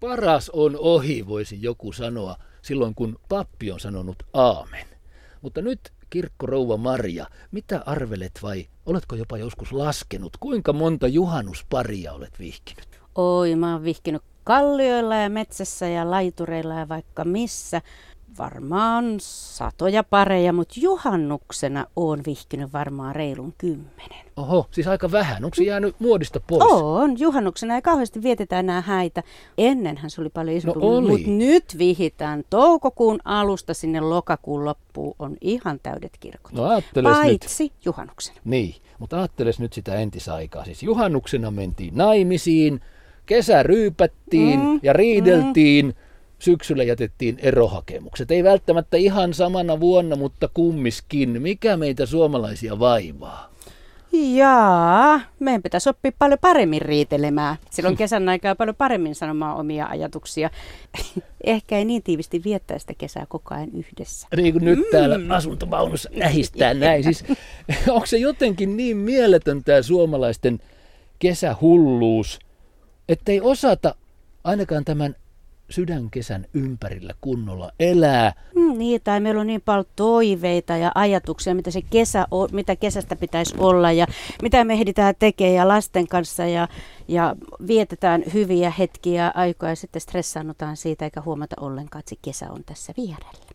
Paras on ohi, voisi joku sanoa, silloin kun pappi on sanonut aamen. Mutta nyt kirkkorouva Maria, mitä arvelet vai oletko jopa joskus laskenut, kuinka monta juhannusparia olet vihkinyt? Oi, mä oon vihkinyt kallioilla ja metsässä ja laitureilla ja vaikka missä varmaan satoja pareja, mutta juhannuksena on vihkinyt varmaan reilun kymmenen. Oho, siis aika vähän. Onko se jäänyt muodista pois? On, juhannuksena ei kauheasti vietetä enää häitä. Ennenhän se oli paljon isompi, no mutta nyt vihitään toukokuun alusta sinne lokakuun loppuun on ihan täydet kirkot. No Paitsi nyt. juhannuksena. Niin, mutta ajatteles nyt sitä entisaikaa. Siis juhannuksena mentiin naimisiin, kesä ryypättiin mm, ja riideltiin. Mm syksyllä jätettiin erohakemukset. Ei välttämättä ihan samana vuonna, mutta kummiskin. Mikä meitä suomalaisia vaivaa? Jaa, meidän pitäisi oppia paljon paremmin riitelemään. Silloin kesän aikaa paljon paremmin sanomaan omia ajatuksia. Ehkä ei niin tiivisti viettää sitä kesää koko ajan yhdessä. Niin kuin nyt täällä mm. asuntovaunussa ähistää näin. Siis, onko se jotenkin niin mieletön tämä suomalaisten kesähulluus, ettei osata ainakaan tämän sydänkesän ympärillä kunnolla elää. Mm, niin, tai meillä on niin paljon toiveita ja ajatuksia, mitä, se kesä on, mitä kesästä pitäisi olla ja mitä me ehditään tekemään ja lasten kanssa ja, ja vietetään hyviä hetkiä ja aikoja ja sitten stressaannutaan siitä eikä huomata ollenkaan, että se kesä on tässä vierellä.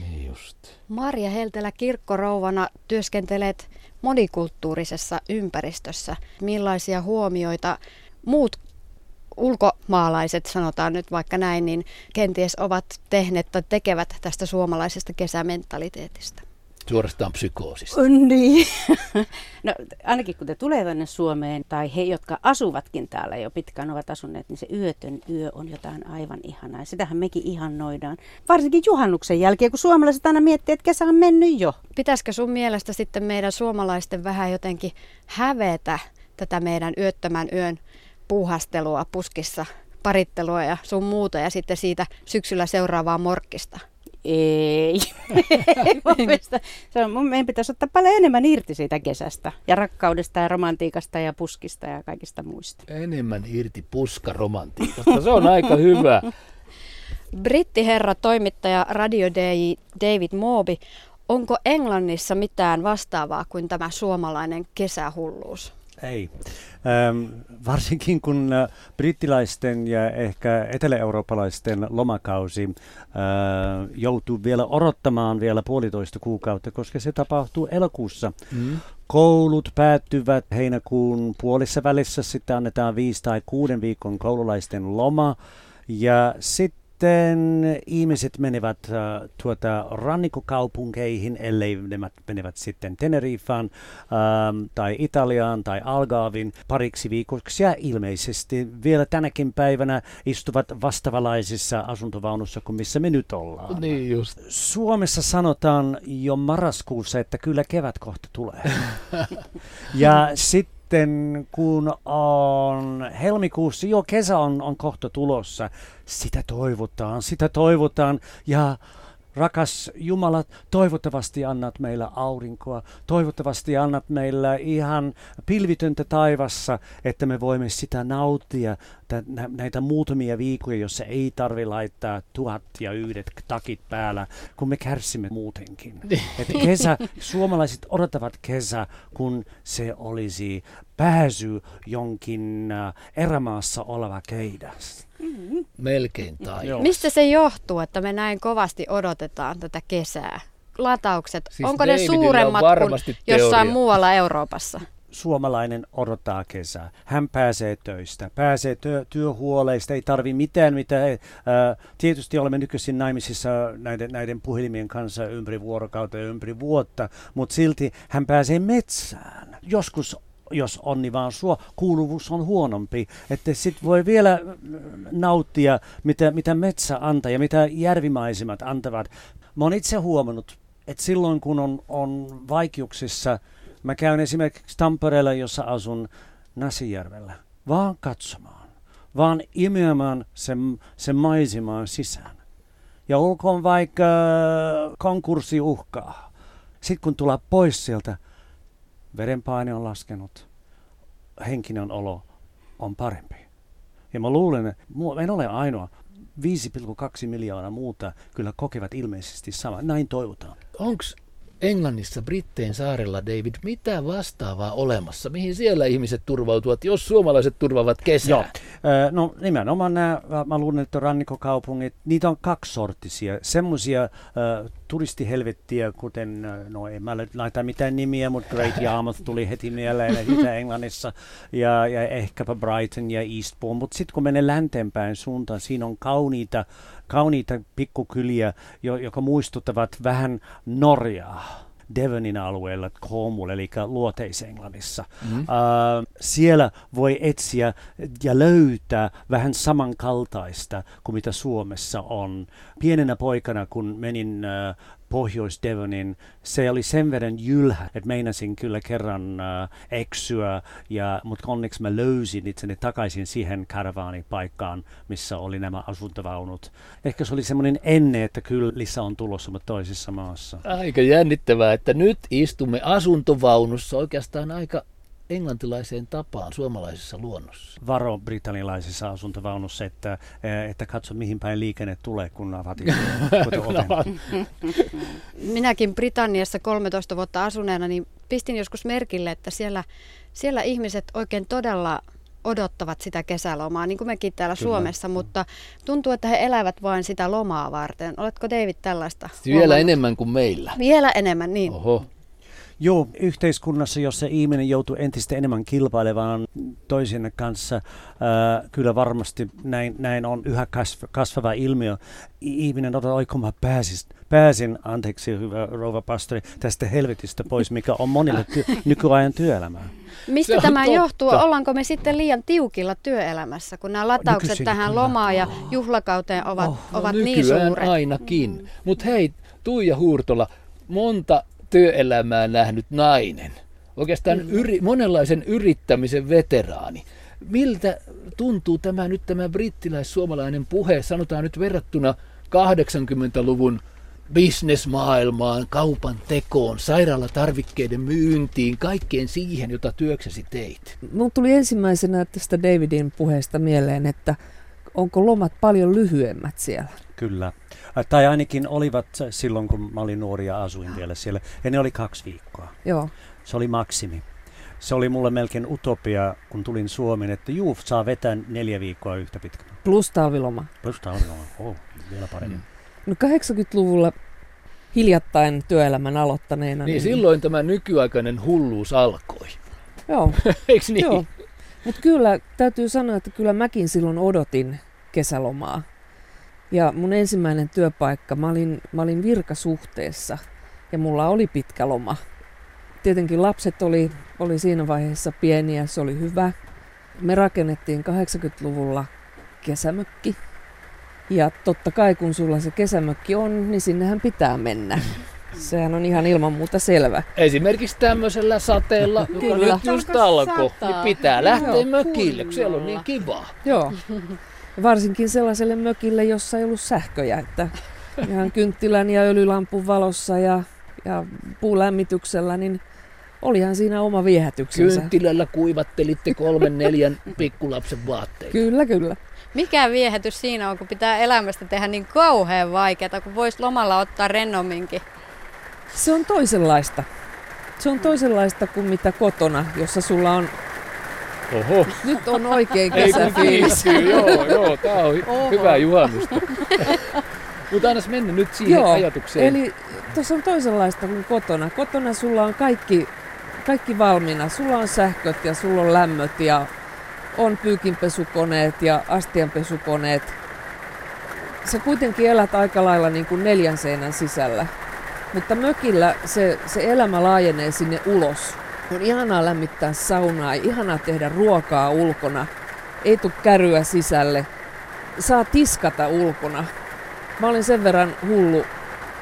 Niin just. Marja Heltelä kirkkorouvana työskentelet monikulttuurisessa ympäristössä. Millaisia huomioita muut ulkomaalaiset, sanotaan nyt vaikka näin, niin kenties ovat tehneet tai tekevät tästä suomalaisesta kesämentaliteetista? Suorastaan psykoosista. Niin. No ainakin kun te tulee tänne Suomeen, tai he, jotka asuvatkin täällä jo pitkään ovat asuneet, niin se yötön yö on jotain aivan ihanaa. Sitähän mekin ihannoidaan. Varsinkin juhannuksen jälkeen, kun suomalaiset aina miettii, että kesä on mennyt jo. Pitäisikö sun mielestä sitten meidän suomalaisten vähän jotenkin hävetä tätä meidän yöttömän yön puuhastelua puskissa, parittelua ja sun muuta ja sitten siitä syksyllä seuraavaa morkkista? Ei. se on, meidän pitäisi ottaa paljon enemmän irti siitä kesästä ja rakkaudesta ja romantiikasta ja puskista ja kaikista muista. Enemmän irti puskaromantiikasta, se on aika hyvä. Brittiherra toimittaja Radio DJ David Moby, onko Englannissa mitään vastaavaa kuin tämä suomalainen kesähulluus? Ei. Ähm, varsinkin kun äh, brittiläisten ja ehkä etelä-eurooppalaisten lomakausi äh, joutuu vielä odottamaan vielä puolitoista kuukautta, koska se tapahtuu elokuussa. Mm. Koulut päättyvät heinäkuun puolessa välissä, sitten annetaan viisi tai kuuden viikon koululaisten loma. Ja sitten sitten ihmiset menevät äh, tuota rannikkokaupunkeihin, ellei ne menevät sitten Tenerifaan ähm, tai Italiaan tai Algaavin pariksi viikoksi ja ilmeisesti vielä tänäkin päivänä istuvat vastavalaisissa asuntovaunussa kuin missä me nyt ollaan. Niin just. Suomessa sanotaan jo marraskuussa, että kyllä kevät kohta tulee. ja sitten sitten kun on helmikuussa, jo kesä on, on kohta tulossa, sitä toivotaan, sitä toivotaan. Ja rakas Jumala, toivottavasti annat meillä aurinkoa, toivottavasti annat meillä ihan pilvitöntä taivassa, että me voimme sitä nauttia näitä muutamia viikkoja, jossa ei tarvi laittaa tuhat ja yhdet takit päällä, kun me kärsimme muutenkin. Että kesä, suomalaiset odottavat kesä, kun se olisi pääsy jonkin äh, erämaassa oleva keidäs. Mm-hmm. Melkein tai. Mistä se johtuu, että me näin kovasti odotetaan tätä kesää? Lataukset, siis onko Davidilla ne suuremmat kuin jossain muualla Euroopassa? suomalainen odottaa kesää. Hän pääsee töistä, pääsee työ, työhuoleista, ei tarvi mitään, mitä... Ää, tietysti olemme nykyisin naimisissa näiden, näiden puhelimien kanssa ympäri vuorokautta ja ympäri vuotta, mutta silti hän pääsee metsään. Joskus jos on, niin vaan suo kuuluvuus on huonompi. Että sitten voi vielä nauttia, mitä, mitä metsä antaa ja mitä järvimaisemat antavat. Mä oon itse huomannut, että silloin kun on, on vaikeuksissa – Mä käyn esimerkiksi Tampereella, jossa asun Nasijärvellä, vaan katsomaan, vaan imeämään sen, sen maisemaan sisään. Ja olkoon vaikka konkurssi uhkaa. Sitten kun tulee pois sieltä, verenpaine on laskenut, henkinen olo on parempi. Ja mä luulen, että en ole ainoa. 5,2 miljoonaa muuta kyllä kokevat ilmeisesti sama. Näin toivotaan. Onko Englannissa, Britteen saarella, David, mitä vastaavaa olemassa? Mihin siellä ihmiset turvautuvat, jos suomalaiset turvaavat kesää? Joo. No nimenomaan nämä, mä luulen, että rannikkokaupungit, niitä on kaksisorttisia. Semmoisia turistihelvettiä, kuten, no en mä laita mitään nimiä, mutta Great Yarmouth tuli heti mieleen Itä-Englannissa ja, ja ehkäpä Brighton ja Eastbourne. Mutta sitten kun menee länteenpäin suuntaan, siinä on kauniita kauniita pikkukyliä, jo, joka muistuttavat vähän Norjaa. Devonin alueella, Cornwall, eli Luoteis-Englannissa. Mm-hmm. Uh, siellä voi etsiä ja löytää vähän samankaltaista kuin mitä Suomessa on. Pienenä poikana, kun menin uh, Pohjois-Devonin, se oli sen verran jylhä, että meinasin kyllä kerran äh, eksyä, ja, mutta onneksi mä löysin itseni takaisin siihen karavaanipaikkaan, missä oli nämä asuntovaunut. Ehkä se oli semmoinen enne, että kyllä lisä on tulossa, mutta toisessa maassa. Aika jännittävää, että nyt istumme asuntovaunussa oikeastaan aika englantilaiseen tapaan suomalaisessa luonnossa. Varo britannialaisessa asuntovaunussa, että, eh, että katso mihin päin liikenne tulee, kun avaat Minäkin Britanniassa 13 vuotta asuneena, niin pistin joskus merkille, että siellä, siellä ihmiset oikein todella odottavat sitä kesälomaa, niin kuin mekin täällä Kyllä. Suomessa, mutta tuntuu, että he elävät vain sitä lomaa varten. Oletko David tällaista? Vielä huomannut? enemmän kuin meillä. Vielä enemmän, niin. Oho. Joo, yhteiskunnassa, jossa ihminen joutuu entistä enemmän kilpailemaan toisen kanssa, ää, kyllä varmasti näin, näin on yhä kasvava ilmiö. Ihminen odottaa, oiko mä pääsis, pääsin, anteeksi hyvä rouva pastori, tästä helvetistä pois, mikä on monille ty- nykyajan työelämää. Mistä tämä totta. johtuu? Ollaanko me sitten liian tiukilla työelämässä, kun nämä lataukset Nykyisin tähän kyllä. lomaan ja juhlakauteen ovat, oh, no ovat niin suuret? ainakin. Mm. Mutta hei, Tuija Huurtola, monta työelämää nähnyt nainen, oikeastaan mm. yri, monenlaisen yrittämisen veteraani. Miltä tuntuu tämä nyt tämä brittiläis-suomalainen puhe, sanotaan nyt verrattuna 80-luvun bisnesmaailmaan, kaupan tekoon, sairaalatarvikkeiden myyntiin, kaikkeen siihen, jota työksesi teit? Mun tuli ensimmäisenä tästä Davidin puheesta mieleen, että onko lomat paljon lyhyemmät siellä? Kyllä. Tai ainakin olivat silloin, kun mä olin nuori ja asuin vielä siellä. Ja ne oli kaksi viikkoa. Joo. Se oli maksimi. Se oli mulle melkein utopia, kun tulin Suomeen, että juu, saa vetää neljä viikkoa yhtä pitkä. Plus talviloma. Plus talviloma, oh, vielä paremmin. No 80-luvulla hiljattain työelämän aloittaneena. Niin, niin silloin tämä nykyaikainen hulluus alkoi. Joo. Eikö niin? Joo. Mutta kyllä, täytyy sanoa, että kyllä mäkin silloin odotin kesälomaa. Ja mun ensimmäinen työpaikka, mä olin, mä olin virkasuhteessa ja mulla oli pitkä loma. Tietenkin lapset oli, oli siinä vaiheessa pieniä, se oli hyvä. Me rakennettiin 80-luvulla kesämökki. Ja totta kai kun sulla se kesämökki on, niin sinnehän pitää mennä. Sehän on ihan ilman muuta selvä. Esimerkiksi tämmöisellä sateella, joka Kyllä. nyt just alkoi, niin pitää lähteä Joo. mökille, kun siellä on niin kivaa. Joo. Varsinkin sellaiselle mökille, jossa ei ollut sähköjä, että ihan kynttilän ja öljylampun valossa ja, ja puulämmityksellä, niin olihan siinä oma viehätyksensä. Kynttilällä kuivattelitte kolmen neljän pikkulapsen vaatteita. Kyllä, kyllä. Mikä viehätys siinä on, kun pitää elämästä tehdä niin kauhean vaikeaa, kun voisi lomalla ottaa rennomminkin? Se on toisenlaista. Se on toisenlaista kuin mitä kotona, jossa sulla on Oho. Nyt on oikein kesäfiilis. joo, joo, tää on Oho. hyvä juhannusta. Mutta annas mennä nyt siihen joo, ajatukseen. Eli tuossa on toisenlaista kuin kotona. Kotona sulla on kaikki, kaikki valmiina. Sulla on sähköt ja sulla on lämmöt ja on pyykinpesukoneet ja astianpesukoneet. Sä kuitenkin elät aika lailla niin kuin neljän seinän sisällä. Mutta mökillä se, se elämä laajenee sinne ulos on ihanaa lämmittää saunaa, ihanaa tehdä ruokaa ulkona. Ei tule käryä sisälle. Saa tiskata ulkona. Mä olin sen verran hullu.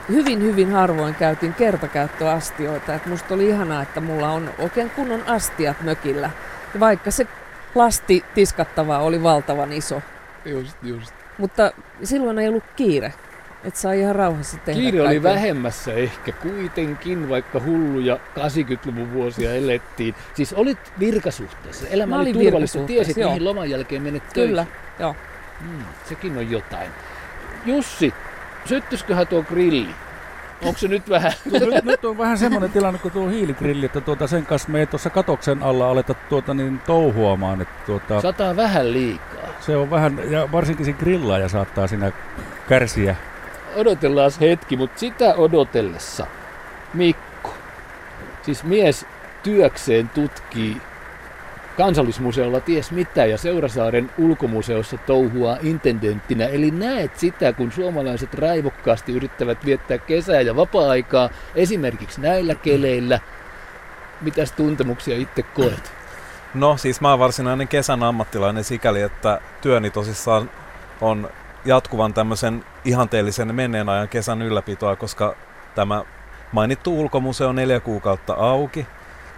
Hyvin, hyvin harvoin käytin kertakäyttöastioita. Et musta oli ihanaa, että mulla on oikein kunnon astiat mökillä. Ja vaikka se lasti tiskattava oli valtavan iso. Just, just. Mutta silloin ei ollut kiire. Että saa ihan rauhassa tehdä Kiire oli kaiken. vähemmässä ehkä kuitenkin, vaikka hulluja 80-luvun vuosia elettiin. Siis olit virkasuhteessa, elämä Mä oli turvallista, virkasuhteessa, tiesit joo. mihin loman jälkeen menet Kyllä, töihin. joo. Hmm, sekin on jotain. Jussi, syttysköhän tuo grilli? Onko se nyt vähän? Nyt, nyt on vähän semmoinen tilanne kuin tuo hiiligrilli, että tuota sen kanssa me ei tuossa katoksen alla aleta tuota niin touhuamaan, että tuota, Sataa vähän liikaa. se on vähän, ja varsinkin se grillaaja saattaa siinä kärsiä. Odotellaan hetki, mutta sitä odotellessa Mikko, siis mies työkseen tutkii kansallismuseolla ties mitä ja Seurasaaren ulkomuseossa touhua intendenttinä. Eli näet sitä, kun suomalaiset raivokkaasti yrittävät viettää kesää ja vapaa-aikaa esimerkiksi näillä keleillä. Mitäs tuntemuksia itse koet? No siis mä oon varsinainen kesän ammattilainen sikäli, että työni tosissaan on jatkuvan tämmöisen ihanteellisen menneen ajan kesän ylläpitoa, koska tämä mainittu ulkomuseo on neljä kuukautta auki.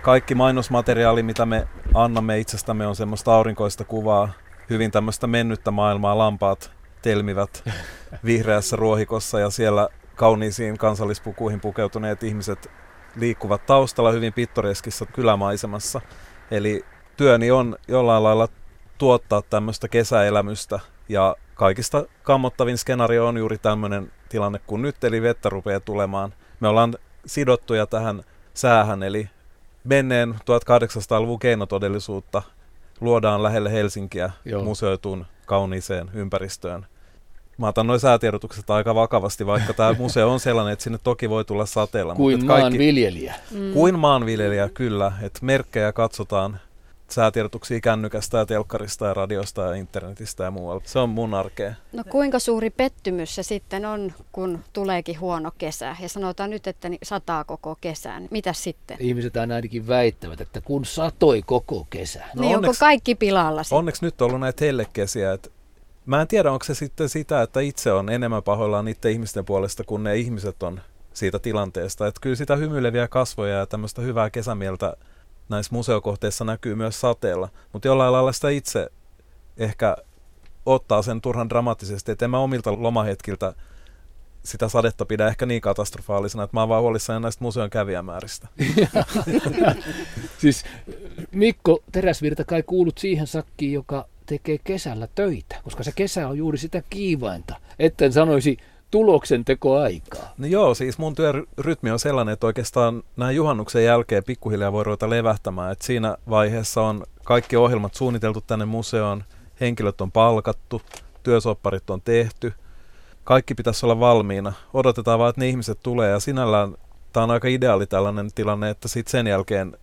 Kaikki mainosmateriaali, mitä me annamme itsestämme, on semmoista aurinkoista kuvaa, hyvin tämmöistä mennyttä maailmaa, lampaat telmivät vihreässä ruohikossa ja siellä kauniisiin kansallispukuihin pukeutuneet ihmiset liikkuvat taustalla hyvin pittoreskissa kylämaisemassa. Eli työni on jollain lailla tuottaa tämmöistä kesäelämystä ja kaikista kammottavin skenaario on juuri tämmöinen tilanne kuin nyt, eli vettä rupeaa tulemaan. Me ollaan sidottuja tähän säähän, eli menneen 1800-luvun keinotodellisuutta luodaan lähelle Helsinkiä Joo. museoituun kauniiseen ympäristöön. Mä otan noin säätiedotukset aika vakavasti, vaikka tämä museo on sellainen, että sinne toki voi tulla sateella. mutta Kuin et kaikki- maanviljelijä. Mm. kuin maanviljelijä, kyllä. Että merkkejä katsotaan säätiedotuksia kännykästä ja telkkarista ja radiosta ja internetistä ja muualta. Se on mun arkea. No kuinka suuri pettymys se sitten on, kun tuleekin huono kesä ja sanotaan nyt, että ni- sataa koko kesän. Mitä sitten? Ihmiset aina ainakin väittävät, että kun satoi koko kesän. No niin onko onneksi- kaikki pilalla sitten? Onneksi nyt on ollut näitä hellekesiä. Et mä en tiedä, onko se sitten sitä, että itse on enemmän pahoillaan niiden ihmisten puolesta, kun ne ihmiset on siitä tilanteesta. Että kyllä sitä hymyileviä kasvoja ja tämmöistä hyvää kesämieltä näissä museokohteissa näkyy myös sateella. Mutta jollain lailla sitä itse ehkä ottaa sen turhan dramaattisesti, että en mä omilta lomahetkiltä sitä sadetta pidä ehkä niin katastrofaalisena, että mä oon vaan huolissani näistä museon kävijämääristä. Siis Mikko Teräsvirta kai kuulut siihen sakkiin, joka tekee kesällä töitä, koska se kesä on juuri sitä kiivainta, etten sanoisi tuloksen tekoaikaa. No joo, siis mun työrytmi on sellainen, että oikeastaan näin juhannuksen jälkeen pikkuhiljaa voi ruveta levähtämään. Et siinä vaiheessa on kaikki ohjelmat suunniteltu tänne museoon, henkilöt on palkattu, työsopparit on tehty, kaikki pitäisi olla valmiina. Odotetaan vaan, että ne ihmiset tulee ja sinällään tämä on aika ideaali tällainen tilanne, että sitten sen jälkeen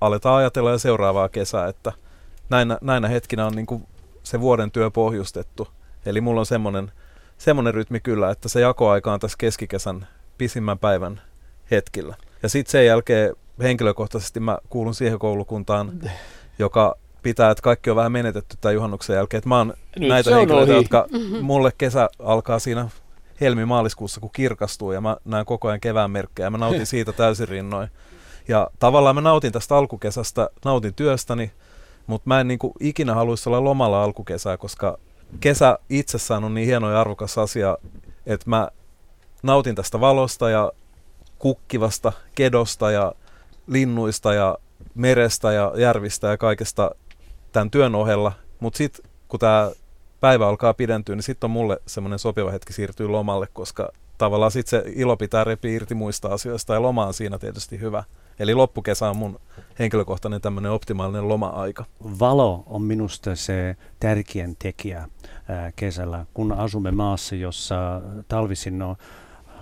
aletaan ajatella jo seuraavaa kesää, että näinä, näinä hetkinä on niin se vuoden työ pohjustettu. Eli mulla on semmoinen semmoinen rytmi kyllä, että se jakoaika on tässä keskikesän pisimmän päivän hetkillä. Ja sitten sen jälkeen henkilökohtaisesti mä kuulun siihen koulukuntaan, joka pitää, että kaikki on vähän menetetty tämän juhannuksen jälkeen. Että mä oon Nyt näitä henkilöitä, ohi. jotka mulle kesä alkaa siinä helmi-maaliskuussa, kun kirkastuu ja mä näen koko ajan kevään merkkejä ja mä nautin siitä täysin rinnoin. Ja tavallaan mä nautin tästä alkukesästä, nautin työstäni, mutta mä en niin kuin ikinä haluaisi olla lomalla alkukesää, koska kesä itsessään on niin hieno ja arvokas asia, että mä nautin tästä valosta ja kukkivasta kedosta ja linnuista ja merestä ja järvistä ja kaikesta tämän työn ohella. Mutta sitten kun tämä päivä alkaa pidentyä, niin sitten on mulle semmoinen sopiva hetki siirtyä lomalle, koska tavallaan sitten se ilo pitää repiä irti muista asioista ja loma on siinä tietysti hyvä. Eli loppukesä on mun henkilökohtainen tämmöinen optimaalinen loma-aika. Valo on minusta se tärkein tekijä kesällä, kun asumme maassa, jossa talvisin on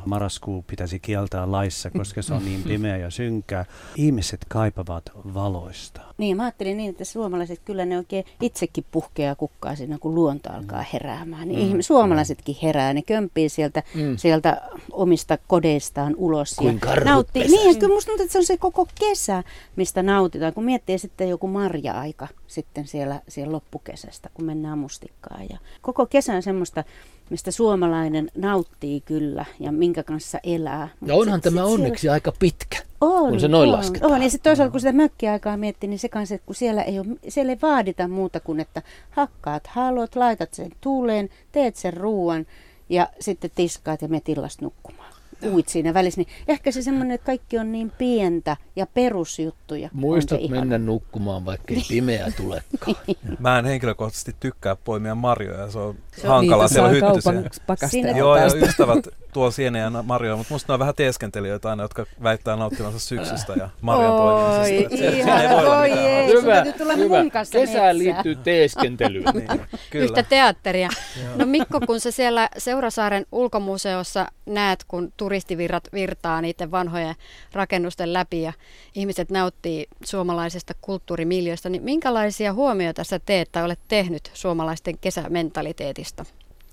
marraskuu pitäisi kieltää laissa, koska se on niin pimeä ja synkkää. Ihmiset kaipavat valoista. Niin, mä ajattelin niin, että suomalaiset kyllä ne oikein itsekin puhkeaa kukkaa siinä, kun luonto alkaa heräämään. Niin mm. suomalaisetkin herää, ne kömpii sieltä, mm. sieltä omista kodeistaan ulos. Kuin karhut nauttii. Niin, ja kyllä musta tuntuu, että se on se koko kesä, mistä nautitaan. Kun miettii sitten joku marja-aika sitten siellä, siellä loppukesästä, kun mennään mustikkaan. Ja koko kesä on semmoista, mistä suomalainen nauttii kyllä ja minkä kanssa elää. Mut Ja onhan sit- tämä sit onneksi aika pitkä. on, kun se noin on, lasketaan. On. Ja sitten toisaalta kun sitä mökkiaikaa miettii, niin se kanssa, että kun siellä ei, ole, siellä ei vaadita muuta kuin, että hakkaat halot, laitat sen tuuleen, teet sen ruoan ja sitten tiskaat ja menet illasta nukkumaan. Uit siinä välissä, niin ehkä se semmoinen, että kaikki on niin pientä ja perusjuttuja. on Muistat se mennä nukkumaan, vaikka ei pimeä tulekaan. Mä en henkilökohtaisesti tykkää poimia marjoja, se on Se on hankala Niitä siellä saa hyttysiä. Joo, ja ystävät tuo sieniä ja marjoja, mutta musta ne on vähän teeskentelijöitä aina, jotka väittää nauttivansa syksystä ja marjan Oi, poimimisesta. Se- siinä ei voi olla oi ei, kanssa Kesään liittyy teeskentelyyn. Niin, Yhtä kyllä. teatteria. No Mikko, kun sä siellä Seurasaaren ulkomuseossa näet, kun turistivirrat virtaa niiden vanhojen rakennusten läpi ja ihmiset nauttii suomalaisesta kulttuurimiljöistä, niin minkälaisia huomioita sä teet tai olet tehnyt suomalaisten kesämentaliteetista,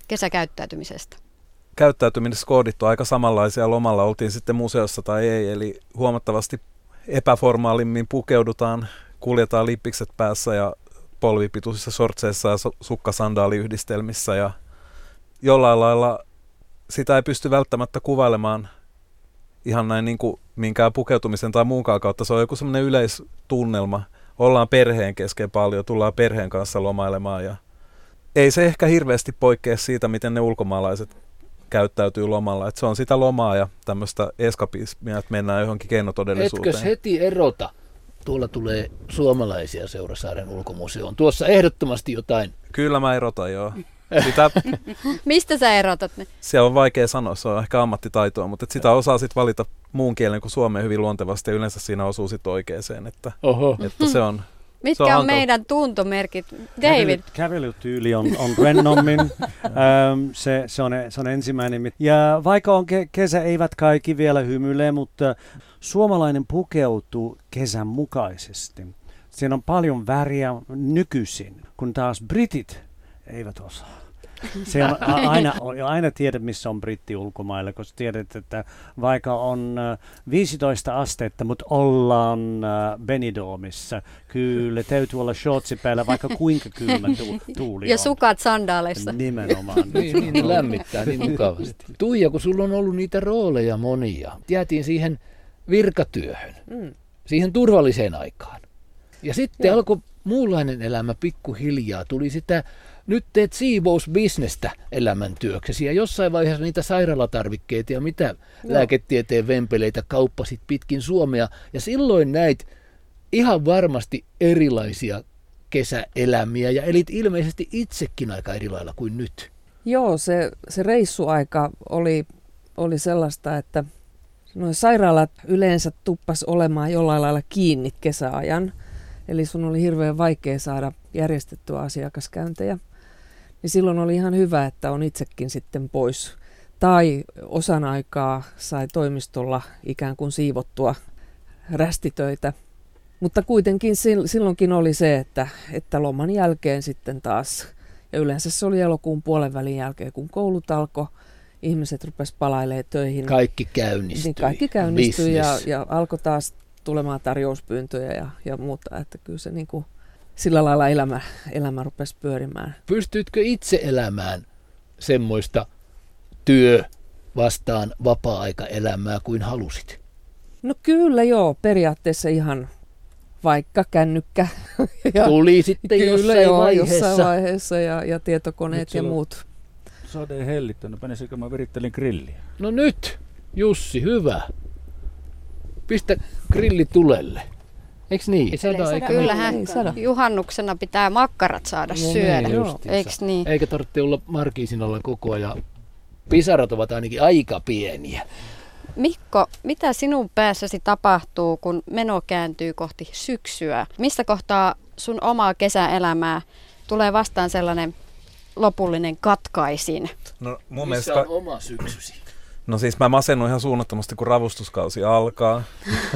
kesäkäyttäytymisestä? Käyttäytymisessä koodittu aika samanlaisia lomalla, oltiin sitten museossa tai ei, eli huomattavasti epäformaalimmin pukeudutaan, kuljetaan lippikset päässä ja polvipituisissa sortseissa ja su- sukkasandaaliyhdistelmissä ja jollain lailla sitä ei pysty välttämättä kuvailemaan ihan näin niin kuin minkään pukeutumisen tai muunkaan kautta. Se on joku semmoinen yleistunnelma. Ollaan perheen kesken paljon, tullaan perheen kanssa lomailemaan ja ei se ehkä hirveästi poikkea siitä, miten ne ulkomaalaiset käyttäytyy lomalla. Et se on sitä lomaa ja tämmöistä eskapismia, että mennään johonkin keinotodellisuuteen. Etkös heti erota? Tuolla tulee suomalaisia Seurasaaren ulkomuseoon. Tuossa ehdottomasti jotain. Kyllä mä erotan, joo. Sitä, Mistä sä erotat ne? se on vaikea sanoa, se on ehkä ammattitaitoa, mutta sitä osaa sitten valita muun kielen kuin suomeen hyvin luontevasti ja yleensä siinä osuu sitten oikeeseen, että, Oho. että se on Mitkä on on, meidän tuntomerkit? David, Kävely, kävelytyyli on, on rennommin. Öm, se, se, on, se on ensimmäinen. Ja vaikka on ke- kesä, eivät kaikki vielä hymyile, mutta suomalainen pukeutuu kesän mukaisesti. Siinä on paljon väriä nykyisin, kun taas britit eivät osaa. Se on aina, aina tiedät, missä on britti ulkomailla, koska tiedät, että vaikka on äh, 15 astetta, mutta ollaan äh, Benidormissa, kyllä täytyy olla shortsi päällä, vaikka kuinka kylmä tu- tuuli ja on. sukat sandaaleissa. Nimenomaan. Niin, niin ne lämmittää niin mukavasti. Tuija, kun sulla on ollut niitä rooleja monia, jäätiin siihen virkatyöhön, Mm. siihen turvalliseen aikaan. Ja sitten Joo. alkoi muunlainen elämä pikkuhiljaa. Tuli sitä, nyt teet siivousbisnestä elämäntyöksesi ja jossain vaiheessa niitä sairaalatarvikkeita ja mitä Joo. lääketieteen vempeleitä kauppasit pitkin Suomea. Ja silloin näit ihan varmasti erilaisia kesäelämiä ja elit ilmeisesti itsekin aika eri lailla kuin nyt. Joo, se, se reissuaika oli, oli sellaista, että nuo sairaalat yleensä tuppas olemaan jollain lailla kiinni kesäajan. Eli sun oli hirveän vaikea saada järjestettyä asiakaskäyntejä. Niin silloin oli ihan hyvä, että on itsekin sitten pois. Tai osan aikaa sai toimistolla ikään kuin siivottua rästitöitä. Mutta kuitenkin sil- silloinkin oli se, että, että loman jälkeen sitten taas ja yleensä se oli elokuun puolen välin jälkeen, kun koulut alkoi, ihmiset rupes palailemaan töihin. Kaikki käynnistyi. niin kaikki käynnistyi ja, ja alkoi taas tulemaan tarjouspyyntöjä ja, ja muuta. Että kyllä se niin kuin, sillä lailla elämä, elämä rupesi pyörimään. Pystyitkö itse elämään semmoista työ vastaan vapaa-aikaelämää kuin halusit? No kyllä joo, periaatteessa ihan vaikka kännykkä. ja, Tuli sitten kyllä jossain joo, vaiheessa. jossain vaiheessa ja, ja tietokoneet Nyt ja se on- muut. Sade hellittänyt, penisikö mä virittelin grilliä. No nyt, Jussi, hyvä. Pistä grilli tulelle. Eiks niin? Ei sada, sada. eikä Kyllähän Ei sada. juhannuksena pitää makkarat saada No syödä. niin, Joo. justiinsa. Eiks niin? Eikä tarvitse olla markiisin alla koko ajan. Pisarat ovat ainakin aika pieniä. Mikko, mitä sinun päässäsi tapahtuu, kun meno kääntyy kohti syksyä? Missä kohtaa sun omaa kesäelämää tulee vastaan sellainen lopullinen katkaisin? No mun Missä mielestä... on oma syksysi? No siis mä masennun ihan suunnattomasti, kun ravustuskausi alkaa.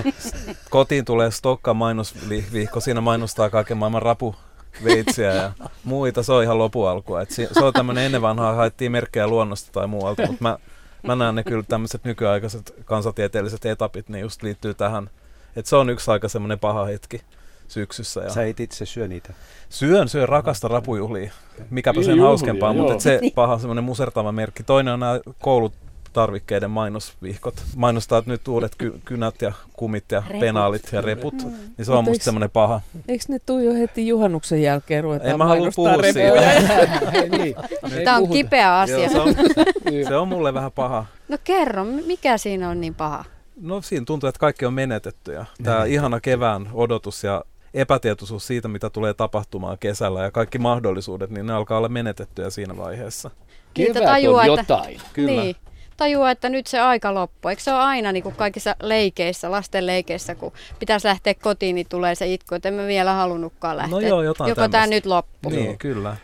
Kotiin tulee Stokka mainosvihko, siinä mainostaa kaiken maailman rapuveitsiä ja muita. Se on ihan lopualkua. Et si- se on tämmöinen ennen vanhaa haettiin merkkejä luonnosta tai muualta, mutta mä, mä näen ne kyllä tämmöiset nykyaikaiset kansantieteelliset etapit, niin just liittyy tähän. Että se on yksi aika semmoinen paha hetki syksyssä. Ja Sä et itse syö niitä. Syön, syön rakasta rapujuhlia. Mikäpä sen juhlia, hauskempaa, mutta et se paha semmoinen musertava merkki. Toinen on nämä koulut tarvikkeiden mainosvihkot. Mainostaa että nyt uudet ky- kynät ja kumit ja Reput. penaalit ja reput. Mm. Niin se on Mutta musta eiks- semmoinen paha. Eikö ne tuu jo heti juhannuksen jälkeen ruvetaan En mä halua mainostaa puhua repuja? siitä. Ei niin. Ei Tämä on puhuta. kipeä asia. Joo, se, on, se on mulle vähän paha. No kerro, mikä siinä on niin paha? No siinä tuntuu, että kaikki on menetetty ja tämä ihana kevään odotus ja epätietoisuus siitä, mitä tulee tapahtumaan kesällä ja kaikki mahdollisuudet, niin ne alkaa olla menetettyjä siinä vaiheessa. Kevät tajua, on että- jotain. Kyllä. Niin. Tajua, että nyt se aika loppuu. Eikö se ole aina niin kuin kaikissa leikeissä, lasten leikeissä, kun pitäisi lähteä kotiin, niin tulee se itku, että en mä vielä halunnutkaan lähteä. No joo, jotain Joko tämä nyt loppu? Niin, kyllä.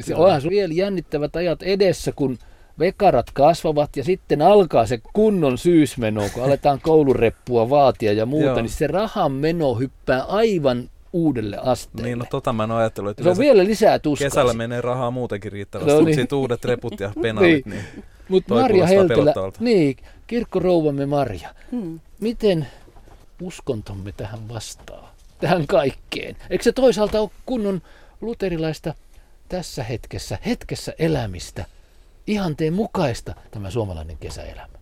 Se onhan se vielä jännittävät ajat edessä, kun vekarat kasvavat ja sitten alkaa se kunnon syysmeno, kun aletaan koulureppua vaatia ja muuta, Joo. niin se rahan meno hyppää aivan uudelle asteelle. Niin, no tota mä en ajatellut, että se on vielä lisää tuskaa. kesällä menee rahaa muutenkin riittävästi, No no niin. niin. sitten uudet reput ja penaalit, niin, Mutta Marja Heltelä, pelottavalta. niin, kirkkorouvamme Marja, Hmm. miten uskontomme tähän vastaa, tähän kaikkeen? Eikö se toisaalta ole kunnon luterilaista tässä hetkessä, hetkessä elämistä, ihanteen mukaista tämä suomalainen kesäelämä?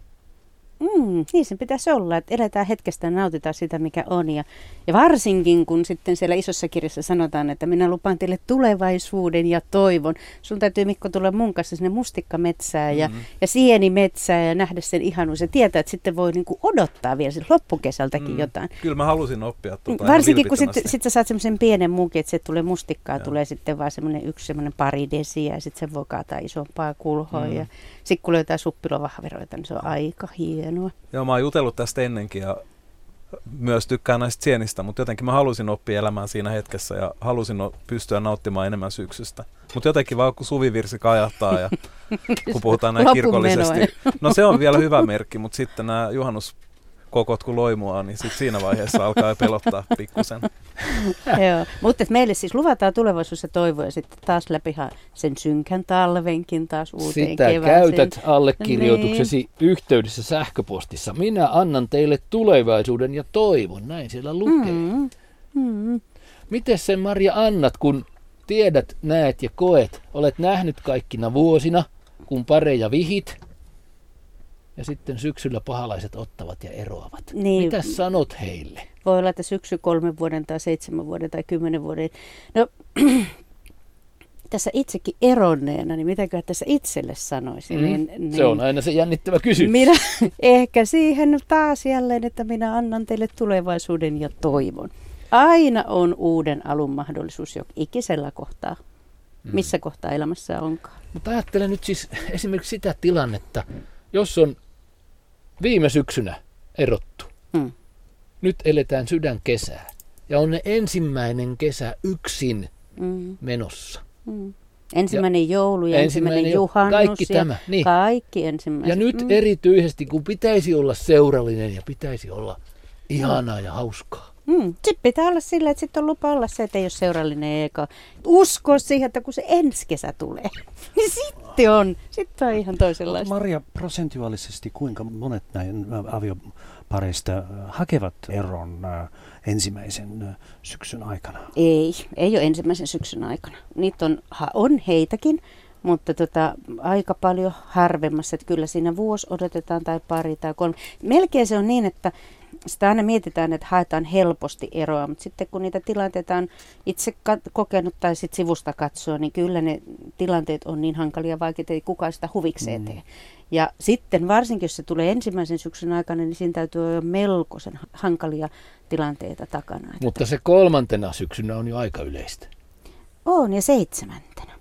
Mm, niin sen pitäisi olla, että eletään hetkestä ja nautitaan sitä, mikä on. Ja, ja varsinkin, kun sitten siellä isossa kirjassa sanotaan, että minä lupaan teille tulevaisuuden ja toivon. Sun täytyy Mikko tulla mun kanssa sinne mustikkametsään ja, Mhm. ja sienimetsään ja nähdä sen ihanuus. Ja tietää, että sitten voi niinku odottaa vielä sit loppukesältäkin Mm. jotain. kyllä mä halusin oppia tuota Varsinkin kun sitten sit sä saat semmoisen pienen mukin, että se tulee mustikkaa, Joo. tulee sitten vaan semmoinen yksi semmoinen pari desiä ja sitten se voi kaataa isompaa kulhoa. Mm. Ja sitten kun löytää suppilovahveroita, niin se on aika hienoa. Joo, mä oon jutellut tästä ennenkin ja myös tykkään näistä sienistä, mutta jotenkin mä halusin oppia elämään siinä hetkessä ja halusin pystyä nauttimaan enemmän syksystä. Mutta jotenkin vaan kun suvivirsi kajahtaa ja kun puhutaan näin kirkollisesti. No se on vielä hyvä merkki, mutta sitten nämä juhannuskokot kun loimua, niin sitten siinä vaiheessa alkaa pelottaa pikkusen. Joo, mutta meille siis luvataan tulevaisuus ja toivo ja sitten taas läpi sen synkän talvenkin taas uuteen Sitä kevääseen. käytät allekirjoituksesi niin. yhteydessä sähköpostissa. Minä annan teille tulevaisuuden ja toivon. Näin siellä lukee. Mm. Mm, mm. Miten sen Marja annat, kun tiedät, näet ja koet, olet nähnyt kaikkina vuosina, kun pareja vihit, ja sitten syksyllä pahalaiset ottavat ja eroavat. Niin. Mitä sanot heille? Voi olla, että syksy kolmen vuoden tai seitsemän vuoden tai kymmenen vuoden. No, tässä itsekin eronneena, niin mitäkö tässä itselle sanoisin? Mm. Niin, niin, Se on aina se jännittävä kysymys. Minä ehkä siihen taas jälleen, että minä annan teille tulevaisuuden ja toivon. Aina on uuden alun mahdollisuus jo ikisellä kohtaa, missä kohtaa elämässä onkaan. Mutta ajattelen nyt siis esimerkiksi sitä tilannetta, jos on viime syksynä erottu. Mm. Nyt eletään sydän kesää. Ja on ne ensimmäinen kesä yksin Mm, menossa. mm. Ensimmäinen joulu ja ensimmäinen ensimmäinen juhannus. kaikki ja tämä, niin. Kaikki ensimmäiset. Ja nyt mm. erityisesti, kun pitäisi olla seurallinen ja pitäisi olla ihanaa ja hauskaa. Mm. Sitten pitää olla sillä, että sitten on lupa olla se, että ei ole seurallinen eikä usko siihen, että kun se ensi kesä tulee, niin sitten on. Sitten on ihan toisenlaista. Maria, prosentuaalisesti kuinka monet näin aviopareista hakevat eron ensimmäisen syksyn aikana? Ei, ei ole ensimmäisen syksyn aikana. Niitä on, on heitäkin, mutta tota, aika paljon harvemmassa. Että kyllä siinä vuosi odotetaan tai pari tai kolme. Melkein se on niin, että sitä aina mietitään, että haetaan helposti eroa, mutta sitten kun niitä tilanteita on itse kat- kokenut tai sit sivusta katsoo, niin kyllä ne tilanteet on niin hankalia ja vaikeita, ei kukaan sitä huvikseen Mm. tee. Ja sitten varsinkin, jos se tulee ensimmäisen syksyn aikana, niin siinä täytyy olla jo melkoisen hankalia tilanteita takana. Mutta se kolmantena syksynä on jo aika yleistä. on ja seitsemäntenä.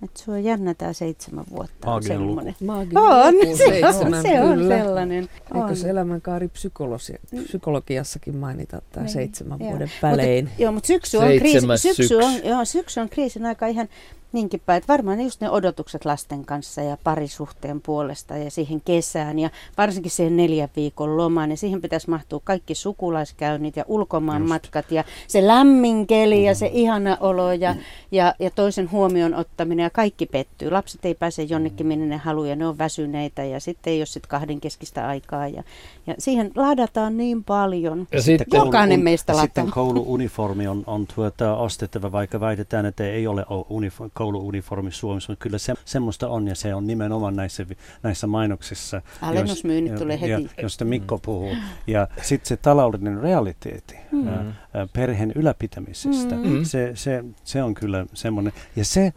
Mm. Et se on jännä tämä seitsemän vuotta. on Maaginen luku. semmoinen. Maaginen On, luku, se on, seitsemän, se on kyllä. sellainen. Eikö On. se elämänkaari psykologi- psykologiassakin mainita tämä Niin, seitsemän joo. vuoden välein? Mutta, joo, mutta syksy on, kriisi, Seitsemäs syksy, on, syksy. joo, syksy on kriisin aika ihan niinkin päin, että varmaan just ne odotukset lasten kanssa ja parisuhteen puolesta ja siihen kesään ja varsinkin siihen neljän viikon lomaan ja siihen pitäisi mahtua kaikki sukulaiskäynnit ja ulkomaan Just. matkat ja se lämmin keli ja se ihana olo ja, ja, ja toisen huomioon ottaminen ja ja kaikki pettyy. Lapset ei pääse jonnekin, minne ne haluaa ja ne on väsyneitä ja sitten ei ole sit kahdenkeskistä aikaa. Ja, ja siihen ladataan niin paljon. Ja sitten koulu- Jokainen meistä ja lataa. Sitten kouluuniformi on, on tuota ostettava, vaikka väitetään, että ei ole o- unifo- kouluuniformi Suomessa, mutta kyllä se, semmoista on ja se on nimenomaan näissä, näissä mainoksissa. Alennusmyynnit jos- tulee ja- heti. Josta Mikko puhuu. Ja sitten se taloudellinen realiteetti Mm. ä, ä, perheen ylläpitämisestä, Mm. se, se, se on kyllä semmoinen. Ja se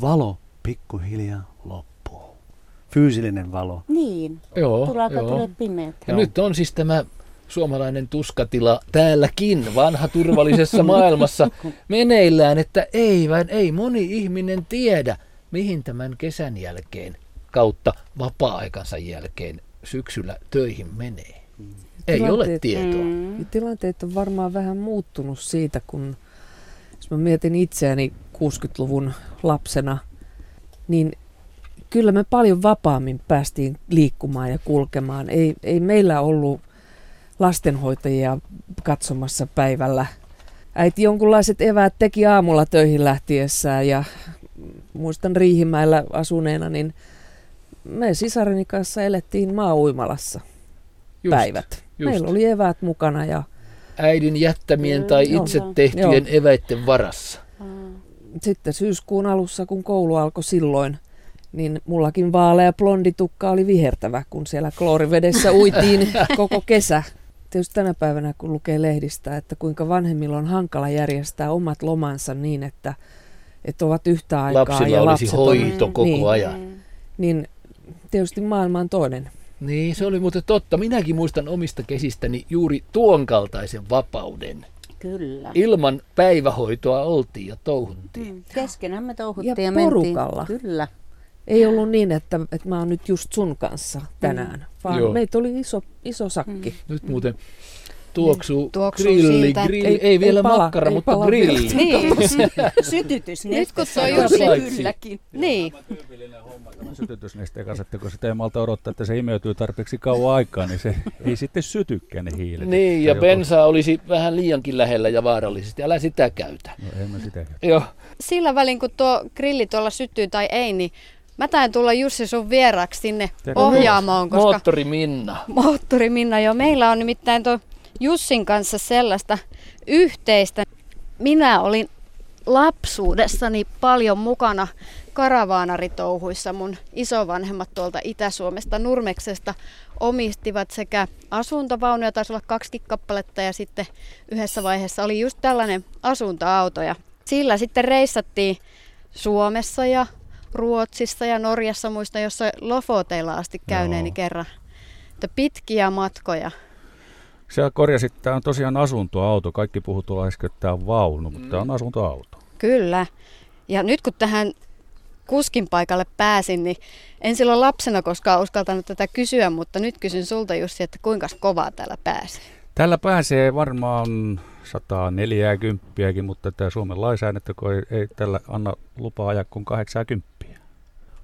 valo pikkuhiljaa loppuu. Fyysillinen valo. Niin, Joo, tulee alkaa joo. tulee pimeät. Ja nyt on siis tämä suomalainen tuskatila täälläkin vanha turvallisessa maailmassa meneillään, että ei, vaan ei moni ihminen tiedä, mihin tämän kesän jälkeen kautta vapaa-aikansa jälkeen syksyllä töihin menee. Ei ole tietoa. Mm. Ja Tilanteet on varmaan vähän muuttunut siitä, kun jos mä mietin itseäni 60-luvun lapsena, niin kyllä me paljon vapaammin päästiin liikkumaan ja kulkemaan. Ei, ei meillä ollut lastenhoitajia katsomassa päivällä. Äiti jonkunlaiset eväät teki aamulla töihin lähtiessään ja muistan Riihimäellä asuneena, niin me sisareni kanssa elettiin maa-uimalassa Just, päivät. just. Meillä oli eväät mukana ja Äidin jättämien tai Joo. itse tehtyjen eväitten varassa. Sitten syyskuun alussa, kun koulu alkoi silloin, niin mullakin vaalea blondi tukka oli vihertävä, kun siellä kloorivedessä uitiin koko kesä. Tietysti tänä päivänä, kun lukee lehdistä, että kuinka vanhemmilla on hankala järjestää omat lomansa niin, että, että ovat yhtä aikaa Lapsilla ja olisi hoito on, koko niin, ajan. Niin tietysti maailma on toinen. Niin, se oli muuten totta. Minäkin muistan omista kesistäni juuri tuon kaltaisen vapauden. Kyllä. Ilman päivähoitoa oltiin ja touhuttiin. Mm. Keskenään me touhuttiin Ja ja, porukalla. mentiin. Kyllä. Ei ollut niin, että, että mä oon nyt just sun kanssa tänään, vaan Joo. meitä oli iso, iso sakki. Nyt muuten tuoksuu, Tuoksuu grilli, siltä, grilli, ei- ei, vielä pala, makkara, ei mutta pala grilli. Niin, Sytytys. nyt kun tuo Jussi- Jussi Paitsi- Kylläkin. Niin, Tämä sytytysnesteen kanssa, että kun sitä ei malta odottaa, että se imeytyy tarpeeksi kauan aikaa, niin se ei sitten sytykään ne hiilet. Niin, ja bensaa olisi vähän liiankin lähellä ja vaarallisesti. Älä sitä käytä. No, en mä sitä käytä. Joo. sillä välin kun tuo grilli tuolla syttyy tai ei, niin mä tain tulla Jussi sun vieraksi sinne ohjaamoon, koska Moottori Minna. moottori Minna jo. Meillä on nimittäin tuo Jussin kanssa sellaista yhteistä. Minä olin lapsuudessani paljon mukana karavaanaritouhuissa. Mun isovanhemmat tuolta Itä-Suomesta Nurmeksesta omistivat sekä asuntovaunuja, taisi olla kaksi kappaletta ja sitten yhdessä vaiheessa oli just tällainen asuntoauto ja sillä sitten reissattiin Suomessa ja Ruotsissa ja Norjassa muista, jossa Lofoteilla asti käyneeni Joo. kerran. Että pitkiä matkoja. Sä korjasit, että tämä on tosiaan asuntoauto. Kaikki puhuu tuolla äsken, että tämä on vaunu, mutta tämä on asuntoauto. Kyllä. Ja nyt kun tähän kuskin paikalle pääsin, niin en silloin lapsena koskaan uskaltanut tätä kysyä, mutta nyt kysyn sulta Jussi, että kuinka kovaa täällä pääsee. Tällä pääsee varmaan 140, mutta tämä Suomen lainsäädäntö kun ei, ei tällä anna lupaa ajaa kuin 80.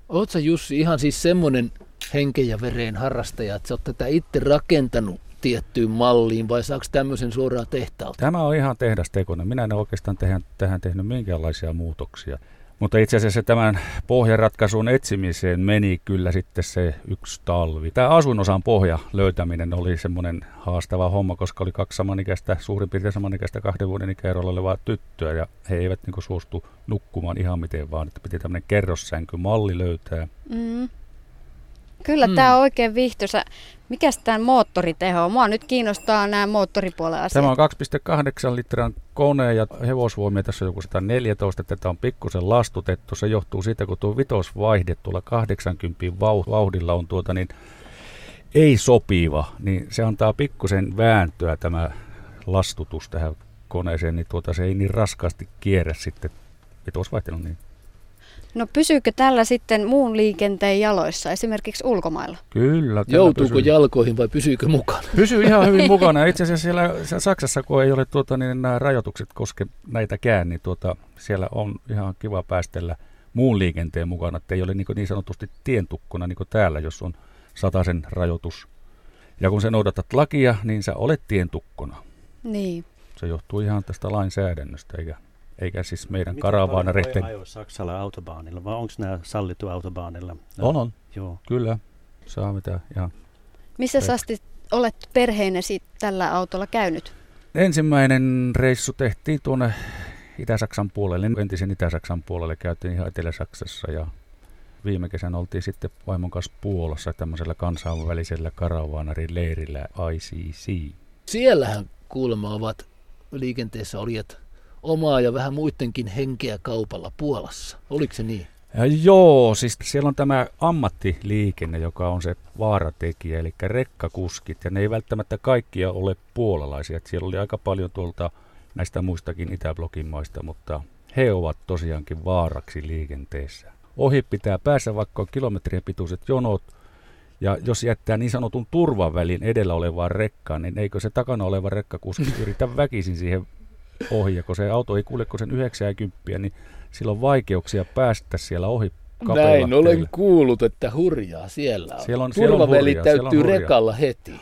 Oot sä Jussi ihan siis semmonen henken ja vereen harrastaja, että sä oot tätä itse rakentanut tiettyyn malliin vai saako tämmöisen suoraan tehtaalta? Tämä on ihan tehdastekoinen. Minä en ole oikeastaan tähän, tähän tehnyt minkäänlaisia muutoksia. Mutta itse asiassa tämän pohjaratkaisun etsimiseen meni kyllä sitten se yksi talvi. Tämä asuinosan pohja löytäminen oli semmoinen haastava homma, koska oli kaksi samanikäistä, suurin piirtein samanikäistä kahden vuoden ikäerolla olevaa tyttöä ja he eivät niin suostu nukkumaan ihan miten vaan, että piti tämmöinen kerrossänky malli löytää. Mm. Kyllä, Mm. tämä on oikein viihtyisä. Mikäs tämän moottoriteho on? Mua nyt kiinnostaa nämä moottoripuolen asiat. Tämä on 2,8 litran kone ja hevosvoimia tässä on joku 114, että tätä on pikkusen lastutettu. Se johtuu siitä, kun tuo vitosvaihde tuolla 80 vau- vauhdilla on tuota niin ei sopiva, niin se antaa pikkusen vääntöä tämä lastutus tähän koneeseen, niin tuota se ei niin raskaasti kierrä sitten vitosvaihtelu. Niin. No pysyykö tällä sitten muun liikenteen jaloissa, esimerkiksi ulkomailla? Kyllä. Joutuuko pysyy- jalkoihin vai pysyykö mukana? Pysyy ihan hyvin mukana. Itse asiassa siellä, siellä Saksassa, kun ei ole tuota, niin nämä rajoitukset koske näitäkään, niin tuota, siellä on ihan kiva päästellä muun liikenteen mukana, että ei ole niin, niin sanotusti tientukkuna niin kuin täällä, jos on sataisen rajoitus. Ja kun sä noudatat lakia, niin sä olet tientukkona. Niin. Se johtuu ihan tästä lainsäädännöstä, eikä eikä siis meidän Miten voi ajoa Saksalla autobaanilla, vai onko nämä sallittu autobaanilla? No, On, on, Joo. kyllä. Saa mitä ihan Missä Rek- asti olet perheinesi tällä autolla käynyt? Ensimmäinen reissu tehtiin tuonne Itä-Saksan puolelle, entisen Itä-Saksan puolelle, käytiin ihan Etelä-Saksassa ja viime kesänä oltiin sitten vaimon kanssa Puolassa tämmöisellä kansainvälisellä karavaanarin leirillä ICC. Siellähän kuulemma ovat liikenteessä olijat omaa ja vähän muidenkin henkeä kaupalla Puolassa. Oliko se niin? Ja joo, siis siellä on tämä ammattiliikenne, joka on se vaaratekijä, eli rekkakuskit, ja ne ei välttämättä kaikkia ole puolalaisia. Et siellä oli aika paljon tuolta näistä muistakin Itäblokin maista, mutta he ovat tosiaankin vaaraksi liikenteessä. Ohi pitää päässä, vaikka on kilometrien pituiset jonot, ja jos jättää niin sanotun turvavälin edellä olevaan rekkaan, niin eikö se takana oleva rekkakuski yritä väkisin siihen ohi, ja kun se auto ei kulje kuin sen 90, niin sillä on vaikeuksia päästä siellä ohi kapealla Näin olen kuullut, että hurjaa siellä on. Siellä on- siellä on Turvaväli hurjaa, siellä on täytyy rekalla heti.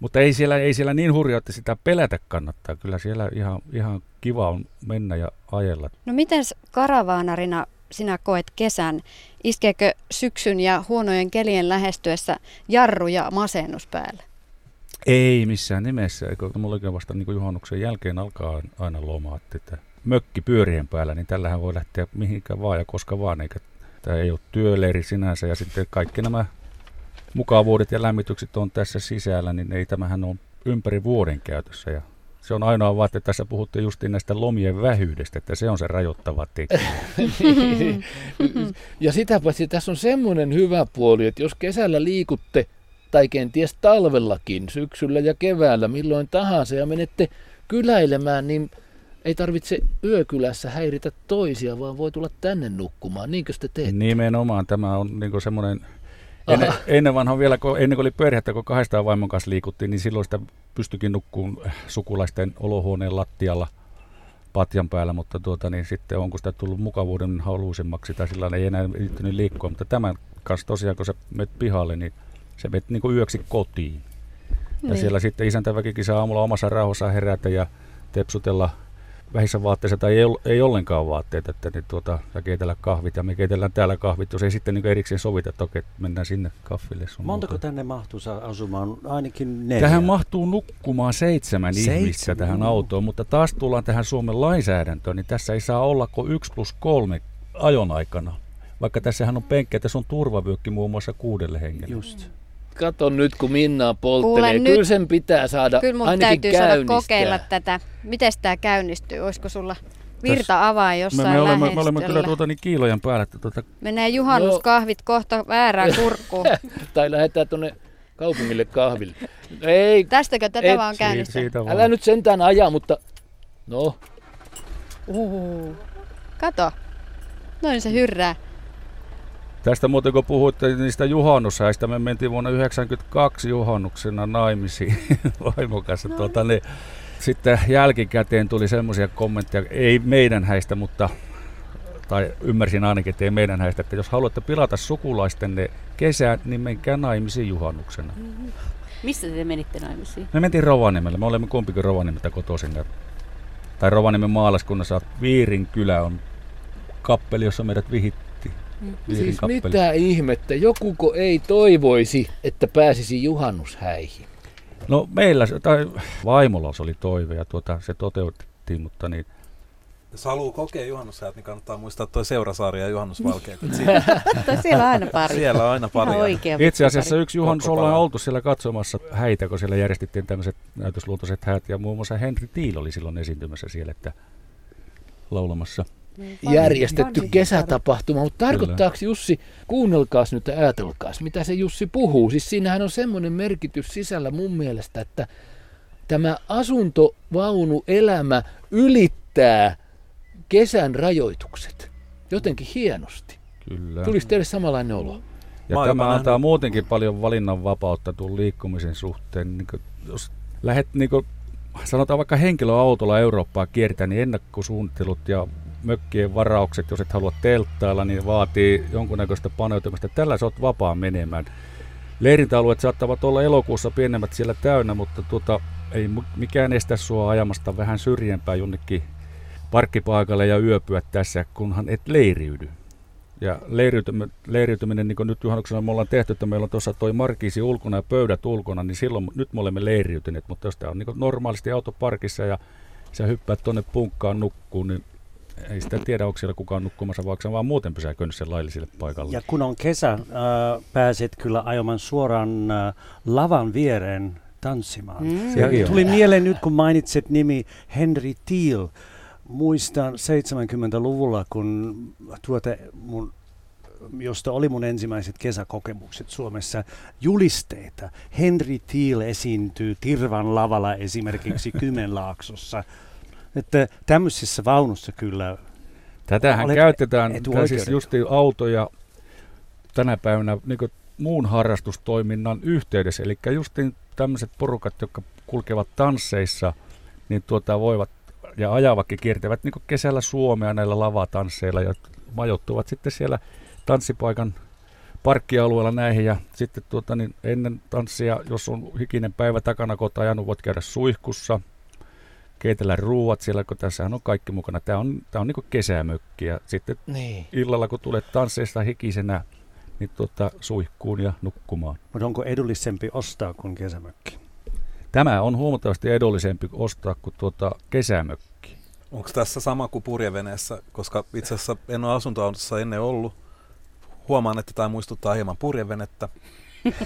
Mutta ei siellä, ei siellä niin hurjaa, että sitä pelätä kannattaa. Kyllä siellä ihan, ihan kiva on mennä ja ajella. No miten karavaanarina sinä koet kesän? Iskeekö syksyn ja huonojen kelien lähestyessä jarru ja masennus päälle? Ei missään nimessä. Eikö mullakin vasta niin kuin juhannuksen jälkeen alkaa aina lomaat, että mökki pyörien päällä, niin tällähän voi lähteä mihinkään vaan ja koska vaan, eikä tämä ei ole työleiri sinänsä. Ja sitten kaikki nämä mukavuudet ja lämmitykset on tässä sisällä, niin ei tämähän on ympäri vuoden käytössä. Ja se on ainoa vaan, että tässä puhuttiin justiin näistä lomien vähyydestä, että se on se rajoittava tekijä. ja sitä paitsi tässä on semmoinen hyvä puoli, että jos kesällä liikutte, tai kenties talvellakin, syksyllä ja keväällä, milloin tahansa, ja menette kyläilemään, niin ei tarvitse yökylässä häiritä toisia, vaan voi tulla tänne nukkumaan. Niinkö te teette? Nimenomaan tämä on niin semmoinen, ennen, ennen vanhan vielä, kun, ennen kuin oli perhettä, kun kahdestaan vaimon kanssa liikuttiin, niin silloin sitä pystyikin nukkuun sukulaisten olohuoneen lattialla patjan päällä, mutta tuota, niin sitten onko sitä tullut mukavuuden haluisemmaksi tai sillä ei enää yrittänyt liikkua, mutta tämän kanssa tosiaan, kun sä menet pihalle, niin se menet niin kuin yöksi kotiin. Ja Niin. siellä sitten isäntäväkikin saa aamulla omassa rauhassa herätä ja tepsutella vähissä vaatteissa tai ei, ei ollenkaan vaatteita, että niin tuota, ja keitellä kahvit ja me keitellään täällä kahvit, jos ei sitten niin erikseen sovita, että okei, mennään sinne kahville. sun Montako muuta. tänne mahtuu asumaan? Ainakin neljä. Tähän mahtuu nukkumaan seitsemän, Seitsemän, ihmistä tähän joo. autoon, mutta taas tullaan tähän Suomen lainsäädäntöön, niin tässä ei saa olla kuin 1 plus 3 ajon aikana. Vaikka tässähän on penkkejä, tässä on turvavyökki muun muassa kuudelle hengelle. Just. Kato nyt, kun Minnaa polttelee. Kuule nyt. Kyllä sen pitää saada Kyllä mun ainakin täytyy saada kokeilla tätä. Miten tämä käynnistyy? Olisiko sulla virta avaa Me, jossain me, olemme, me olemme kyllä tuota niin kiilojen päällä, että tuota, Menee juhannuskahvit kohta väärään kurkkuun. Tai lähdetään tuonne kaupungille kahville. Ei, Tästäkö tätä Et vaan käynnistää? siitä vaan. älä nyt sentään aja, mutta no, Uhu. Kato. Noin se hyrrää. Tästä muuten kun puhuitte niistä juhannushäistä, me mentiin vuonna 1992 juhannuksena naimisiin vaimon kanssa. Tuota, niin, sitten jälkikäteen tuli semmoisia kommentteja, ei meidän häistä, mutta tai ymmärsin ainakin, että ei meidän häistä, että jos haluatte pilata sukulaistenne kesän, niin menkää naimisiin juhannuksena. Missä te menitte naimisiin? Me mentiin Rovaniemelle, me olemme kumpikin Rovaniemeltä kotoisin. ja- Tai Rovaniemen maalaskunnassa Viirin kylä on kappeli, jossa meidät vihitti. Viirin siis mitä ihmettä. Jokuko ei toivoisi, että pääsisi juhannushäihin. No meillä, tai vaimolla se oli toive ja tuota, se toteutettiin, mutta niin, Jos haluaa kokea juhannushäät, niin kannattaa muistaa tuo Seurasaari ja juhannusvalkeat. että Siellä, Totta, siellä on aina pari. siellä on aina pari. oikea itse asiassa yksi juhannus ollaan oltu siellä katsomassa häitä, kun siellä järjestettiin tämmöiset näytösluontoiset häät ja muun muassa Henri Tiil oli silloin esiintymässä siellä, että laulamassa. Järjestetty kesätapahtuma, mutta tarkoittaako Jussi, kuunnelkaas nyt ja ajatelkaas, mitä se Jussi puhuu. Siis siinähän on semmoinen merkitys sisällä mun mielestä, että tämä asuntovaunuelämä ylittää kesän rajoitukset. Jotenkin hienosti. Kyllä. Tuliko teille samanlainen olo? Ja Mä tämä antaa muutenkin paljon valinnan vapautta tuon liikkumisen suhteen. Niin kuin, jos lähdet niin kuin, sanotaan vaikka henkilöautolla Eurooppaa kiertää, niin ennakkosuunnittelut ja mökkien varaukset, jos et halua telttailla, niin vaatii jonkunnäköistä paneutumista. Tällä sä oot vapaa menemään. Leirintäalueet saattavat olla elokuussa pienemmät siellä täynnä, mutta tuota, ei mikään estä sua ajamasta vähän syrjempää jonnekin parkkipaikalle ja yöpyä tässä, kunhan et leiriydy. Ja leiriytyminen, leiriytyminen niin kuin nyt juhannuksena me ollaan tehty, että meillä on tuossa toi markiisi ulkona ja pöydät ulkona, niin silloin nyt me olemme leiriytyneet. Mutta jos tämä on niin normaalisti autoparkissa ja sä hyppäät tuonne punkkaan nukkuun, niin ei sitä tiedä, onko siellä kukaan nukkumassa, vaikka vaan muuten pysäköinyt sen lailliselle paikalle. Ja kun on kesä, äh, pääset kyllä ajamaan suoraan äh, lavan viereen tanssimaan. Mm. Ja tuli mieleen nyt, kun mainitset nimi Henry Thiel. Muistan 70-luvulla, kun tuota mun josta oli mun ensimmäiset kesäkokemukset Suomessa, julisteita. Henry Thiel esiintyy Tirvan lavalla esimerkiksi Kymenlaaksossa. Että tämmöisissä vaunussa kyllä Tätähän käytetään, siis justi autoja tänä päivänä niin muun harrastustoiminnan yhteydessä. Eli justiin tämmöiset porukat, jotka kulkevat tansseissa, niin tuota voivat ja ajavakin kiertävät niin kesällä Suomea näillä lavatansseilla ja majoittuvat sitten siellä tanssipaikan parkkialueella näihin. Ja sitten tuota, niin ennen tanssia, jos on hikinen päivä takana kota ajanut, voit käydä suihkussa, keitellä ruuat siellä, kun tässä on kaikki mukana. Tämä on, tämä on niin kesämökki ja sitten niin. illalla, kun tulet tansseista hikisenä, niin tuota, suihkuun ja nukkumaan. Mutta onko edullisempi ostaa kuin kesämökki? Tämä on huomattavasti edullisempi ostaa kuin tuota kesämökki. Onko tässä sama kuin purjeveneessä, koska itse asiassa en ole asuntoautossa ennen ollut. Huomaan, että tämä muistuttaa hieman purjevenettä.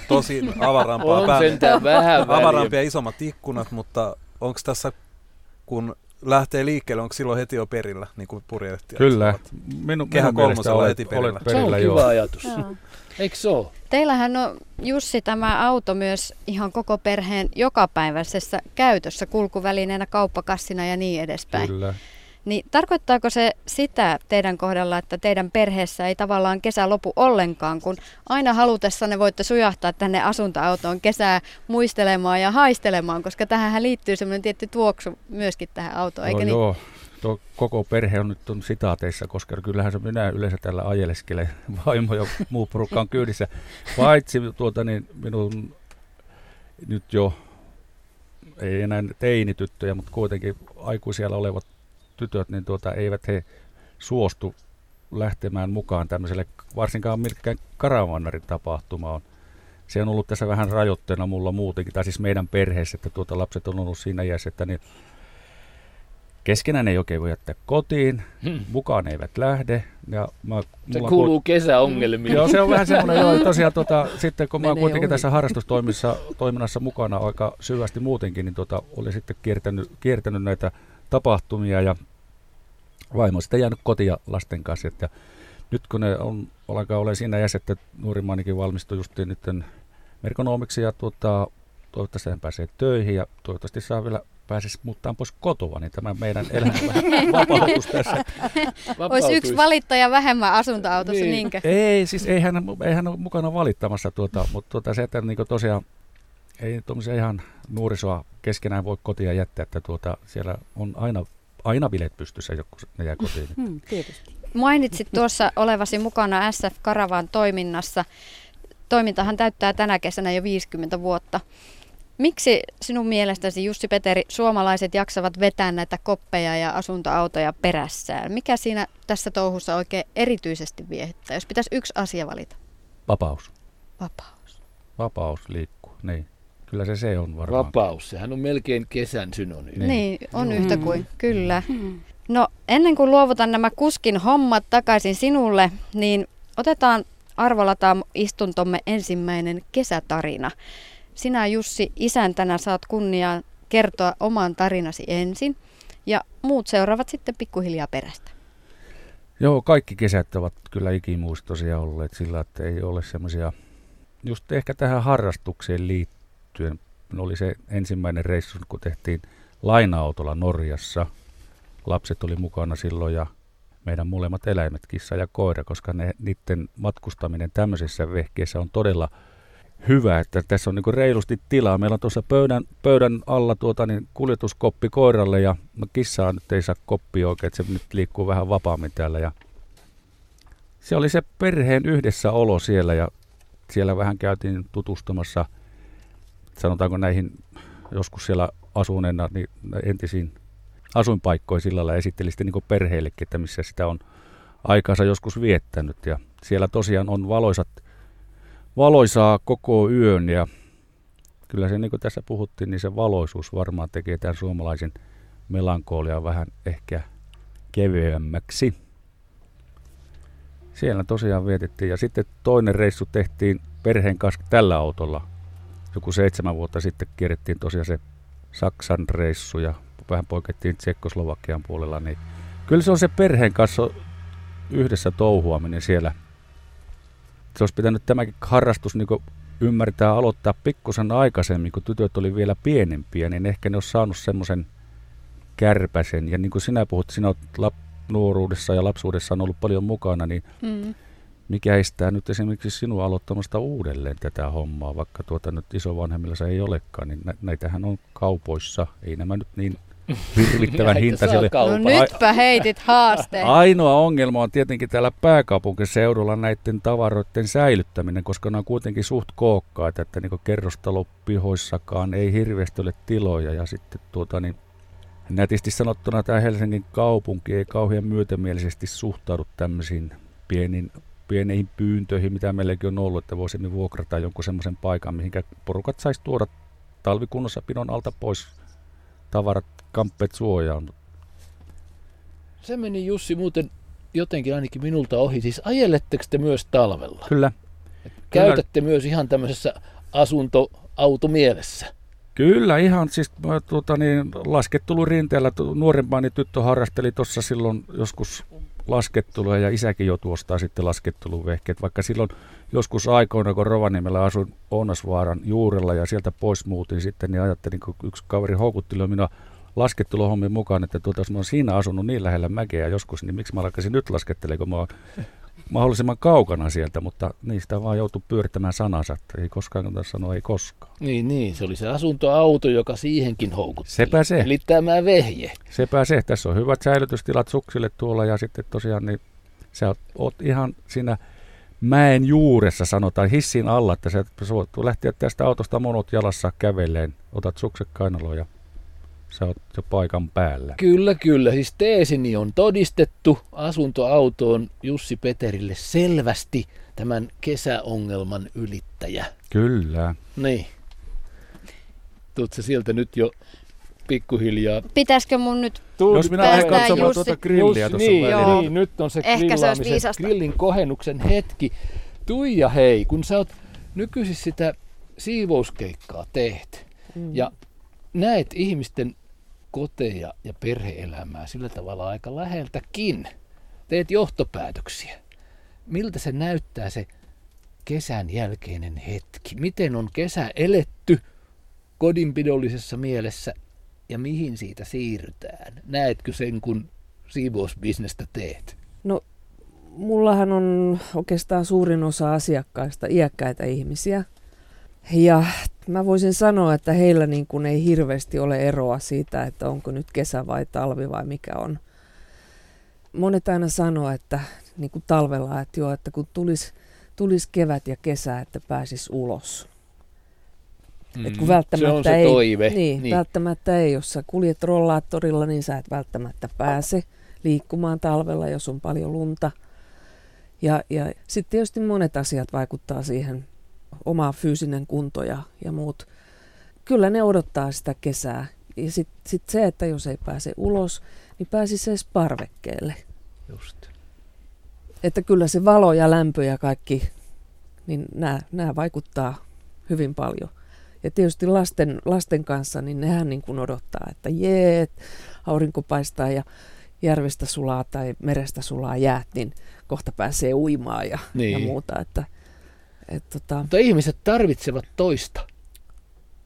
Tosi avarampaa päälle. vähän avarampia isommat ikkunat, mutta onko tässä, kun lähtee liikkeelle, onko silloin heti jo perillä, niin kuin purjehdittiin? Kyllä. Minun, minun mielestä olet, heti perillä. Olet perillä. Se on kiva joo. ajatus. Eikö se ole? Teillähän on, Jussi, tämä auto myös ihan koko perheen jokapäiväisessä käytössä, kulkuvälineenä, kauppakassina ja niin edespäin. Kyllä. Niin tarkoittaako se sitä teidän kohdalla, että teidän perheessä ei tavallaan kesä lopu ollenkaan, kun aina halutessanne voitte sujahtaa tänne asuntoautoon kesää muistelemaan ja haistelemaan, koska tähän liittyy semmoinen tietty tuoksu myöskin tähän autoon, eikö no, niin? Joo, tuo koko perhe on nyt on sitaateissa, koska kyllähän se minä yleensä tällä ajeleskele vaimo ja muu porukka on kyydissä. Paitsi tuota, niin minun nyt jo ei enää teinityttöjä, mutta kuitenkin aikuisia olevat tytöt, niin tuota, eivät he suostu lähtemään mukaan tämmöiselle, varsinkaan milkään karavannarin tapahtumaan. Se on ollut tässä vähän rajoitteena mulla muutenkin, tai siis meidän perheessä, että tuota lapset on ollut siinä iässä, että niin keskenään ei oikein voi jättää kotiin, hmm. mukaan eivät lähde. Ja mä, se kuuluu ku... kesäongelmiin. Joo, se on vähän semmoinen, joo, tosiaan tota, sitten kun mä oon kuitenkin ohi. tässä harrastustoiminnassa mukana aika syvästi muutenkin, niin tota, oli sitten kiertänyt, kiertänyt näitä tapahtumia ja vaimo sitten jäänyt kotia lasten kanssa. Että nyt kun ne on, alkaa olla siinä jäsen, että nuurimaanikin valmistui justiin nyt merkonomiksi ja tuota, toivottavasti hän pääsee töihin ja toivottavasti saa vielä pääsisi muuttaa pois kotoa, niin tämä meidän elämä vapautus tässä. Olisi yksi valittaja vähemmän asuntoautossa, niin. niinkö? Ei, siis ei hän, ei hän ole mukana valittamassa, tuota, mutta tuota, se, että niin tosiaan ei tuommoisia ihan nuorisoa keskenään voi kotia jättää, että tuota, siellä on aina, aina bileet pystyssä, kun ne jää kotiin. Hmm, tietysti. Mainitsit tuossa olevasi mukana SF Karavan toiminnassa. Toimintahan täyttää tänä kesänä jo 50 vuotta. Miksi sinun mielestäsi, Jussi Peteri, suomalaiset jaksavat vetää näitä koppeja ja asuntoautoja perässään? Mikä siinä tässä touhussa oikein erityisesti viehittää, jos pitäisi yksi asia valita? Vapaus. Vapaus. Vapaus liikkuu, niin. Kyllä se se on varmaan. Vapaus, sehän on melkein kesän synonyymi. Niin, niin on mm. yhtä kuin, kyllä. Mm. No ennen kuin luovutan nämä kuskin hommat takaisin sinulle, niin otetaan Arvolataan istuntomme ensimmäinen kesätarina. Sinä Jussi isäntänä saat kunniaa kertoa oman tarinasi ensin ja muut seuraavat sitten pikkuhiljaa perästä. Joo, kaikki kesät ovat kyllä ikimuistoisia olleet sillä, että ei ole semmoisia, just ehkä tähän harrastukseen liittyen, oli se ensimmäinen reissu, kun tehtiin laina-autolla Norjassa. Lapset oli mukana silloin ja meidän molemmat eläimet, kissa ja koira, koska ne, niiden matkustaminen tämmöisessä vehkeessä on todella hyvä, että tässä on niin reilusti tilaa. Meillä on tuossa pöydän, pöydän alla tuota, niin kuljetuskoppi koiralle ja no, kissaa nyt ei saa koppi oikein, että se nyt liikkuu vähän vapaammin täällä. Ja se oli se perheen yhdessä olo siellä ja siellä vähän käytiin tutustumassa, sanotaanko näihin joskus siellä asuneena niin entisiin asuinpaikkoja sillä lailla esitteli sitten niin perheillekin, että missä sitä on aikansa joskus viettänyt. Ja siellä tosiaan on valoisat, valoisaa koko yön ja kyllä se niin kuin tässä puhuttiin, niin se valoisuus varmaan tekee tämän suomalaisen melankolian vähän ehkä kevyemmäksi. Siellä tosiaan vietettiin ja sitten toinen reissu tehtiin perheen kanssa tällä autolla. Joku seitsemän vuotta sitten kierrettiin tosiaan se Saksan reissu ja vähän poikettiin Tsekkoslovakian puolella, niin kyllä se on se perheen kanssa yhdessä touhuaminen siellä. Se olisi pitänyt tämäkin harrastus niin ymmärtää aloittaa pikkusen aikaisemmin, kun tytöt oli vielä pienempiä, niin ehkä ne olisi saanut semmoisen kärpäsen. Ja niin kuin sinä puhut, sinä olet lap- nuoruudessa ja lapsuudessa on ollut paljon mukana, niin mm. Mikä estää nyt esimerkiksi sinua aloittamasta uudelleen tätä hommaa, vaikka tuota nyt isovanhemmilla se ei olekaan, niin nä- näitähän on kaupoissa. Ei nämä nyt niin hirvittävän hintaisia. No nytpä heitit haasteen. Ainoa ongelma on tietenkin täällä pääkaupunkiseudulla näiden tavaroiden säilyttäminen, koska ne on kuitenkin suht kookkaita, että niin kerrostalopihoissakaan ei hirveästi ole tiloja ja sitten tuota niin Nätisti sanottuna tämä Helsingin kaupunki ei kauhean myötämielisesti suhtaudu tämmöisiin pienin, pieneihin pyyntöihin, mitä meilläkin on ollut, että voisimme vuokrata jonkun semmoisen paikan, mihinkä porukat saisi tuoda talvikunnossa pidon alta pois tavarat, kamppeet suojaan. Se meni Jussi muuten jotenkin ainakin minulta ohi. Siis ajeletteko te myös talvella? Kyllä. Käytätte Kyllä. myös ihan tämmöisessä asuntoautomielessä? Kyllä, ihan siis tuota, niin, laskettelu rinteellä. Nuorempani tyttö harrasteli tuossa silloin joskus laskettelua ja isäkin jo tuostaa sitten lasketteluvehkeet. Vaikka silloin joskus aikoina, kun Rovaniemellä asuin Ounasvaaran juurella ja sieltä pois muutin sitten, niin ajattelin, kun yksi kaveri houkutteli minua lasketteluhommin mukaan, että tuota, jos mä oon siinä asunut niin lähellä mäkeä joskus, niin miksi mä alkaisin nyt laskettelemaan, kun mä oon mahdollisimman kaukana sieltä, mutta niistä vaan joutuu pyörittämään sanansa, että ei koskaan kannata sanoa ei koskaan. Niin, niin, se oli se asuntoauto, joka siihenkin houkutteli. Sepä se. Eli tämä vehje. Sepä se. Tässä on hyvät säilytystilat suksille tuolla ja sitten tosiaan niin sä oot, oot ihan siinä mäen juuressa, sanotaan hissin alla, että sä voit lähteä tästä autosta monot jalassa kävelleen, otat sukset kainaloon ja Sä oot jo paikan päällä. Kyllä, kyllä. Siis teesini on todistettu. Asuntoauto on Jussi Peterille selvästi tämän kesäongelman ylittäjä. Kyllä. Niin. Tuut se sieltä nyt jo pikkuhiljaa. Pitäisikö mun nyt Tuut Jos minä lähden katsomaan tuota grilliä tuossa niin, niin, nyt on se Ehkä se grillin kohennuksen hetki. Tuija hei, kun sä oot nykyisin sitä siivouskeikkaa teet mm. ja näet ihmisten koteja ja perheelämää sillä tavalla aika läheltäkin. Teet johtopäätöksiä. Miltä se näyttää se kesän jälkeinen hetki? Miten on kesä eletty kodinpidollisessa mielessä ja mihin siitä siirrytään? Näetkö sen, kun siivousbisnestä teet? No, mullahan on oikeastaan suurin osa asiakkaista iäkkäitä ihmisiä. Ja mä voisin sanoa, että heillä niin kuin ei hirveästi ole eroa siitä, että onko nyt kesä vai talvi vai mikä on. Monet aina sanoo, että niin kuin talvella, että joo, että kun tulisi tulis kevät ja kesä, että pääsis ulos. Mm, et kun välttämättä se on se ei, toive. Niin, niin, välttämättä ei. Jos sä kuljet rollaattorilla, niin sä et välttämättä pääse liikkumaan talvella, jos on paljon lunta. Ja, ja sitten tietysti monet asiat vaikuttaa siihen oma fyysinen kunto ja, ja muut. Kyllä ne odottaa sitä kesää. Ja sitten sit se, että jos ei pääse ulos, niin pääsisi edes parvekkeelle. Just. Että kyllä se valo ja lämpö ja kaikki, niin nämä vaikuttaa hyvin paljon. Ja tietysti lasten, lasten kanssa, niin nehän niin kuin odottaa, että jee, aurinko paistaa ja järvestä sulaa tai merestä sulaa jäät, niin kohta pääsee uimaan ja, niin. ja muuta. Että, et, tota... Mutta ihmiset tarvitsevat toista.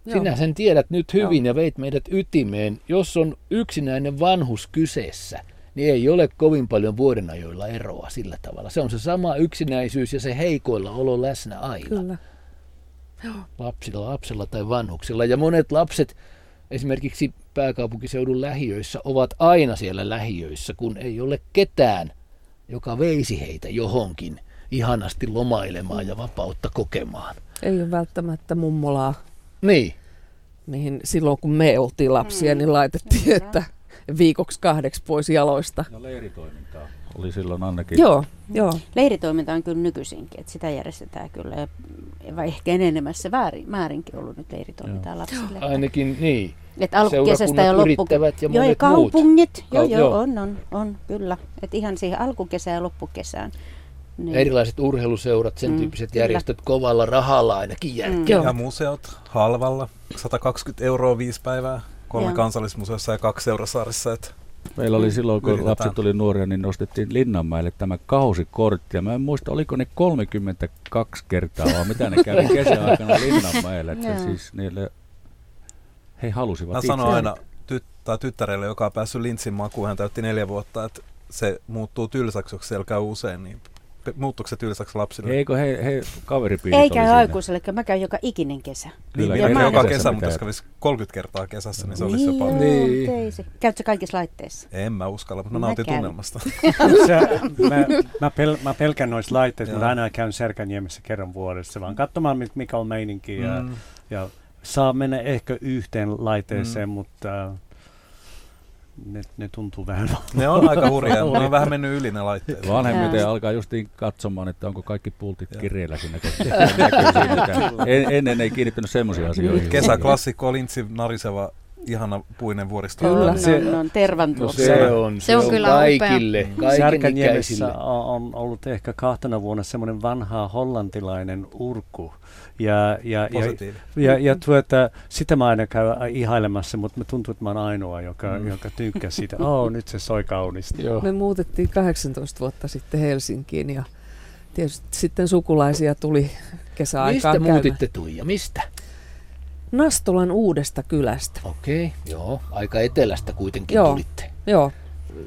Joo. Sinä sen tiedät nyt hyvin Joo. ja veit meidät ytimeen. Jos on yksinäinen vanhus kyseessä, niin ei ole kovin paljon vuodenajoilla eroa sillä tavalla. Se on se sama yksinäisyys ja se heikoilla olo läsnä aina. Kyllä. Joo. Lapsilla, lapsella tai vanhuksilla. Ja monet lapset esimerkiksi pääkaupunkiseudun lähiöissä ovat aina siellä lähiöissä, kun ei ole ketään, joka veisi heitä johonkin – ihanasti lomailemaan ja vapautta kokemaan. Ei ole välttämättä mummolaa. Niin. Mihin silloin kun me oltiin lapsia, mm. niin laitettiin, että viikoksi kahdeksi pois jaloista. No leiritoimintaa oli silloin ainakin. Joo, joo. Leiritoiminta on kyllä nykyisinkin, että sitä järjestetään kyllä. Ja ehkä enenemässä väärin, määrinkin ollut nyt leiritoimintaa lapsille. Ainakin niin. Et alkukesästä ja loppu... ja joo, ja monet muut. kaupungit. Joo, joo, on, on, on, kyllä. Et ihan siihen alkukesään ja loppukesään. Niin. Erilaiset urheiluseurat, sen Mm, tyyppiset kyllä. järjestöt kovalla rahalla ainakin järkevät. Joo. Ja museot halvalla, 120 euroa viisi päivää, kolme Joo. kansallismuseossa ja kaksi Seurasaarissa. Että Meillä oli silloin, kun Yritetään. lapset oli nuoria, niin nostettiin Linnanmäelle tämä kausikortti. Ja mä en muista, oliko ne 32 kertaa, vai mitä ne kävi kesäaikana Linnanmäelle. Että siis niille, he halusivat Mä sanon aina tyt- tai tyttärelle, joka on päässyt linssin makuun, hän täytti neljä vuotta, että se muuttuu tylsäksi, jos siellä käy usein, niin muuttuuko se tylsäksi lapsille? Eikö he, he kaveripiirit Ei oli käy siinä? aikuisellekaan, mä käyn joka ikinen kesä. Kyllä, niin, ja mä- joka kesä, mutta jos kävisi 30 kertaa kesässä, niin se olisi niin jo paljon. joo, Niin. teisi. Käytkö kaikissa laitteissa? En mä uskalla, mutta mä Mä nautin käyn. tunnelmasta. Se, mä, mä, pel, mä pelkään noista laitteista, mutta aina käyn Särkänniemessä kerran vuodessa, vaan katsomaan mikä on meininki. Ja, Mm. ja saa mennä ehkä yhteen laitteeseen, Mm. mutta äh, ne, ne tuntuu vähän Ne on aika hurjaa, ne on vähän mennyt yli ne laitteet. Vanhemmiten alkaa justiin katsomaan, että onko kaikki pultit kireillä siinä. en, ennen ei kiinnittänyt semmoisiin asioihin. Kesäklassikko, lintsi, nariseva, ihana puinen vuoristo. Kyllä. On, Se- on, on, tervan No se on, Se on kyllä kaikille, ikäisille. on, ollut ehkä kahtena vuonna semmoinen vanha hollantilainen urku. Ja, ja, ja, ja, ja tuota, sitä mä aina käyn ihailemassa, mutta mä tuntuu, että mä oon ainoa, joka, Mm. joka tykkää siitä. Oh, nyt se soi kauniisti. Joo. Me muutettiin 18 vuotta sitten Helsinkiin ja tietysti sitten sukulaisia tuli kesäaikaan Mistä käymään. muutitte Tuija? Mistä? Nastolan uudesta kylästä. Okei, joo. Aika etelästä kuitenkin Joo. tulitte. Joo.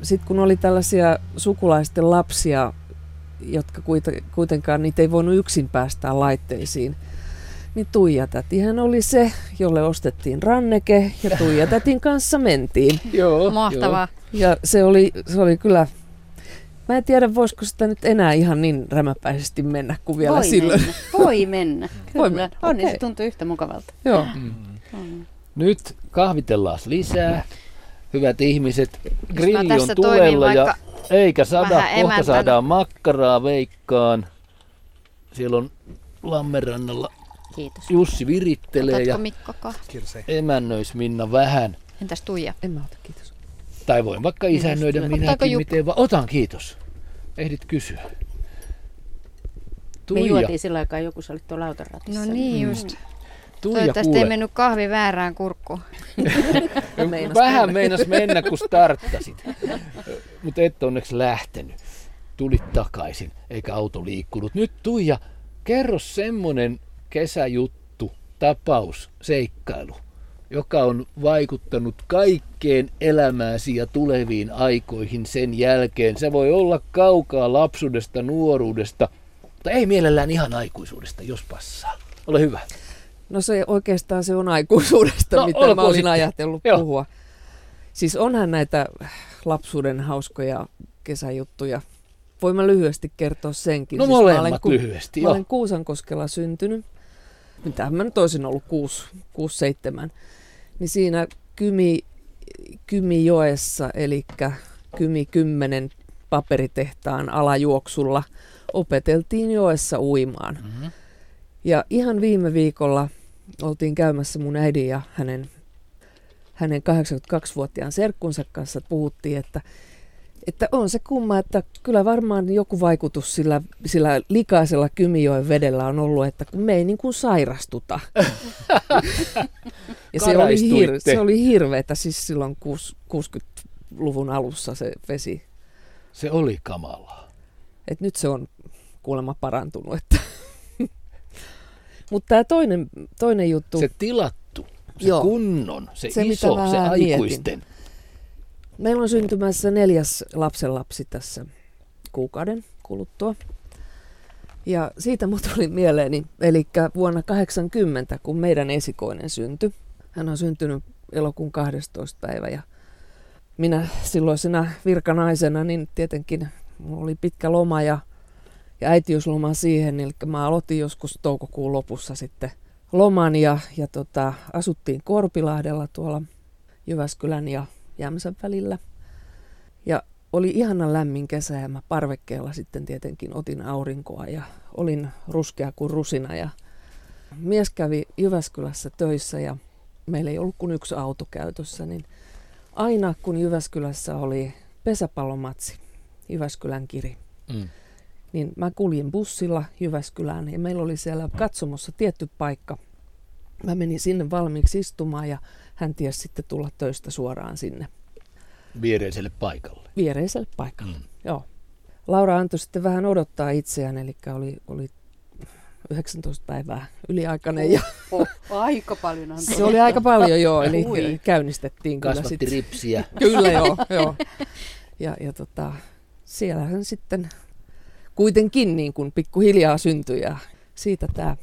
Sitten kun oli tällaisia sukulaisten lapsia, jotka kuitenkaan niitä ei voinut yksin päästää laitteisiin, niin Tuija tätihän oli se, jolle ostettiin ranneke ja Tuija tätin kanssa mentiin. Joo. Mahtavaa. Ja se oli, se oli kyllä, mä en tiedä voisiko sitä nyt enää ihan niin rämäpäisesti mennä kuin vielä Voi silloin. mennä. Voi mennä. Kyllä. Voi mennä, On, niin se tuntuu yhtä mukavalta. Joo. Mm. Nyt kahvitellaan lisää. Hyvät ihmiset, grilli on tulella ja vaikka eikä sada, kohta saadaan makkaraa veikkaan. Siellä on Lammenrannalla Kiitos. Jussi virittelee Otatko ja Mikko emännöis Minna vähän. Entäs Tuija? En mä ota, kiitos. Tai voin vaikka isännöidä minäkin, miten vaan. Otan, kiitos. Ehdit kysyä. Me Tuija, juotiin sillä aikaa joku se oli tuolla autoratissa. No niin just. Tuija Toivottavasti kuule, ei mennyt kahvi väärään kurkkuun. Meinas vähän meinas mennä, kun starttasit. Mutta et onneksi lähtenyt. Tulit takaisin, eikä auto liikkunut. Nyt Tuija, kerro semmonen kesäjuttu, tapaus, seikkailu, joka on vaikuttanut kaikkeen elämääsi ja tuleviin aikoihin sen jälkeen. Se voi olla kaukaa lapsuudesta, nuoruudesta, mutta ei mielellään ihan aikuisuudesta, jos passaa. Ole hyvä. No se oikeastaan se on aikuisuudesta, No, mitä mä olin sitten. ajatellut Joo. puhua. Siis onhan näitä lapsuuden hauskoja kesäjuttuja. Voin mä lyhyesti kertoa senkin. No siis mä olen, molemmat lyhyesti, mä olen Kuusankoskella syntynyt. Mitä mä nyt olisin ollut 6-7. Niin siinä Kymi, Kymijoessa, eli Kymi 10 paperitehtaan alajuoksulla opeteltiin joessa uimaan. Mm-hmm. Ja ihan viime viikolla oltiin käymässä mun äidin ja hänen, hänen 82-vuotiaan serkkunsa kanssa. Puhuttiin, että, että on se kumma, että kyllä varmaan joku vaikutus sillä, sillä likaisella Kymijoen vedellä on ollut, että kun me ei niin kuin sairastuta. ja se oli, hir, se oli hirveetä siis silloin kuus- 60-luvun alussa se vesi. Se oli kamalaa. Et nyt se on kuulemma parantunut. Että. Mutta tämä toinen, toinen juttu. Se tilattu, se Joo. kunnon, se, Se, iso, se vähän mietin. Meillä on syntymässä neljäs lapsenlapsi tässä kuukauden kuluttua. Ja siitä mut tuli mieleeni, eli vuonna 80, kun meidän esikoinen syntyi. Hän on syntynyt elokuun 12. päivä ja minä silloisena virkanaisena, niin tietenkin mulla oli pitkä loma ja, ja äitiysloma siihen, eli mä aloitin joskus toukokuun lopussa sitten loman ja, ja tota, asuttiin Korpilahdella tuolla Jyväskylän ja Jämsän välillä. Ja oli ihana lämmin kesä ja mä parvekkeella sitten tietenkin otin aurinkoa ja olin ruskea kuin rusina ja mies kävi Jyväskylässä töissä ja meillä ei ollut kuin yksi auto käytössä, niin aina kun Jyväskylässä oli pesäpallomatsi, Jyväskylän kiri, mm. niin mä kuljin bussilla Jyväskylään ja meillä oli siellä katsomossa tietty paikka. Mä menin sinne valmiiksi istumaan ja hän tiesi sitten tulla töistä suoraan sinne. Viereiselle paikalle. Viereiselle paikalle, mm. joo. Laura antoi sitten vähän odottaa itseään, eli oli, oli 19 päivää yliaikainen. Ja oh, aika paljon antoi. Se oli aika paljon, joo, eli Ui. käynnistettiin kyllä Kasvatti ripsiä. Kyllä, joo. joo. Ja, ja tota, siellähän sitten kuitenkin niin kuin pikkuhiljaa syntyi ja siitä tämä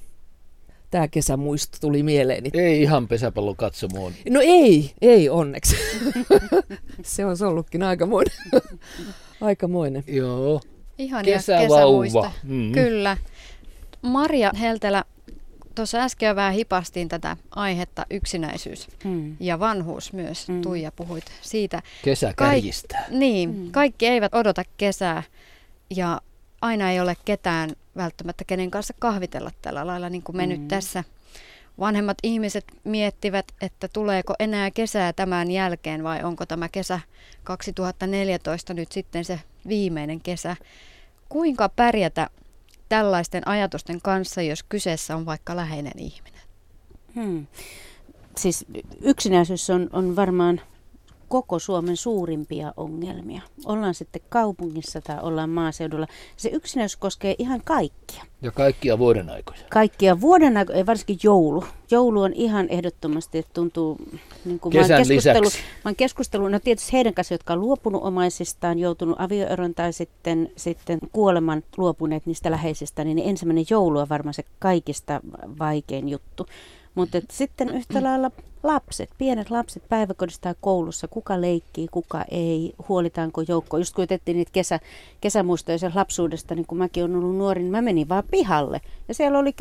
tämä kesämuisto tuli mieleeni. Ei ihan pesäpallon katsomoon. No ei, ei onneksi. se on ollutkin aikamoinen. aikamoinen. Joo. Ihan kesämuisto. Mm-hmm. Kyllä. Maria Heltelä, tuossa äsken jo vähän hipastiin tätä aihetta yksinäisyys mm. ja vanhuus myös. Mm. Tuija puhuit siitä. Kesä kärjistää. Kaik- niin, mm. kaikki eivät odota kesää ja aina ei ole ketään välttämättä kenen kanssa kahvitella tällä lailla, niin kuin me mm. nyt tässä vanhemmat ihmiset miettivät, että tuleeko enää kesää tämän jälkeen vai onko tämä kesä 2014 nyt sitten se viimeinen kesä. Kuinka pärjätä tällaisten ajatusten kanssa, jos kyseessä on vaikka läheinen ihminen? Hmm. Siis yksinäisyys on, on varmaan koko Suomen suurimpia ongelmia. Ollaan sitten kaupungissa tai ollaan maaseudulla. Se yksinäisyys koskee ihan kaikkia. Ja kaikkia vuoden aikoja. Kaikkia vuoden aikoja, varsinkin joulu. Joulu on ihan ehdottomasti, että tuntuu... Niin kuin Kesän mä keskustelu, mä oon keskustellut, no tietysti heidän kanssa, jotka on luopunut omaisistaan, joutunut avioeron tai sitten, sitten kuoleman luopuneet niistä läheisistä, niin ensimmäinen joulu on varmaan se kaikista vaikein juttu. Mutta sitten yhtä lailla lapset, pienet lapset päiväkodissa tai koulussa, kuka leikkii, kuka ei, huolitaanko joukko. Just kun otettiin niitä kesä, kesämuistoja lapsuudesta, niin kun mäkin olen ollut nuori, niin mä menin vaan pihalle. Ja siellä oli 10-20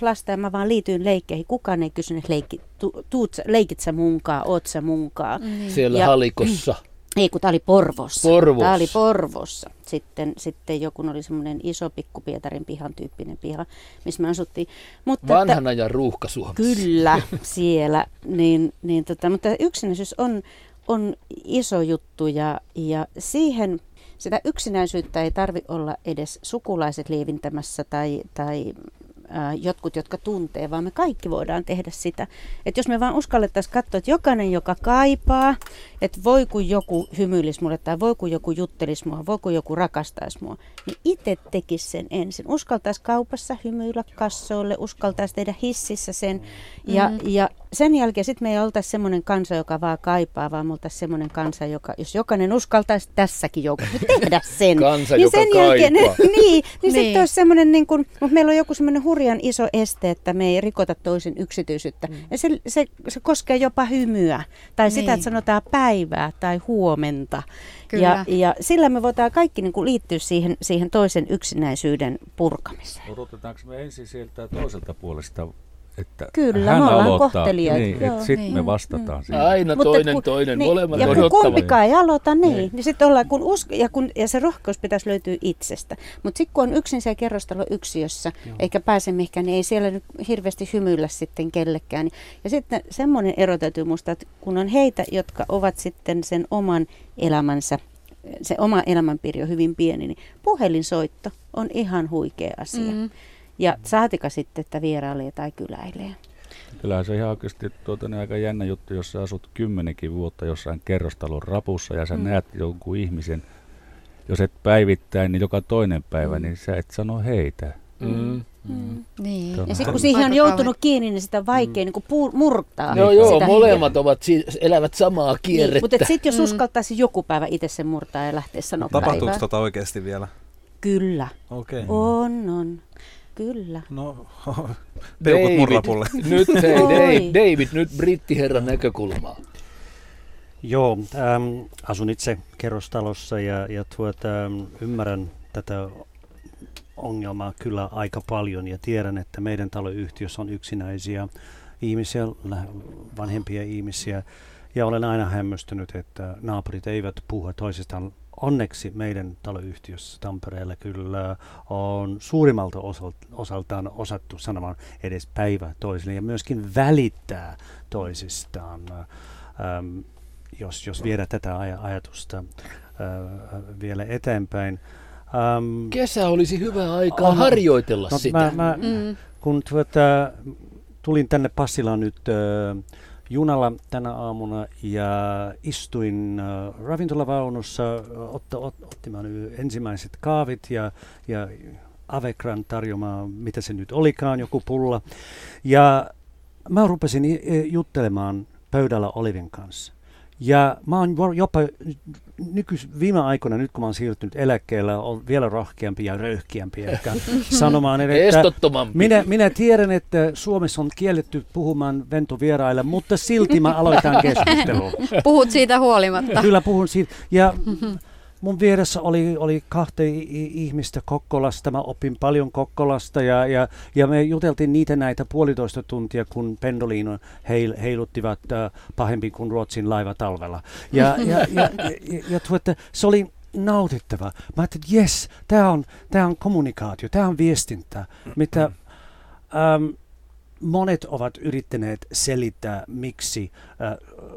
lasta ja mä vaan liityin leikkeihin. Kukaan ei kysynyt, leikki, tu, tuut, leikit sä munkaa, oot sä munkaa. Mm. Siellä ja, halikossa. Ei, kun tämä oli Porvossa. Porvossa. Tämä oli Porvossa. Sitten, sitten joku oli semmoinen iso pikku Pietarin pihan tyyppinen piha, missä me asuttiin. Mutta Vanhana että, ja ruuhka Suomessa. Kyllä, siellä. Niin, niin tota, mutta yksinäisyys on, on iso juttu ja, ja siihen sitä yksinäisyyttä ei tarvi olla edes sukulaiset lievintämässä tai, tai jotkut, jotka tuntee, vaan me kaikki voidaan tehdä sitä. Että jos me vaan uskallettaisiin katsoa, että jokainen, joka kaipaa, että voi kun joku hymyilisi mulle tai voi kun joku juttelisi mua, voi kun joku rakastaisi mua, niin itse tekisi sen ensin. Uskaltaisi kaupassa hymyillä kassoille, uskaltaisi tehdä hississä sen ja, mm-hmm. ja sen jälkeen sitten me ei oltaisi semmoinen kansa, joka vaan kaipaa, vaan me oltaisiin semmoinen kansa, joka, jos jokainen uskaltaisi tässäkin joukossa tehdä sen. kansa, niin joka sen kaipaa. jälkeen, niin, niin, niin. sitten olisi semmoinen, niin kuin, mutta meillä on joku semmoinen hurjan iso este, että me ei rikota toisen yksityisyyttä. Mm. Ja se, se, se koskee jopa hymyä, tai niin. sitä, että sanotaan päivää tai huomenta. Ja, ja sillä me voidaan kaikki niin kuin liittyä siihen, siihen toisen yksinäisyyden purkamiseen. Odotetaanko me ensin sieltä toiselta puolesta että Kyllä, hän me ollaan aloittaa. Niin, sitten niin. me vastataan mm. siihen. Aina Mutta toinen, kun, toinen, niin, molemmat Ja kun kumpikaan ei aloita, niin, niin. niin sitten ollaan, kun usko, ja, kun, ja se rohkeus pitäisi löytyä itsestä. Mutta sitten kun on yksin se kerrostalo yksiössä, Joo. eikä pääse mihinkään, niin ei siellä nyt hirveästi hymyillä sitten kellekään. Ja sitten semmoinen ero täytyy muistaa, että kun on heitä, jotka ovat sitten sen oman elämänsä se oma elämänpiiri on hyvin pieni, niin puhelinsoitto on ihan huikea asia. Mm. Ja saatika sitten, että vierailee tai kyläilee. Kyllähän se ihan oikeasti tuota, niin aika jännä juttu, jos sä asut kymmenenkin vuotta jossain kerrostalon rapussa ja sä mm. näet jonkun ihmisen, jos et päivittäin, niin joka toinen päivä, mm. niin sä et sano heitä. Mm. Mm. Mm. Niin. Ja sitten kun siihen on joutunut kiinni, niin sitä on vaikea mm. niin kuin murtaa. Joo, joo, molemmat hiljaa. ovat, elävät samaa niin, kierrettä. Niin, mutta sitten jos mm. uskaltaisi joku päivä itse sen murtaa ja lähteä sanomaan Tapahtuuko tota oikeasti vielä? Kyllä. Okay. On, on. Kyllä. No, peukut murrapulle. Nyt hei, David, David, nyt brittiherran näkökulmaa. Joo, ähm, asun itse kerrostalossa ja, ja tuota, ymmärrän tätä ongelmaa kyllä aika paljon ja tiedän, että meidän taloyhtiössä on yksinäisiä ihmisiä, vanhempia ihmisiä Ja olen aina hämmästynyt, että naapurit eivät puhu toisistaan. Onneksi meidän taloyhtiössä Tampereella kyllä on suurimmalta osaltaan osattu sanomaan edes päivä toisille ja myöskin välittää toisistaan. Ähm, jos, jos viedä tätä aj- ajatusta äh, vielä eteenpäin. Ähm, Kesä olisi hyvä aika on, harjoitella no, sitä. Mä, mä, mm. Kun tuota, tulin tänne Passilaan nyt äh, junalla tänä aamuna ja istuin äh, ravintolavaunussa otta, ot, ottamaan ensimmäiset kaavit ja, ja Avekran tarjoamaan, mitä se nyt olikaan, joku pulla. Ja mä rupesin juttelemaan pöydällä Olivin kanssa. Ja mä oon jopa nykys, viime aikoina, nyt kun mä oon siirtynyt eläkkeellä, on vielä rohkeampi ja röyhkeämpi ehkä sanomaan, että minä, minä tiedän, että Suomessa on kielletty puhumaan ventovieraille, mutta silti mä aloitan keskustelua. Puhut siitä huolimatta. Kyllä puhun siitä. Ja mun vieressä oli, oli kahta ihmistä Kokkolasta. Mä opin paljon Kokkolasta ja, ja, ja me juteltiin niitä näitä puolitoista tuntia, kun pendoliino heil, heiluttivat äh, pahempi kuin Ruotsin laiva talvella. Ja, ja, ja, ja, ja, ja tuota, se oli nautittava. Mä ajattelin, että jes, tämä on, tää on kommunikaatio, tämä on viestintä, mitä... Ähm, monet ovat yrittäneet selittää, miksi äh,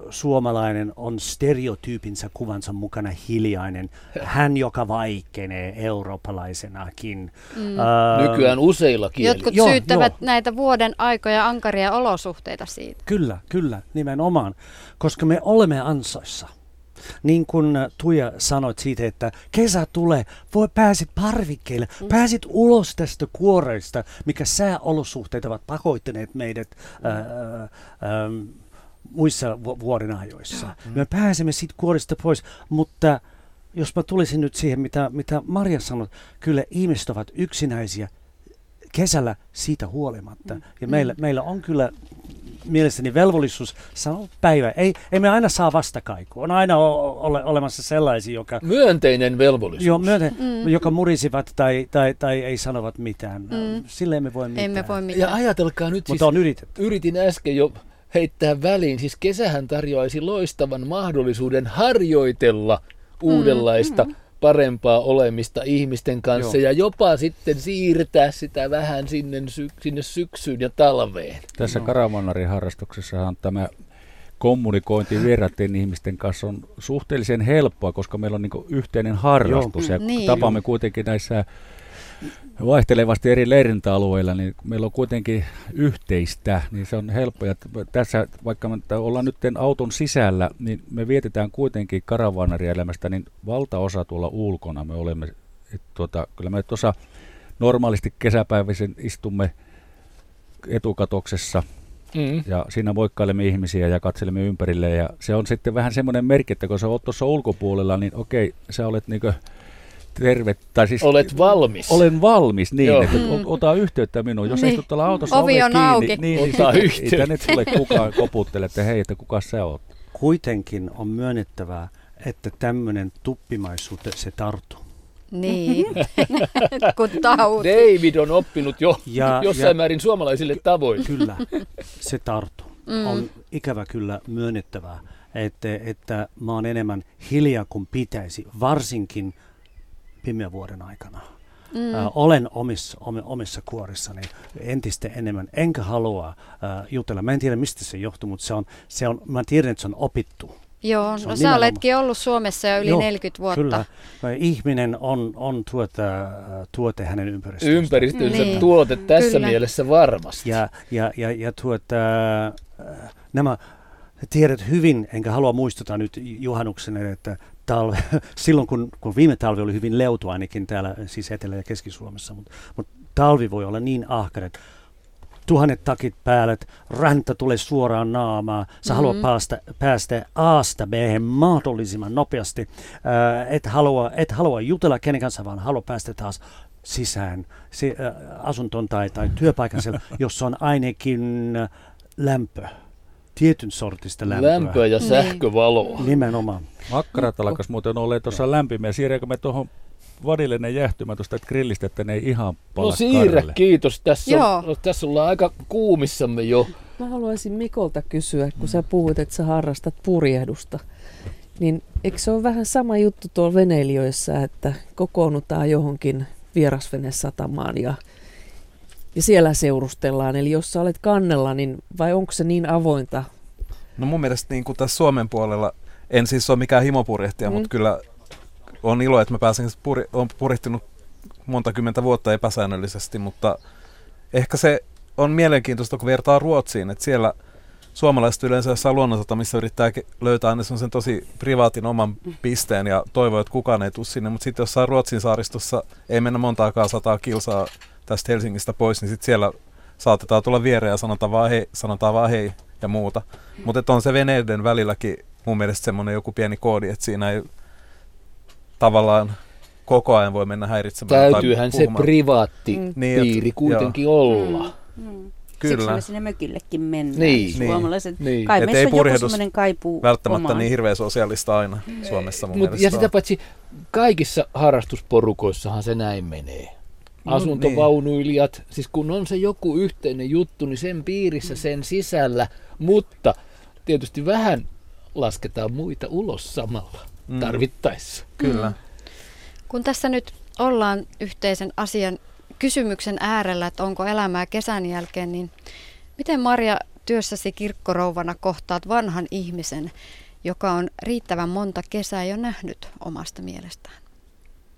suomalainen on stereotyypinsä kuvansa mukana hiljainen. Hän, joka vaikenee eurooppalaisenakin. Mm. Äh, Nykyään useilla kielillä. Jotkut joo, syyttävät joo. näitä vuoden aikoja ankaria olosuhteita siitä. Kyllä, kyllä, nimenomaan. Koska me olemme ansoissa. Niin kuin Tuija sanoit siitä, että kesä tulee, voi pääsit parvikkeille, mm. pääsit ulos tästä kuoreista, mikä sääolosuhteet ovat pakoittaneet meidät ää, ää, muissa vu- vuoden ajoissa. Mm. Me pääsemme siitä kuorista pois, mutta jos mä tulisin nyt siihen, mitä, mitä Maria sanoi, kyllä ihmiset ovat yksinäisiä kesällä siitä huolimatta. Mm. Ja meillä, mm. meillä on kyllä mielestäni velvollisuus sanoa päivä. Ei, ei me aina saa vastakaikua. On aina ole, olemassa sellaisia, joka... Myönteinen velvollisuus. Jo, myönte, mm. joka murisivat tai, tai, tai ei sanovat mitään. Mm. Sille emme voi mitään. Emme voi mitään. Ja ajatelkaa nyt Mutta siis, on yritetty. yritin äsken jo heittää väliin. Siis kesähän tarjoaisi loistavan mahdollisuuden harjoitella uudenlaista mm parempaa olemista ihmisten kanssa Joo. ja jopa sitten siirtää sitä vähän sinne, sy- sinne syksyyn ja talveen. Tässä no. Karamonarin harrastuksessahan tämä kommunikointi vieraiden ihmisten kanssa on suhteellisen helppoa, koska meillä on niin yhteinen harrastus Joo. ja niin. tapamme kuitenkin näissä vaihtelevasti eri leirintäalueilla, niin meillä on kuitenkin yhteistä, niin se on helppo. Ja tässä, vaikka me ollaan nyt auton sisällä, niin me vietetään kuitenkin karavaanarielämästä, niin valtaosa tuolla ulkona me olemme, et tuota, kyllä me tuossa normaalisti kesäpäiväisen istumme etukatoksessa Mm. Ja siinä moikkailemme ihmisiä ja katselemme ympärille. Ja se on sitten vähän semmoinen merkki, että kun sä oot tuossa ulkopuolella, niin okei, sä olet niinkö terve. Tai siis, Olet valmis. Olen valmis, niin, Joo. että ota yhteyttä minuun. Jos niin. istut tuolla autossa Ovi on kiinni, auki. niin, niin, ota niin, yhteyttä. ei tänne tule kukaan koputtele, että hei, että kuka sä oot. Kuitenkin on myönnettävää, että tämmöinen tuppimaisuus se tarttuu. Niin, kun tauti. David on oppinut jo ja, jossain ja, määrin suomalaisille tavoin. Kyllä, se tarttuu. Mm. On ikävä kyllä myönnettävää, että, että mä oon enemmän hiljaa kuin pitäisi, varsinkin pimeän vuoden aikana. Mm. Äh, olen omissa, om, omissa kuorissani entistä enemmän, enkä halua äh, jutella. Mä en tiedä, mistä se johtuu, mutta se on, se on, mä tiedän, että se on opittu. Joo, no sä oletkin ollut Suomessa jo yli Joo, 40 vuotta. Kyllä. Ihminen on, on tuota, tuote hänen ympäristönsä. Ympäristönsä niin. tuote tässä kyllä. mielessä varmasti. Ja, ja, ja, ja tuota, nämä tiedät hyvin, enkä halua muistuttaa nyt juhannuksena, että talve, silloin kun, kun viime talvi oli hyvin leutu ainakin täällä siis Etelä- ja Keski-Suomessa, mutta, mutta talvi voi olla niin ahkara, että tuhannet takit päälle, räntä tulee suoraan naamaan, sä mm-hmm. haluat päästä, päästä Aasta B mahdollisimman nopeasti, äh, et, halua, et halua jutella kenen kanssa, vaan haluaa päästä taas sisään se, äh, asuntoon tai, tai työpaikan, jossa on ainakin lämpö tietyn sortista lämpöä. Lämpöä ja niin. sähkövaloa. Nimenomaan. Makkarat alkas muuten olla tuossa lämpimiä. Siirreekö me tuohon vadillinen jäähtymä tuosta grillistä, että ne ei ihan pala No siirre, karille. kiitos. Tässä, on, tässä ollaan aika kuumissamme jo. Mä haluaisin Mikolta kysyä, kun sä puhuit, että sä harrastat purjehdusta. Niin eikö se ole vähän sama juttu tuolla veneilijöissä, että kokoonnutaan johonkin vierasvenesatamaan ja, ja siellä seurustellaan? Eli jos sä olet kannella, niin vai onko se niin avointa? No mun mielestä niin kuin tässä Suomen puolella, en siis ole mikään himopurjehtija, mm. mutta kyllä on ilo, että mä pääsen, puri, on purjehtinut monta kymmentä vuotta epäsäännöllisesti, mutta ehkä se on mielenkiintoista, kun vertaa Ruotsiin, että siellä suomalaiset yleensä jossain missä yrittää löytää aina sen tosi privaatin oman pisteen ja toivoo, että kukaan ei tule sinne, mutta sitten jossain Ruotsin saaristossa ei mennä montaakaan sataa kilsaa tästä Helsingistä pois, niin sitten siellä saatetaan tulla viereen ja sanotaan vaan hei, sanotaan vaan hei ja muuta. Mutta on se veneiden välilläkin mun mielestä semmoinen joku pieni koodi, että siinä ei tavallaan koko ajan voi mennä häiritsemään. Täytyyhän se privaatti mm. Niin, piiri kuitenkin joo. olla. Mm. Mm. Kyllä. Siksi me sinne mökillekin mennään. Niin. Suomalaiset. Niin. Kai meissä ei on joku semmoinen kaipuu Välttämättä omaan. niin hirveän sosiaalista aina Suomessa mun Mut, Ja sitä paitsi kaikissa harrastusporukoissahan se näin menee. Asuntovaunuilijat, niin. siis kun on se joku yhteinen juttu, niin sen piirissä, sen sisällä, mutta tietysti vähän lasketaan muita ulos samalla mm. tarvittaessa. Kyllä. Mm. Kun tässä nyt ollaan yhteisen asian kysymyksen äärellä, että onko elämää kesän jälkeen, niin miten Marja työssäsi kirkkorouvana kohtaat vanhan ihmisen, joka on riittävän monta kesää jo nähnyt omasta mielestään?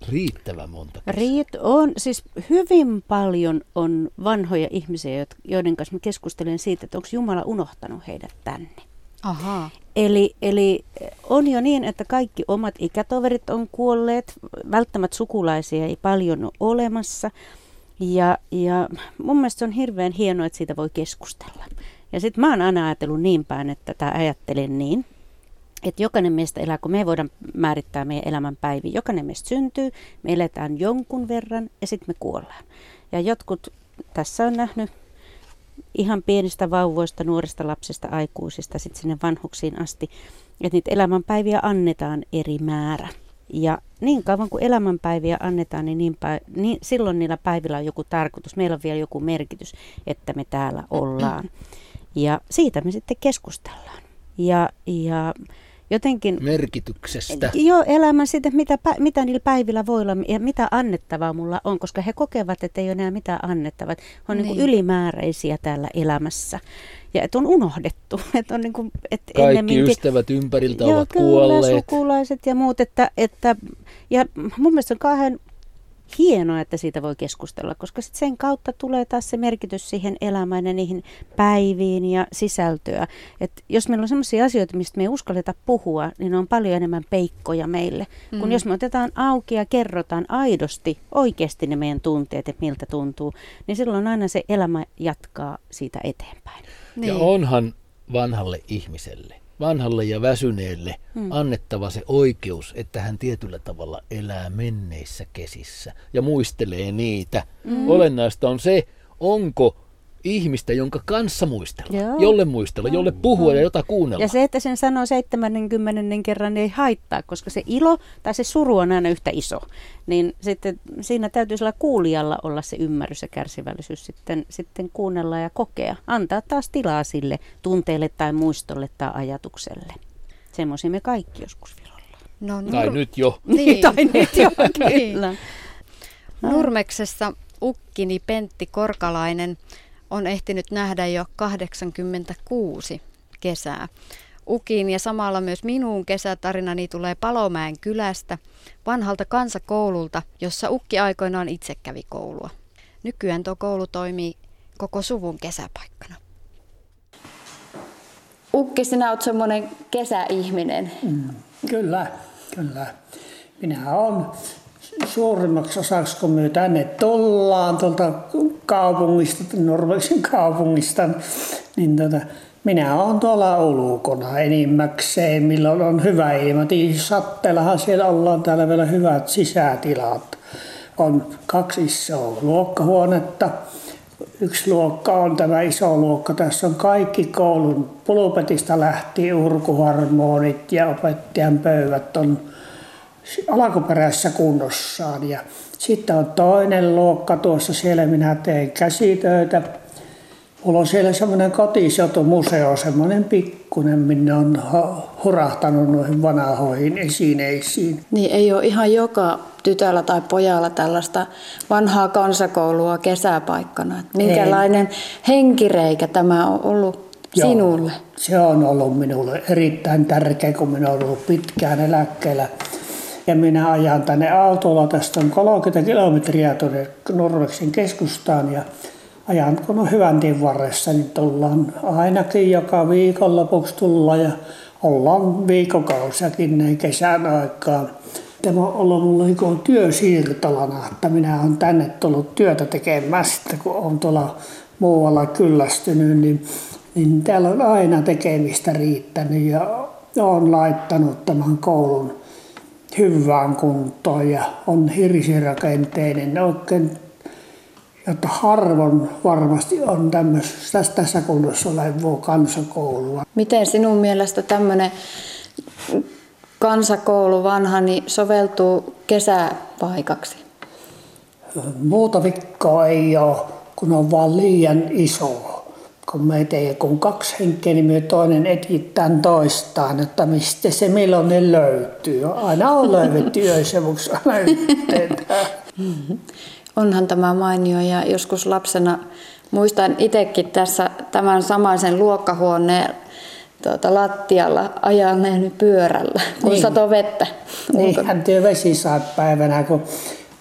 Riittävän monta kesää. Riit on, siis hyvin paljon on vanhoja ihmisiä, joiden kanssa mä keskustelen siitä, että onko Jumala unohtanut heidät tänne. Aha. Eli, eli on jo niin, että kaikki omat ikätoverit on kuolleet, välttämättä sukulaisia ei paljon ole olemassa. Ja, ja mun mielestä se on hirveän hienoa, että siitä voi keskustella. Ja sitten mä oon aina ajatellut niin päin, että tämä ajattelen niin, että jokainen meistä elää, kun me ei voida määrittää meidän elämän päiviä. Jokainen meistä syntyy, me eletään jonkun verran ja sitten me kuollaan. Ja jotkut tässä on nähnyt ihan pienistä vauvoista, nuorista lapsista, aikuisista, sitten sinne vanhuksiin asti, että niitä elämänpäiviä annetaan eri määrä. Ja niin kauan kuin elämänpäiviä annetaan, niin, niin, päiv- niin silloin niillä päivillä on joku tarkoitus. Meillä on vielä joku merkitys, että me täällä ollaan. Ja siitä me sitten keskustellaan. Ja, ja jotenkin... Merkityksestä. Joo, elämän siitä, mitä, mitä niillä päivillä voi olla ja mitä annettavaa mulla on, koska he kokevat, että ei ole enää mitään annettavaa. He on niin. Niin ylimääräisiä täällä elämässä. Ja että on unohdettu. Että on niin kuin, että Kaikki ennemminkin, ystävät ympäriltä joo, ovat kyllä, kuolleet. sukulaiset ja muut. Että, että, ja mun mielestä on kauhean hienoa, että siitä voi keskustella, koska sit sen kautta tulee taas se merkitys siihen elämään ja niihin päiviin ja sisältöä. Et jos meillä on sellaisia asioita, mistä me ei uskalleta puhua, niin ne on paljon enemmän peikkoja meille. Mm. Kun jos me otetaan auki ja kerrotaan aidosti, oikeasti ne meidän tunteet, että miltä tuntuu, niin silloin aina se elämä jatkaa siitä eteenpäin. Niin. Ja onhan vanhalle ihmiselle vanhalle ja väsyneelle hmm. annettava se oikeus, että hän tietyllä tavalla elää menneissä kesissä ja muistelee niitä. Hmm. Olennaista on se, onko ihmistä, jonka kanssa muistella, Joo. jolle muistella, jolle puhua Joo. ja jota kuunnella. Ja se, että sen sanoo 70 kerran, niin ei haittaa, koska se ilo tai se suru on aina yhtä iso. Niin sitten siinä täytyy sillä kuulijalla olla se ymmärrys ja kärsivällisyys sitten, sitten kuunnella ja kokea. Antaa taas tilaa sille tunteelle tai muistolle tai ajatukselle. Semmoisia me kaikki joskus virolla. No, nur- tai nyt jo. Niin. tai nyt jo, kyllä. Nurmeksessa ukkini Pentti Korkalainen on ehtinyt nähdä jo 86 kesää. Ukin ja samalla myös minun kesätarinani tulee Palomäen kylästä, vanhalta kansakoululta, jossa Ukki aikoinaan itse kävi koulua. Nykyään tuo koulu toimii koko suvun kesäpaikkana. Ukki, sinä olet semmoinen kesäihminen. Mm, kyllä, kyllä. Minä olen suurimmaksi osaksi, kun me tänne tullaan tuolta kaupungista, Norveksin kaupungista, niin tota, minä olen tuolla ulkona enimmäkseen, milloin on hyvä ilma. Satteellahan siellä ollaan täällä vielä hyvät sisätilat. On kaksi isoa luokkahuonetta. Yksi luokka on tämä iso luokka. Tässä on kaikki koulun pulpetista lähtien urkuharmonit ja opettajan pöydät on alkuperäisessä kunnossaan. Ja sitten on toinen luokka tuossa, siellä minä teen käsitöitä. Mulla on siellä semmoinen kotisotumuseo, semmoinen pikkunen, minne on hurahtanut noihin vanhoihin esineisiin. Niin ei ole ihan joka tytöllä tai pojalla tällaista vanhaa kansakoulua kesäpaikkana. Minkälainen ei. henkireikä tämä on ollut Joo, sinulle? Se on ollut minulle erittäin tärkeä, kun minä olen ollut pitkään eläkkeellä. Ja minä ajan tänne autolla, tästä on 30 kilometriä tuonne Norveksin keskustaan ja ajan kun on hyvän tien varressa, niin tullaan ainakin joka lopuksi tulla ja ollaan viikokausiakin näin kesän aikaan. Tämä on ollut mulla niin työsiirtolana, että minä olen tänne tullut työtä tekemästä, kun olen tuolla muualla kyllästynyt, niin, niin täällä on aina tekemistä riittänyt ja olen laittanut tämän koulun hyvään kuntoon ja on hirsirakenteinen, oikein jotta harvoin varmasti on tämmöisessä, tässä kunnossa olevaa kansakoulua. Miten sinun mielestä tämmöinen kansakoulu vanha niin soveltuu kesäpaikaksi? Muuta vikkoa ei ole, kun on vaan liian iso. Kun meitä ei kun kaksi henkeä, niin me toinen etittään toistaan, että mistä se milloin ne löytyy. Aina on löydetty yöisemuksi onhan tämä mainio ja joskus lapsena muistan itsekin tässä tämän samaisen luokkahuoneen tuota, lattialla ajaneen pyörällä, kun niin. sato vettä. Niinhän työ päivänä, kun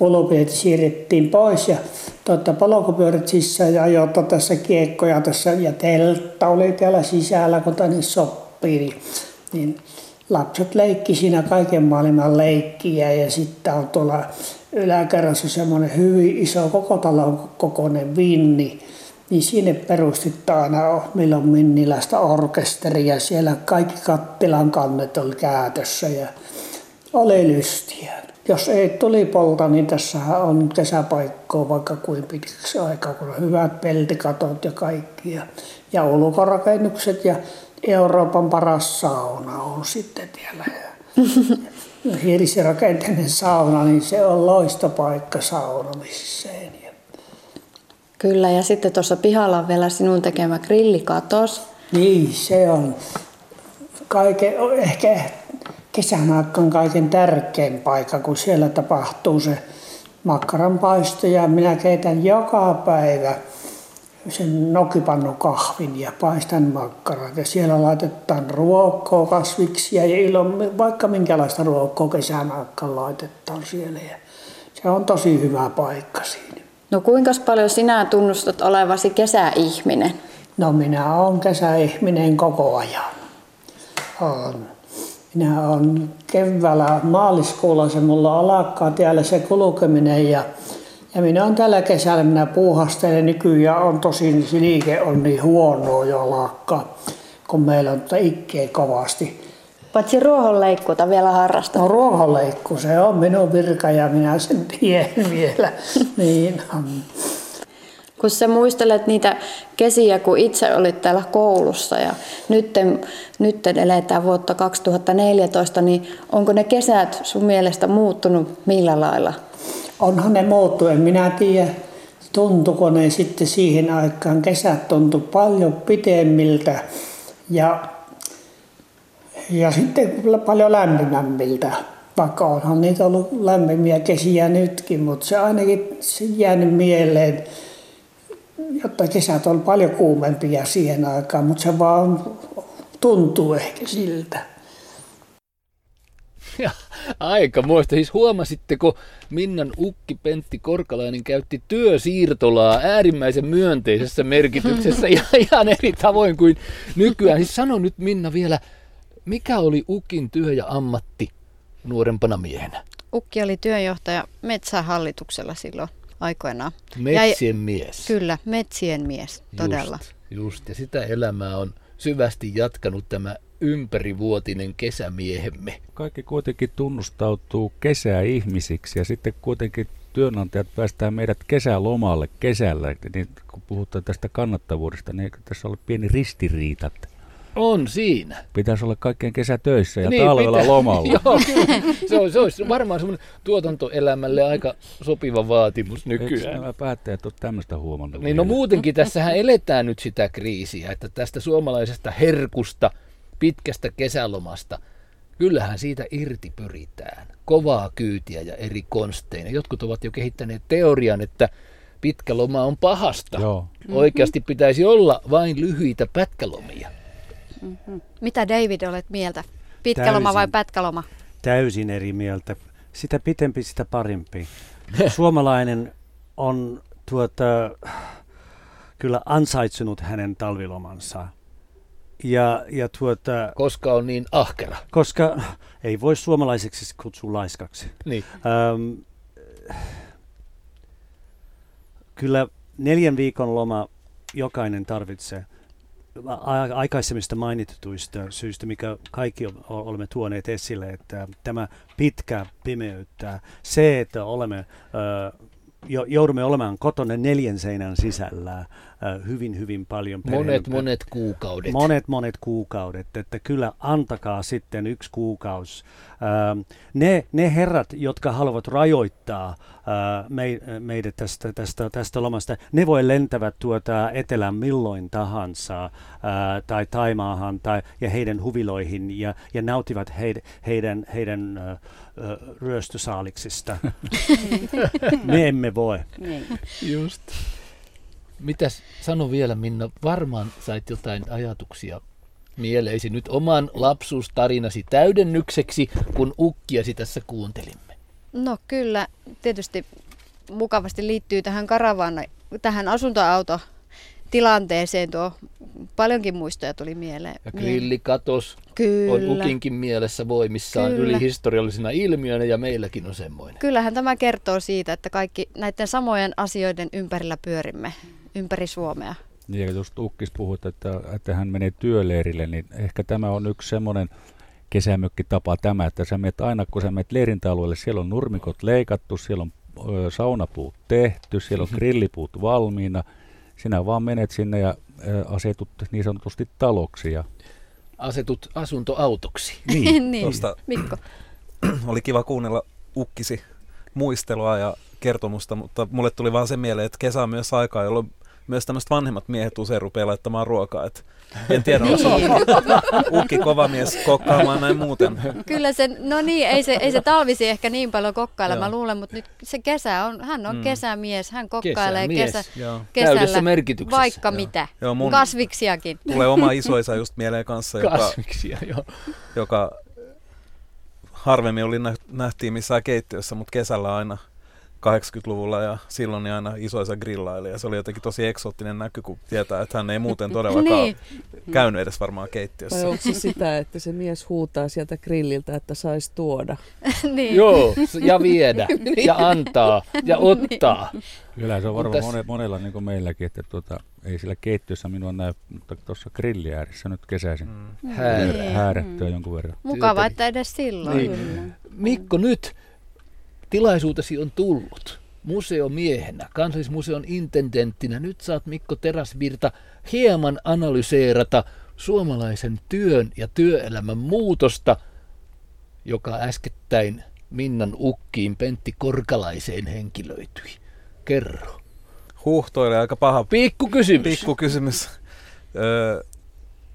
polkupyörät siirrettiin pois ja tuota, polkupyörät sisään ja ajoi tässä kiekkoja tässä ja teltta oli täällä sisällä, kun tänne sopii. Niin, niin lapset leikki siinä kaiken maailman leikkiä ja sitten on tuolla yläkerrassa semmoinen hyvin iso koko talon kokoinen vinni, niin sinne perustettiin aina milloin minniläistä orkesteria. Siellä kaikki kattilan kannet oli käytössä ja oli lystiä. Jos ei tuli polta, niin tässä on kesäpaikkoa vaikka kuin pitkäksi aikaa, kun on hyvät peltikatot ja kaikki. Ja, ja ulkorakennukset ja Euroopan paras sauna on sitten siellä. hiilisirakenteinen sauna, niin se on loistopaikka saunomiseen. Kyllä, ja sitten tuossa pihalla on vielä sinun tekemä grillikatos. Niin, se on kaiken, ehkä kesän aikaan kaiken tärkein paikka, kun siellä tapahtuu se makkaranpaisto ja minä keitän joka päivä – sen nokipannu kahvin ja paistan makkarat. Ja siellä laitetaan ruokkoa, kasviksia ja ilon, vaikka minkälaista ruokkoa kesän aikaan laitetaan siellä. Ja se on tosi hyvä paikka siinä. No kuinka paljon sinä tunnustat olevasi kesäihminen? No minä olen kesäihminen koko ajan. On. Minä olen keväällä maaliskuulla se mulla alkaa täällä se kulkeminen ja ja minä on tällä kesällä, minä puuhastelen nykyään on tosin se liike on niin huonoa jo lakka, kun meillä on ikkeä kovasti. Paitsi ruohonleikkuuta vielä harrastaa. No ruohonleikku, se on minun virka ja minä sen tiedän vielä. niin on. Kun sä muistelet niitä kesiä, kun itse olit täällä koulussa ja nyt, nyt eletään vuotta 2014, niin onko ne kesät sun mielestä muuttunut millä lailla? onhan ne muuttu, en minä tiedä tuntuko ne sitten siihen aikaan. Kesät tuntu paljon pitemmiltä ja, ja sitten paljon lämpimämmiltä. Vaikka onhan niitä ollut lämpimiä kesiä nytkin, mutta se ainakin jäänyt mieleen, jotta kesät on paljon kuumempia siihen aikaan, mutta se vaan tuntuu ehkä siltä. Ja aika muista. Siis huomasitteko, Minnan ukki Pentti Korkalainen käytti työsiirtolaa äärimmäisen myönteisessä merkityksessä ja ihan eri tavoin kuin nykyään. Siis sano nyt Minna vielä, mikä oli ukin työ ja ammatti nuorempana miehenä? Ukki oli työjohtaja metsähallituksella silloin aikoinaan. Metsien ja, mies. Kyllä, metsien mies, todella. Just, just, ja sitä elämää on syvästi jatkanut tämä ympärivuotinen kesämiehemme. Kaikki kuitenkin tunnustautuu kesäihmisiksi ja sitten kuitenkin työnantajat päästään meidät kesälomalle kesällä. Niin kun puhutaan tästä kannattavuudesta, niin eikö tässä ole pieni ristiriita? On siinä. Pitäisi olla kaikkien kesätöissä ja Niin, talvella pitää. lomalla. Joo, kyllä. Se olisi, se olisi varmaan semmoinen tuotantoelämälle aika sopiva vaatimus Eikö nykyään. nämä päättäjät ole tämmöistä huomannut? Niin no muutenkin tässähän eletään nyt sitä kriisiä, että tästä suomalaisesta herkusta, pitkästä kesälomasta, kyllähän siitä irti pyritään. Kovaa kyytiä ja eri konsteina. Jotkut ovat jo kehittäneet teorian, että pitkä loma on pahasta. Joo. Oikeasti pitäisi olla vain lyhyitä pätkälomia. Mitä David olet mieltä? Pitkä loma vai Täysin. pätkäloma? Täysin eri mieltä. Sitä pitempi, sitä parempi. Suomalainen on tuota, kyllä ansaitsenut hänen talvilomansa. Ja, ja tuota, Koska on niin ahkera. koska ei voi suomalaiseksi kutsua laiskaksi. Niin. Ähm, kyllä neljän viikon loma jokainen tarvitsee. Aikaisemmista mainituista syistä, mikä kaikki olemme tuoneet esille, että tämä pitkä pimeyttä, se, että olemme, joudumme olemaan kotona neljän seinän sisällä hyvin, hyvin paljon. Monet, perheen- monet kuukaudet. Monet, monet kuukaudet, että kyllä antakaa sitten yksi kuukausi. Ähm, ne, ne herrat, jotka haluavat rajoittaa äh, me, meidät tästä, tästä, tästä lomasta, ne voi lentävät tuota etelään milloin tahansa äh, tai Taimaahan tai, ja heidän huviloihin ja, ja nautivat heid, heidän, heidän äh, äh, ryöstösaaliksista. me emme voi. Niin. Just. Mitäs sano vielä Minna, varmaan sait jotain ajatuksia mieleisi nyt oman lapsuustarinasi täydennykseksi, kun ukkiasi tässä kuuntelimme. No kyllä, tietysti mukavasti liittyy tähän karavaana, tähän asuntoauto tilanteeseen tuo paljonkin muistoja tuli mieleen. Ja grillikatos Kyllä. on ukinkin mielessä voimissaan Kyllä. yli historiallisena ilmiönä ja meilläkin on semmoinen. Kyllähän tämä kertoo siitä, että kaikki näiden samojen asioiden ympärillä pyörimme ympäri Suomea. Niin, ja just Ukkis puhuit, että, että hän menee työleirille, niin ehkä tämä on yksi semmoinen kesämökkitapa tämä, että sä menet aina, kun sä menet leirintäalueelle, siellä on nurmikot leikattu, siellä on ö, saunapuut tehty, siellä on grillipuut valmiina. Sinä vaan menet sinne ja ö, asetut niin sanotusti taloksi. Ja, Asetut asuntoautoksi. niin, niin. Tuosta Mikko. oli kiva kuunnella Ukkisi muistelua ja kertomusta, mutta mulle tuli vaan se mieleen, että kesä on myös aikaa, jolloin myös tämmöiset vanhemmat miehet usein rupeaa laittamaan ruokaa. Et en tiedä, onko Ukki kova mies kokkaamaan näin muuten. Kyllä se, no niin, ei se, ei se talvisi ehkä niin paljon kokkailla, mä luulen, mutta nyt se kesä on, hän on Mm. kesämies, hän kokkailee Kesämies. kesä, Joo. kesällä Täydessä merkityksessä. vaikka Joo. mitä, Joo, mun kasviksiakin. tulee oma isoisa just mieleen kanssa, joka, Kasviksia, joo. joka harvemmin oli nä- nähtiin missään keittiössä, mutta kesällä aina 80-luvulla ja silloin niin aina isoisa grillaili ja se oli jotenkin tosi eksoottinen näky, kun tietää, että hän ei muuten todellakaan Niin. käynyt edes varmaan Vai keittiössä. onko se sitä, että se mies huutaa sieltä grilliltä, että saisi tuoda? niin. Joo, ja viedä, ja antaa, ja ottaa. kyllä se on varmaan tässä- mone, monella niin kuin meilläkin, että tuota, ei sillä keittiössä minua näy, mutta tuossa grilli ääressä nyt kesäisin Mm. Häärä. Niin. häärättyä jonkun verran. Mukava, että edes silloin. Niin. Mikko, nyt tilaisuutesi on tullut. Museomiehenä, kansallismuseon intendenttinä. Nyt saat Mikko Terasvirta hieman analyseerata suomalaisen työn ja työelämän muutosta, joka äskettäin Minnan ukkiin Pentti Korkalaiseen henkilöityi. Kerro. Huh, toi oli aika paha Pikku kysymys. pikku kysymys. Öö,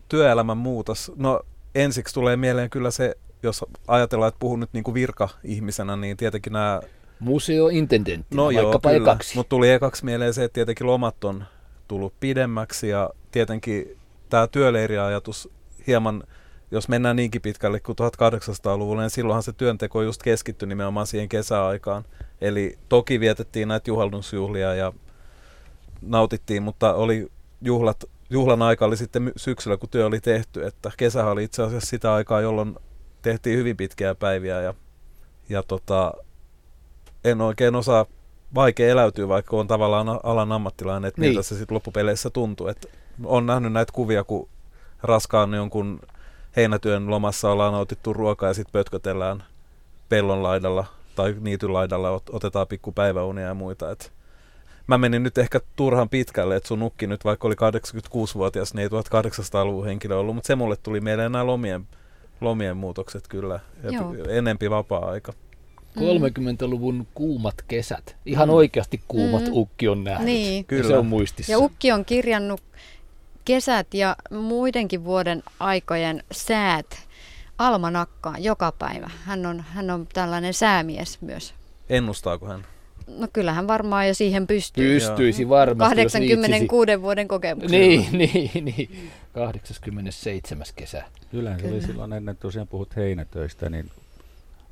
työelämän muutos. No ensiksi tulee mieleen kyllä se, jos ajatellaan, että puhun nyt niin kuin virka-ihmisenä, niin tietenkin nämä Museointendenttinä, No joo, vaikkapa kyllä. ekaksi. Mutta tuli ekaksi mieleen se, että tietenkin lomat on tullut pidemmäksi ja tietenkin tämä työleiriajatus hieman, jos mennään niinkin pitkälle kuin 1800-luvulla, niin silloinhan se työnteko just keskittyi nimenomaan siihen kesäaikaan. Eli toki vietettiin näitä juhannusjuhlia ja nautittiin, mutta oli juhlat, juhlan aika oli sitten syksyllä, kun työ oli tehty. Että kesähän oli itse asiassa sitä aikaa, jolloin tehtiin hyvin pitkiä päiviä ja, ja tota, en oikein osaa vaikea eläytyä, vaikka on tavallaan alan ammattilainen, että Niin. miltä se sitten loppupeleissä tuntuu. Et on nähnyt näitä kuvia, kun raskaan jonkun heinätyön lomassa ollaan nautittu ruokaa ja sitten pötkötellään pellon laidalla tai niityn laidalla, ot- otetaan pikku päiväunia ja muita. Et mä menin nyt ehkä turhan pitkälle, että sun nukki nyt vaikka oli 86-vuotias, niin ei 1800-luvun henkilö ollut, mutta se mulle tuli mieleen nämä lomien, lomien muutokset kyllä, ja Joo. enempi vapaa-aika. 30-luvun kuumat kesät. Ihan oikeasti kuumat Mm. ukki on nähnyt. Niin. Ja Kyllä. se on muistissa. Ja Ukki on kirjannut kesät ja muidenkin vuoden aikojen säät almanakkaan joka päivä. Hän on, hän on tällainen säämies myös. Ennustaako hän? No kyllähän varmaan jo siihen pystyy. Pystyisi varmasti, jos viitsisi. 86 vuoden kokemus. Niin, niin, niin. 87. kesä. Yleensä oli Kyllä. silloin ennen tosiaan puhut heinätöistä, niin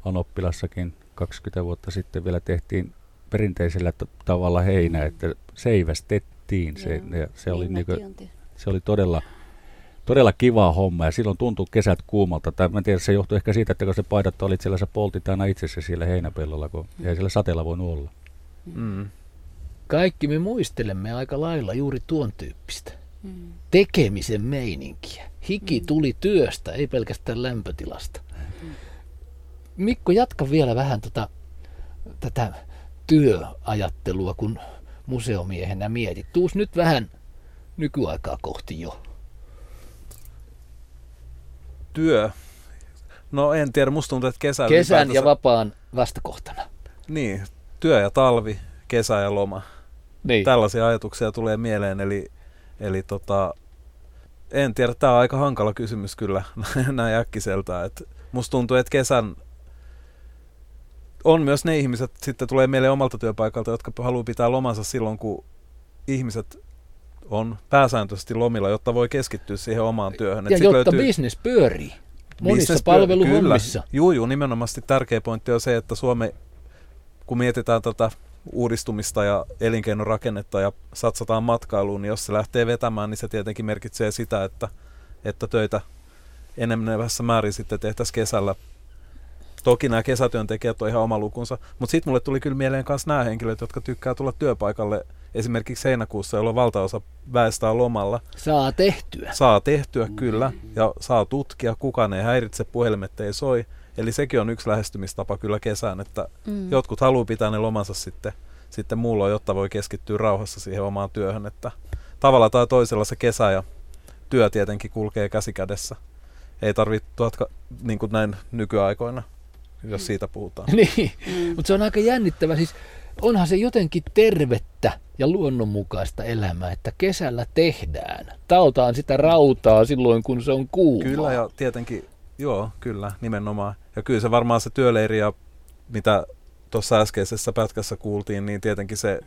Anoppilassakin 20 vuotta sitten vielä tehtiin perinteisellä t- tavalla heinä, että seivästettiin se, ja se oli, niinku, se oli todella, todella kiva homma ja silloin tuntui kesät kuumalta. Tai mä en tiedä, se johtui ehkä siitä, että kun se paidat olit siellä, sä poltit aina itsessä siellä heinäpellolla, kun ei siellä sateella voinut olla. Mm. Kaikki me muistelemme aika lailla juuri tuon tyyppistä. Tekemisen meininkiä. Hiki tuli työstä, ei pelkästään lämpötilasta. Mikko, jatka vielä vähän tota, tätä työajattelua, kun museomiehenä mietit. Tuus nyt vähän nykyaikaa kohti jo. Työ. No en tiedä, musta tuntuu, että kesä Kesän ja vapaan vastakohtana. Niin, työ ja talvi, kesä ja loma. Niin. Tällaisia ajatuksia tulee mieleen, eli, eli tota, en tiedä, tämä on aika hankala kysymys kyllä näin äkkiseltä. Et musta tuntuu, että kesän on myös ne ihmiset, sitten tulee mieleen omalta työpaikalta, jotka haluaa pitää lomansa silloin, kun ihmiset on pääsääntöisesti lomilla, jotta voi keskittyä siihen omaan työhön. Et Ja jotta business pyörii monissa Business palveluhommissa. Kyllä. Juu, juu, nimenomaisesti tärkeä pointti on se, että Suome, kun mietitään tätä uudistumista ja elinkeinorakennetta ja satsataan matkailuun, niin jos se lähtee vetämään, niin se tietenkin merkitsee sitä, että, että töitä enenevässä määrin sitten tehtäisiin kesällä. Toki nämä kesätyöntekijät on ihan oma lukunsa, mutta sitten mulle tuli kyllä mieleen myös nämä henkilöt, jotka tykkää tulla työpaikalle esimerkiksi heinäkuussa, jolloin valtaosa väestä on lomalla. Saa tehtyä. Saa tehtyä kyllä ja saa tutkia, kukaan ei häiritse, puhelimet ei soi. Eli sekin on yksi lähestymistapa kyllä kesään, että Mm. jotkut haluaa pitää ne lomansa sitten, sitten muulloin, jotta voi keskittyä rauhassa siihen omaan työhön. Että tavalla tai toisella se kesä ja työ tietenkin kulkee käsi kädessä. Ei tarvitse tuotka, niin kuin näin nykyaikoina, jos siitä puhutaan. Niin, mutta se on aika jännittävä. Siis onhan se jotenkin tervettä ja luonnonmukaista elämää, että kesällä tehdään. Tautaan sitä rautaa silloin, kun se on kuuma. Kyllä ja tietenkin, joo, kyllä, nimenomaan. Ja kyllä se varmaan se työleiri ja mitä tuossa äskeisessä pätkässä kuultiin, niin tietenkin se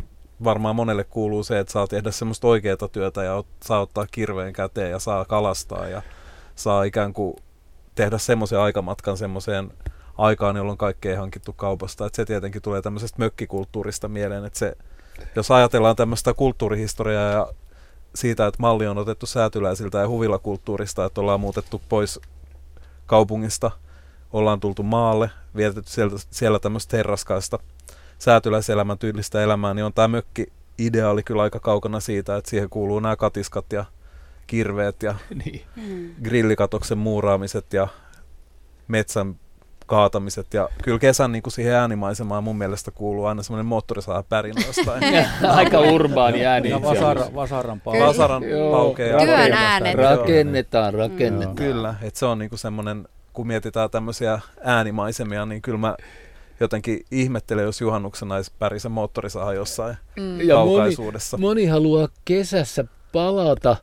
varmaan monelle kuuluu se, että saa tehdä semmoista oikeaa työtä ja ot, saa ottaa kirveen käteen ja saa kalastaa ja saa ikään kuin tehdä semmoisen aikamatkan semmoiseen aikaan, jolloin kaikkea ei hankittu kaupasta. Et se tietenkin tulee tämmöisestä mökkikulttuurista mieleen, että se, jos ajatellaan tämmöistä kulttuurihistoriaa ja siitä, että malli on otettu säätyläisiltä ja huvilakulttuurista, että ollaan muutettu pois kaupungista, ollaan tultu maalle, vietetty siellä, siellä tämmöistä terraskaista säätyläiselämän tyylistä elämää, niin on tämä mökki ideaali kyllä aika kaukana siitä, että siihen kuuluu nämä katiskat ja kirveet ja Niin. grillikatoksen muuraamiset ja metsän kaatamiset. Ja kyllä kesän niin kuin siihen äänimaisemaan mun mielestä kuuluu aina semmoinen moottorisaha pärinä jostain. Aika urbaani ääni. Ja vasara, vasaran pala. Vasaran ja Työn äänet. Rakennetaan, rakennetaan. Kyllä, että se on niinku semmoinen, kun mietitään tämmöisiä äänimaisemia, niin kyllä mä jotenkin ihmettelen, jos juhannuksena olisi pärisen moottorisaha jossain Mm. Ja moni, kaukaisuudessa. moni haluaa kesässä palata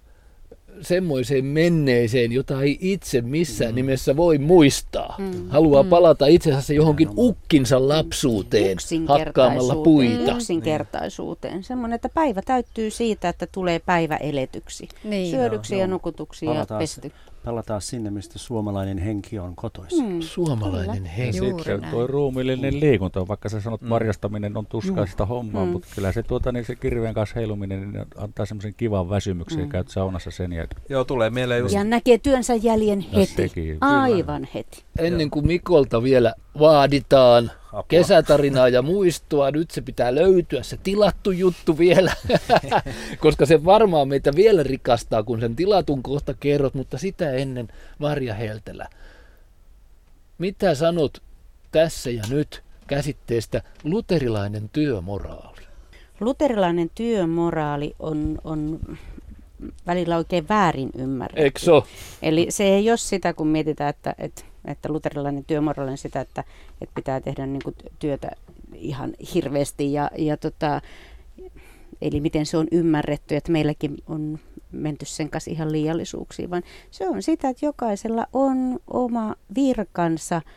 semmoiseen menneeseen, jota ei itse missään Mm. nimessä voi muistaa. Mm. Haluaa Mm. palata itse asiassa johonkin ukkinsa lapsuuteen hakkaamalla puita. Yksinkertaisuuteen. Semmoinen, että päivä täyttyy siitä, että tulee päivä eletyksi. Niin. Syödyksi Joo, ja nukutuksi ja Palataan pesty. Palataan sinne, mistä suomalainen henki on kotoisin. Mm. Suomalainen Ja henki. Juuri sitten näin. tuo ruumiillinen liikunta, vaikka sä sanot Mm. marjastaminen on tuskaista hommaa, Mm. mutta kyllä se, tuota, niin se kirveen kanssa heiluminen niin antaa semmoisen kivan väsymyksen ja Mm. käyt saunassa sen ja Joo, tulee mieleen just... Ja näkee työnsä jäljen Ja heti. sekin, Aivan heti. Ennen kuin Mikolta vielä vaaditaan Apua. kesätarinaa ja muistoa, nyt se pitää löytyä, se tilattu juttu vielä, koska se varmaan meitä vielä rikastaa, kun sen tilatun kohta kerrot, mutta sitä ennen Marja Heltelä. Mitä sanot tässä ja nyt käsitteestä luterilainen työmoraali? luterilainen työmoraali on, on välillä oikein väärin ymmärretty. Eikö so? Eli se ei ole sitä, kun mietitään, että, että, että luterilainen työmoraali on sitä, että, että pitää tehdä niin kuin työtä ihan hirveästi. Ja, ja tota, eli miten se on ymmärretty, että meilläkin on menty sen kanssa ihan liiallisuuksiin, vaan se on sitä, että jokaisella on oma virkansa –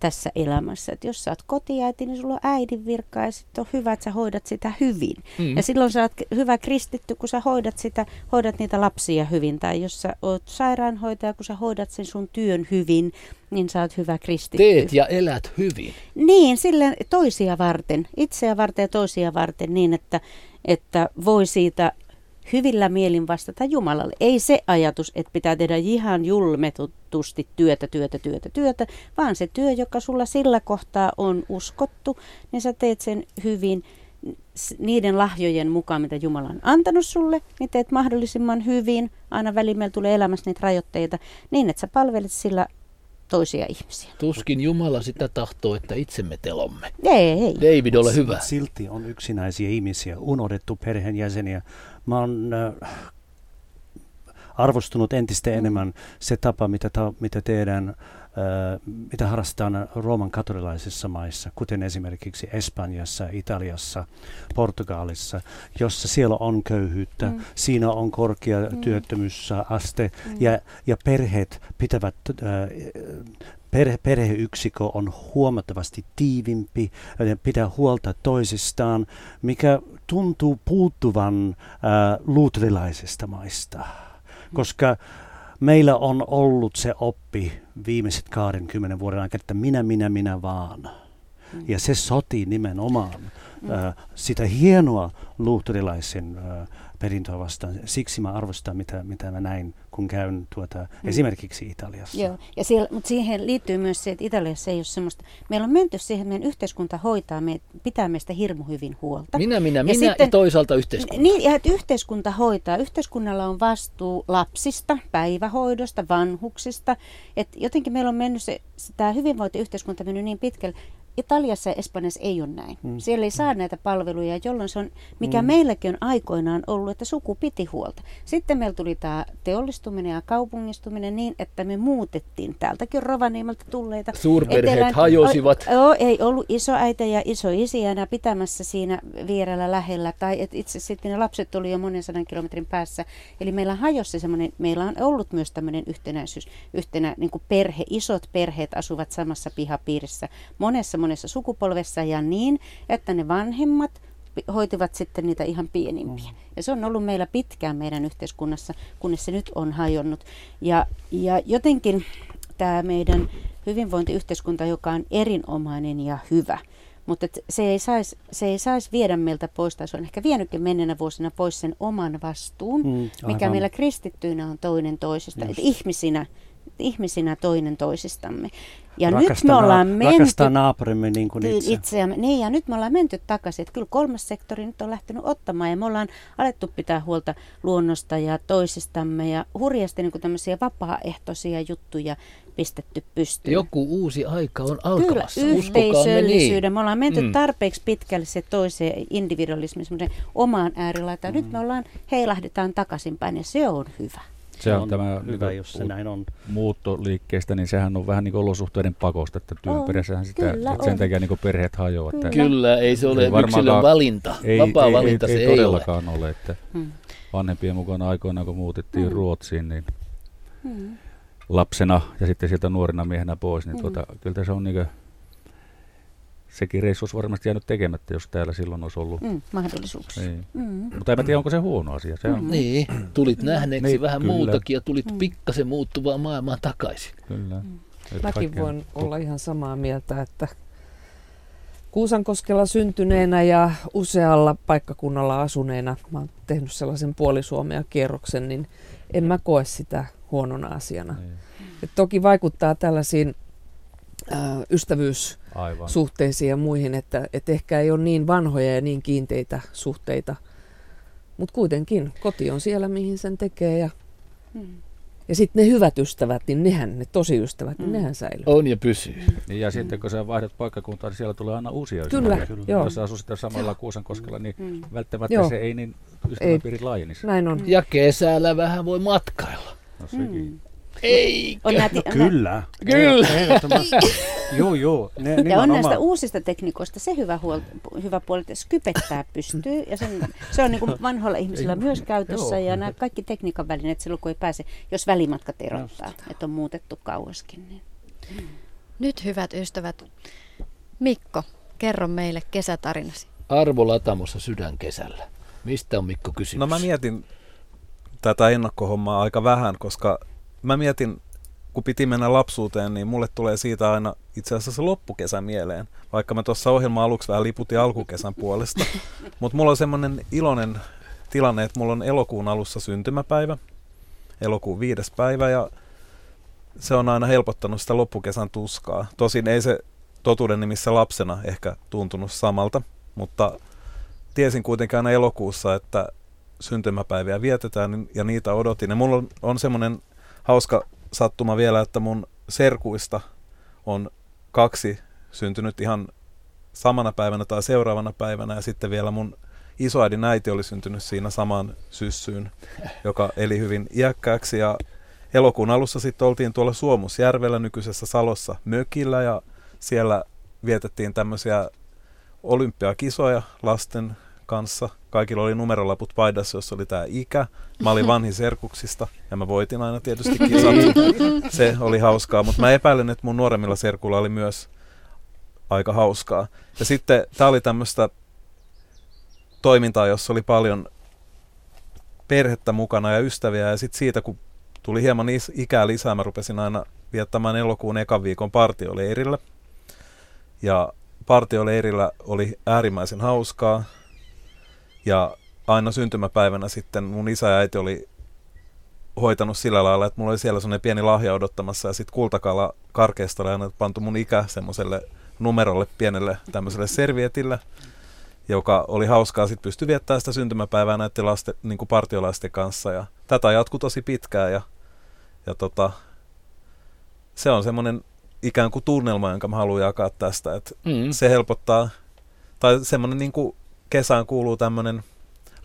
tässä elämässä. Että jos sä oot kotiäiti, niin sulla on äidin virka ja sitten on hyvä, että sä hoidat sitä hyvin. Mm. Ja silloin sä oot hyvä kristitty, kun sä hoidat, sitä, hoidat niitä lapsia hyvin. Tai jos sä oot sairaanhoitaja, kun sä hoidat sen sun työn hyvin, niin sä oot hyvä kristitty. Teet ja elät hyvin. Niin, silleen toisia varten, itseä varten ja toisia varten niin, että, että voi siitä hyvillä mielin vastata Jumalalle. Ei se ajatus, että pitää tehdä ihan julmetusti työtä, työtä, työtä, työtä, vaan se työ, joka sulla sillä kohtaa on uskottu, niin sä teet sen hyvin niiden lahjojen mukaan, mitä Jumala on antanut sulle, niin teet mahdollisimman hyvin. Aina väliin tulee elämässä niitä rajoitteita, niin että sä palvelet sillä toisia ihmisiä. Tuskin Jumala sitä tahtoo, että itsemme telomme. Ei, ei. David, ole hyvä. Silti on yksinäisiä ihmisiä, unohdettu perheenjäseniä. Mä oon äh, arvostunut entistä mm. enemmän se tapa, mitä, ta, mitä tehdään, äh, mitä harrastetaan Rooman katolilaisissa maissa, kuten esimerkiksi Espanjassa, Italiassa, Portugalissa, jossa siellä on köyhyyttä, mm. siinä on korkea mm. työttömyysaste mm. ja, ja perheet pitävät äh, perhe, perheyksikö on huomattavasti tiivimpi, pitää huolta toisistaan, mikä tuntuu puuttuvan äh, luterilaisesta maista, koska meillä on ollut se oppi viimeiset 20 vuoden aikana, että minä, minä, minä vaan. Ja se sotii nimenomaan äh, sitä hienoa luterilaisen äh, perintöä vastaan. Siksi mä arvostan, mitä, mitä mä näin, kun käyn tuota, mm. esimerkiksi Italiassa. Joo, ja siellä, mutta siihen liittyy myös se, että Italiassa ei ole semmoista, meillä on menty siihen, että meidän yhteiskunta hoitaa, me, pitää meistä hirmu hyvin huolta. Minä, minä, ja minä sitten, ja toisaalta yhteiskunta. Niin, ja että yhteiskunta hoitaa. Yhteiskunnalla on vastuu lapsista, päivähoidosta, vanhuksista. että jotenkin meillä on mennyt se, tämä hyvinvointiyhteiskunta mennyt niin pitkälle, Italiassa ja Espanjassa ei ole näin. Mm. Siellä ei saa näitä palveluja, jolloin se on, mikä mm. meilläkin on aikoinaan ollut, että suku piti huolta. Sitten meillä tuli tämä teollistuminen ja kaupungistuminen niin, että me muutettiin täältäkin Rovaniemeltä tulleita. Suurperheet etelän, hajosivat. O, o, ei ollut isoäitä ja isoisiä enää pitämässä siinä vierellä lähellä. Tai et itse sitten ne lapset tuli jo monen sadan kilometrin päässä. Eli meillä hajosi semmoinen, meillä on ollut myös tämmöinen yhtenäisyys, yhtenä niin kuin perhe, isot perheet asuvat samassa pihapiirissä. Monessa monessa sukupolvessa ja niin, että ne vanhemmat hoitivat sitten niitä ihan pienimpiä. Mm. Ja se on ollut meillä pitkään meidän yhteiskunnassa, kunnes se nyt on hajonnut. Ja, ja jotenkin tämä meidän hyvinvointiyhteiskunta, joka on erinomainen ja hyvä, mutta se ei saisi sais viedä meiltä pois, tai se on ehkä vienytkin menneenä vuosina pois sen oman vastuun, mm, mikä meillä kristittyinä on toinen toisista. Että ihmisinä ihmisinä toinen toisistamme. Ja nyt me ollaan menty... naapurimme niin kuin itse. itseämme. Niin, ja nyt me ollaan menty takaisin. Että kyllä kolmas sektori nyt on lähtenyt ottamaan ja me ollaan alettu pitää huolta luonnosta ja toisistamme ja hurjasti niin kuin tämmöisiä vapaaehtoisia juttuja pistetty pystyyn. Joku uusi aika on alkamassa. Kyllä, yhteisöllisyyden. Niin. Me ollaan menty mm. tarpeeksi pitkälle se toiseen individualismiin, omaan äärilaitaan. Mm. Nyt me ollaan, heilahdetaan takaisinpäin ja se on hyvä. Se on, on tämä hyvä, jos se näin on. muuttoliikkeestä, niin sehän on vähän niin kuin olosuhteiden pakosta, että työn perässähän sitä, Kyllä, että sen takia niin perheet hajoavat. Kyllä. Kyllä, ei se ole ei yksilön valinta, ei, vapaa ei, valinta ei, se ei, ei todellakaan ole. ole että hmm. Vanhempien mukana aikoinaan, kun muutettiin hmm. Ruotsiin, niin hmm. lapsena ja sitten sieltä nuorena miehenä pois, niin hmm. tuota, kyllä se on niin kuin, sekin reissu olisi varmasti jäänyt tekemättä, jos täällä silloin olisi ollut mm, mahdollisuuksia. Niin. Mm. Mutta en tiedä, onko se huono asia. Se on. Mm. Niin, tulit nähneeksi niin, vähän kyllä. muutakin ja tulit mm. pikkasen muuttuvaa maailmaa takaisin. Kyllä. Mm. Mäkin voin on... olla ihan samaa mieltä, että Kuusankoskella syntyneenä ja usealla paikkakunnalla asuneena, mä oon tehnyt sellaisen puolisuomea kierroksen, niin en mä koe sitä huonona asiana. Niin. Et toki vaikuttaa tällaisiin äh, ystävyys Aivan. suhteisiin ja muihin, että, että ehkä ei ole niin vanhoja ja niin kiinteitä suhteita. Mutta kuitenkin koti on siellä, mihin sen tekee ja hmm. Ja sitten ne hyvät ystävät, niin nehän, ne tosi ystävät, niin nehän säilyy. On ja pysyy. Niin, ja sitten kun sä vaihdat paikkakuntaa, niin siellä tulee aina uusia Kyllä, ystäviä. joo. Jos asuu sitten samalla Kuusankoskella, niin Mm. välttämättä Joo. se ei niin ystäväpiiri laajenisi. Näin on. Ja kesällä vähän voi matkailla. No sekin. Ei. On näitä, Kyllä. Kyllä. Ehdottomasti. joo, joo. Ne, Ja on näistä uusista tekniikoista se hyvä, huol- hyvä puoli, että skypettää pystyy. Ja sen, se on niin kuin vanhoilla ihmisillä myös käytössä. Ja nämä kaikki tekniikan välineet silloin, kun ei pääse, jos välimatkat erottaa, että on muutettu kauaskin. Niin. Nyt hyvät ystävät, Mikko, kerro meille kesätarinasi. Arvo Latamossa sydän kesällä. Mistä on Mikko kysymys? No mä mietin tätä ennakkohommaa aika vähän, koska mä mietin, kun piti mennä lapsuuteen, niin mulle tulee siitä aina itse asiassa loppukesä mieleen. Vaikka mä tuossa ohjelman aluksi vähän liputin alkukesän puolesta. Mutta mulla on semmoinen iloinen tilanne, että mulla on elokuun alussa syntymäpäivä. Elokuun viides päivä ja se on aina helpottanut sitä loppukesän tuskaa. Tosin ei se totuuden nimissä lapsena ehkä tuntunut samalta, mutta tiesin kuitenkin aina elokuussa, että syntymäpäiviä vietetään ja niitä odotin. Ja mulla on, on semmoinen hauska sattuma vielä, että mun serkuista on kaksi syntynyt ihan samana päivänä tai seuraavana päivänä ja sitten vielä mun isoäidin äiti oli syntynyt siinä samaan syssyyn, joka eli hyvin iäkkääksi. Ja elokuun alussa sitten oltiin tuolla Suomusjärvellä nykyisessä Salossa mökillä ja siellä vietettiin tämmöisiä olympiakisoja lasten kanssa. Kaikilla oli numerolaput paidassa, jossa oli tämä ikä. Mä olin vanhin serkuksista ja mä voitin aina tietysti kisat. Se oli hauskaa, mutta mä epäilen, että mun nuoremmilla serkuilla oli myös aika hauskaa. Ja sitten tää oli tämmöistä toimintaa, jossa oli paljon perhettä mukana ja ystäviä ja sitten siitä, kun tuli hieman is- ikää lisää, mä rupesin aina viettämään elokuun ekan viikon partioleirillä. Ja partioleirillä oli äärimmäisen hauskaa. Ja aina syntymäpäivänä sitten mun isä ja äiti oli hoitanut sillä lailla, että mulla oli siellä semmoinen pieni lahja odottamassa ja sitten kultakala karkeasta oli aina pantu mun ikä semmoiselle numerolle pienelle tämmöiselle servietille, joka oli hauskaa. Sitten pystyi viettämään sitä syntymäpäivää näiden lasten, niin kuin partiolaisten kanssa ja tätä jatkui tosi pitkään ja, ja tota, se on semmoinen ikään kuin tunnelma, jonka mä haluan jakaa tästä, että Mm. se helpottaa, tai semmoinen niin kuin kesään kuuluu tämmöinen,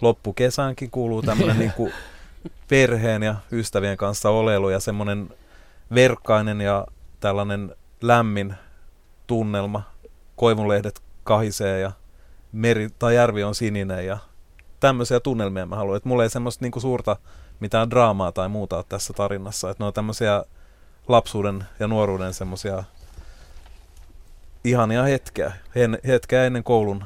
loppukesäänkin kuuluu tämmöinen niin kuin perheen ja ystävien kanssa oleilu ja semmoinen verkkainen ja tällainen lämmin tunnelma. Koivunlehdet kahisee ja meri tai järvi on sininen ja tämmöisiä tunnelmia mä haluan. Että mulla ei semmoista niinku suurta mitään draamaa tai muuta ole tässä tarinassa. Että ne on tämmöisiä lapsuuden ja nuoruuden semmoisia ihania hetkeä. Hen, hetkeä ennen koulun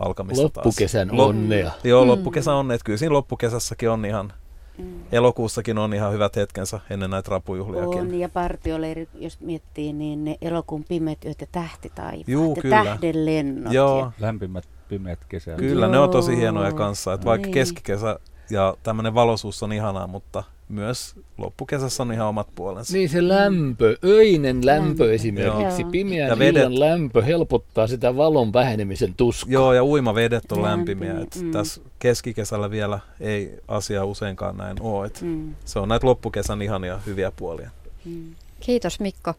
alkamista Loppukesän taas. Lop- onnea. Joo, Mm. loppukesän onnea. Että kyllä siinä loppukesässäkin on ihan, Mm. elokuussakin on ihan hyvät hetkensä ennen näitä rapujuhliakin. On, ja partioleirit, jos miettii, niin ne elokuun pimeät yöt ja tähtitaivaat Juu, ja kyllä. tähdenlennot. Joo, Ja, Lämpimät, pimeät kesät. kyllä ne on tosi Joo. hienoja kanssa. Että vaikka Niin. keskikesä ja tämmöinen valoisuus on ihanaa, mutta myös loppukesässä on ihan omat puolensa. Niin se lämpö, öinen lämpö Lämpö. esimerkiksi, Joo. pimeän Ja vedet. illan lämpö helpottaa sitä valon vähenemisen tuskaa. Joo, ja uimavedet on Lämpimiä, lämpimiä. Et mm. Tässä keskikesällä vielä ei asia useinkaan näin ole. Et mm, Se on näitä loppukesän ihania hyviä puolia. mm. Kiitos Mikko.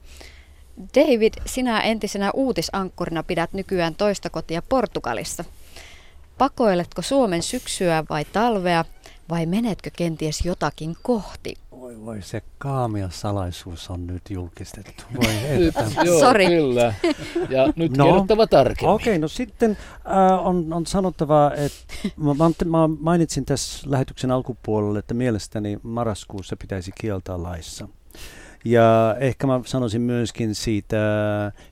David, sinä entisenä uutisankkurina pidät nykyään toista kotia Portugalissa. Pakoiletko Suomen syksyä vai talvea vai menetkö kenties jotakin kohti? Voi, voi se kaamia salaisuus on nyt julkistettu. Voi Nyt, että. joo, Sori. kyllä. Ja nyt No. kerrottava tarkemmin. Okei, okay, no sitten äh, on, on sanottava, että mä, mä, mä mainitsin tässä lähetyksen alkupuolella, että mielestäni marraskuussa pitäisi kieltää laissa. Ja ehkä mä sanoisin myöskin siitä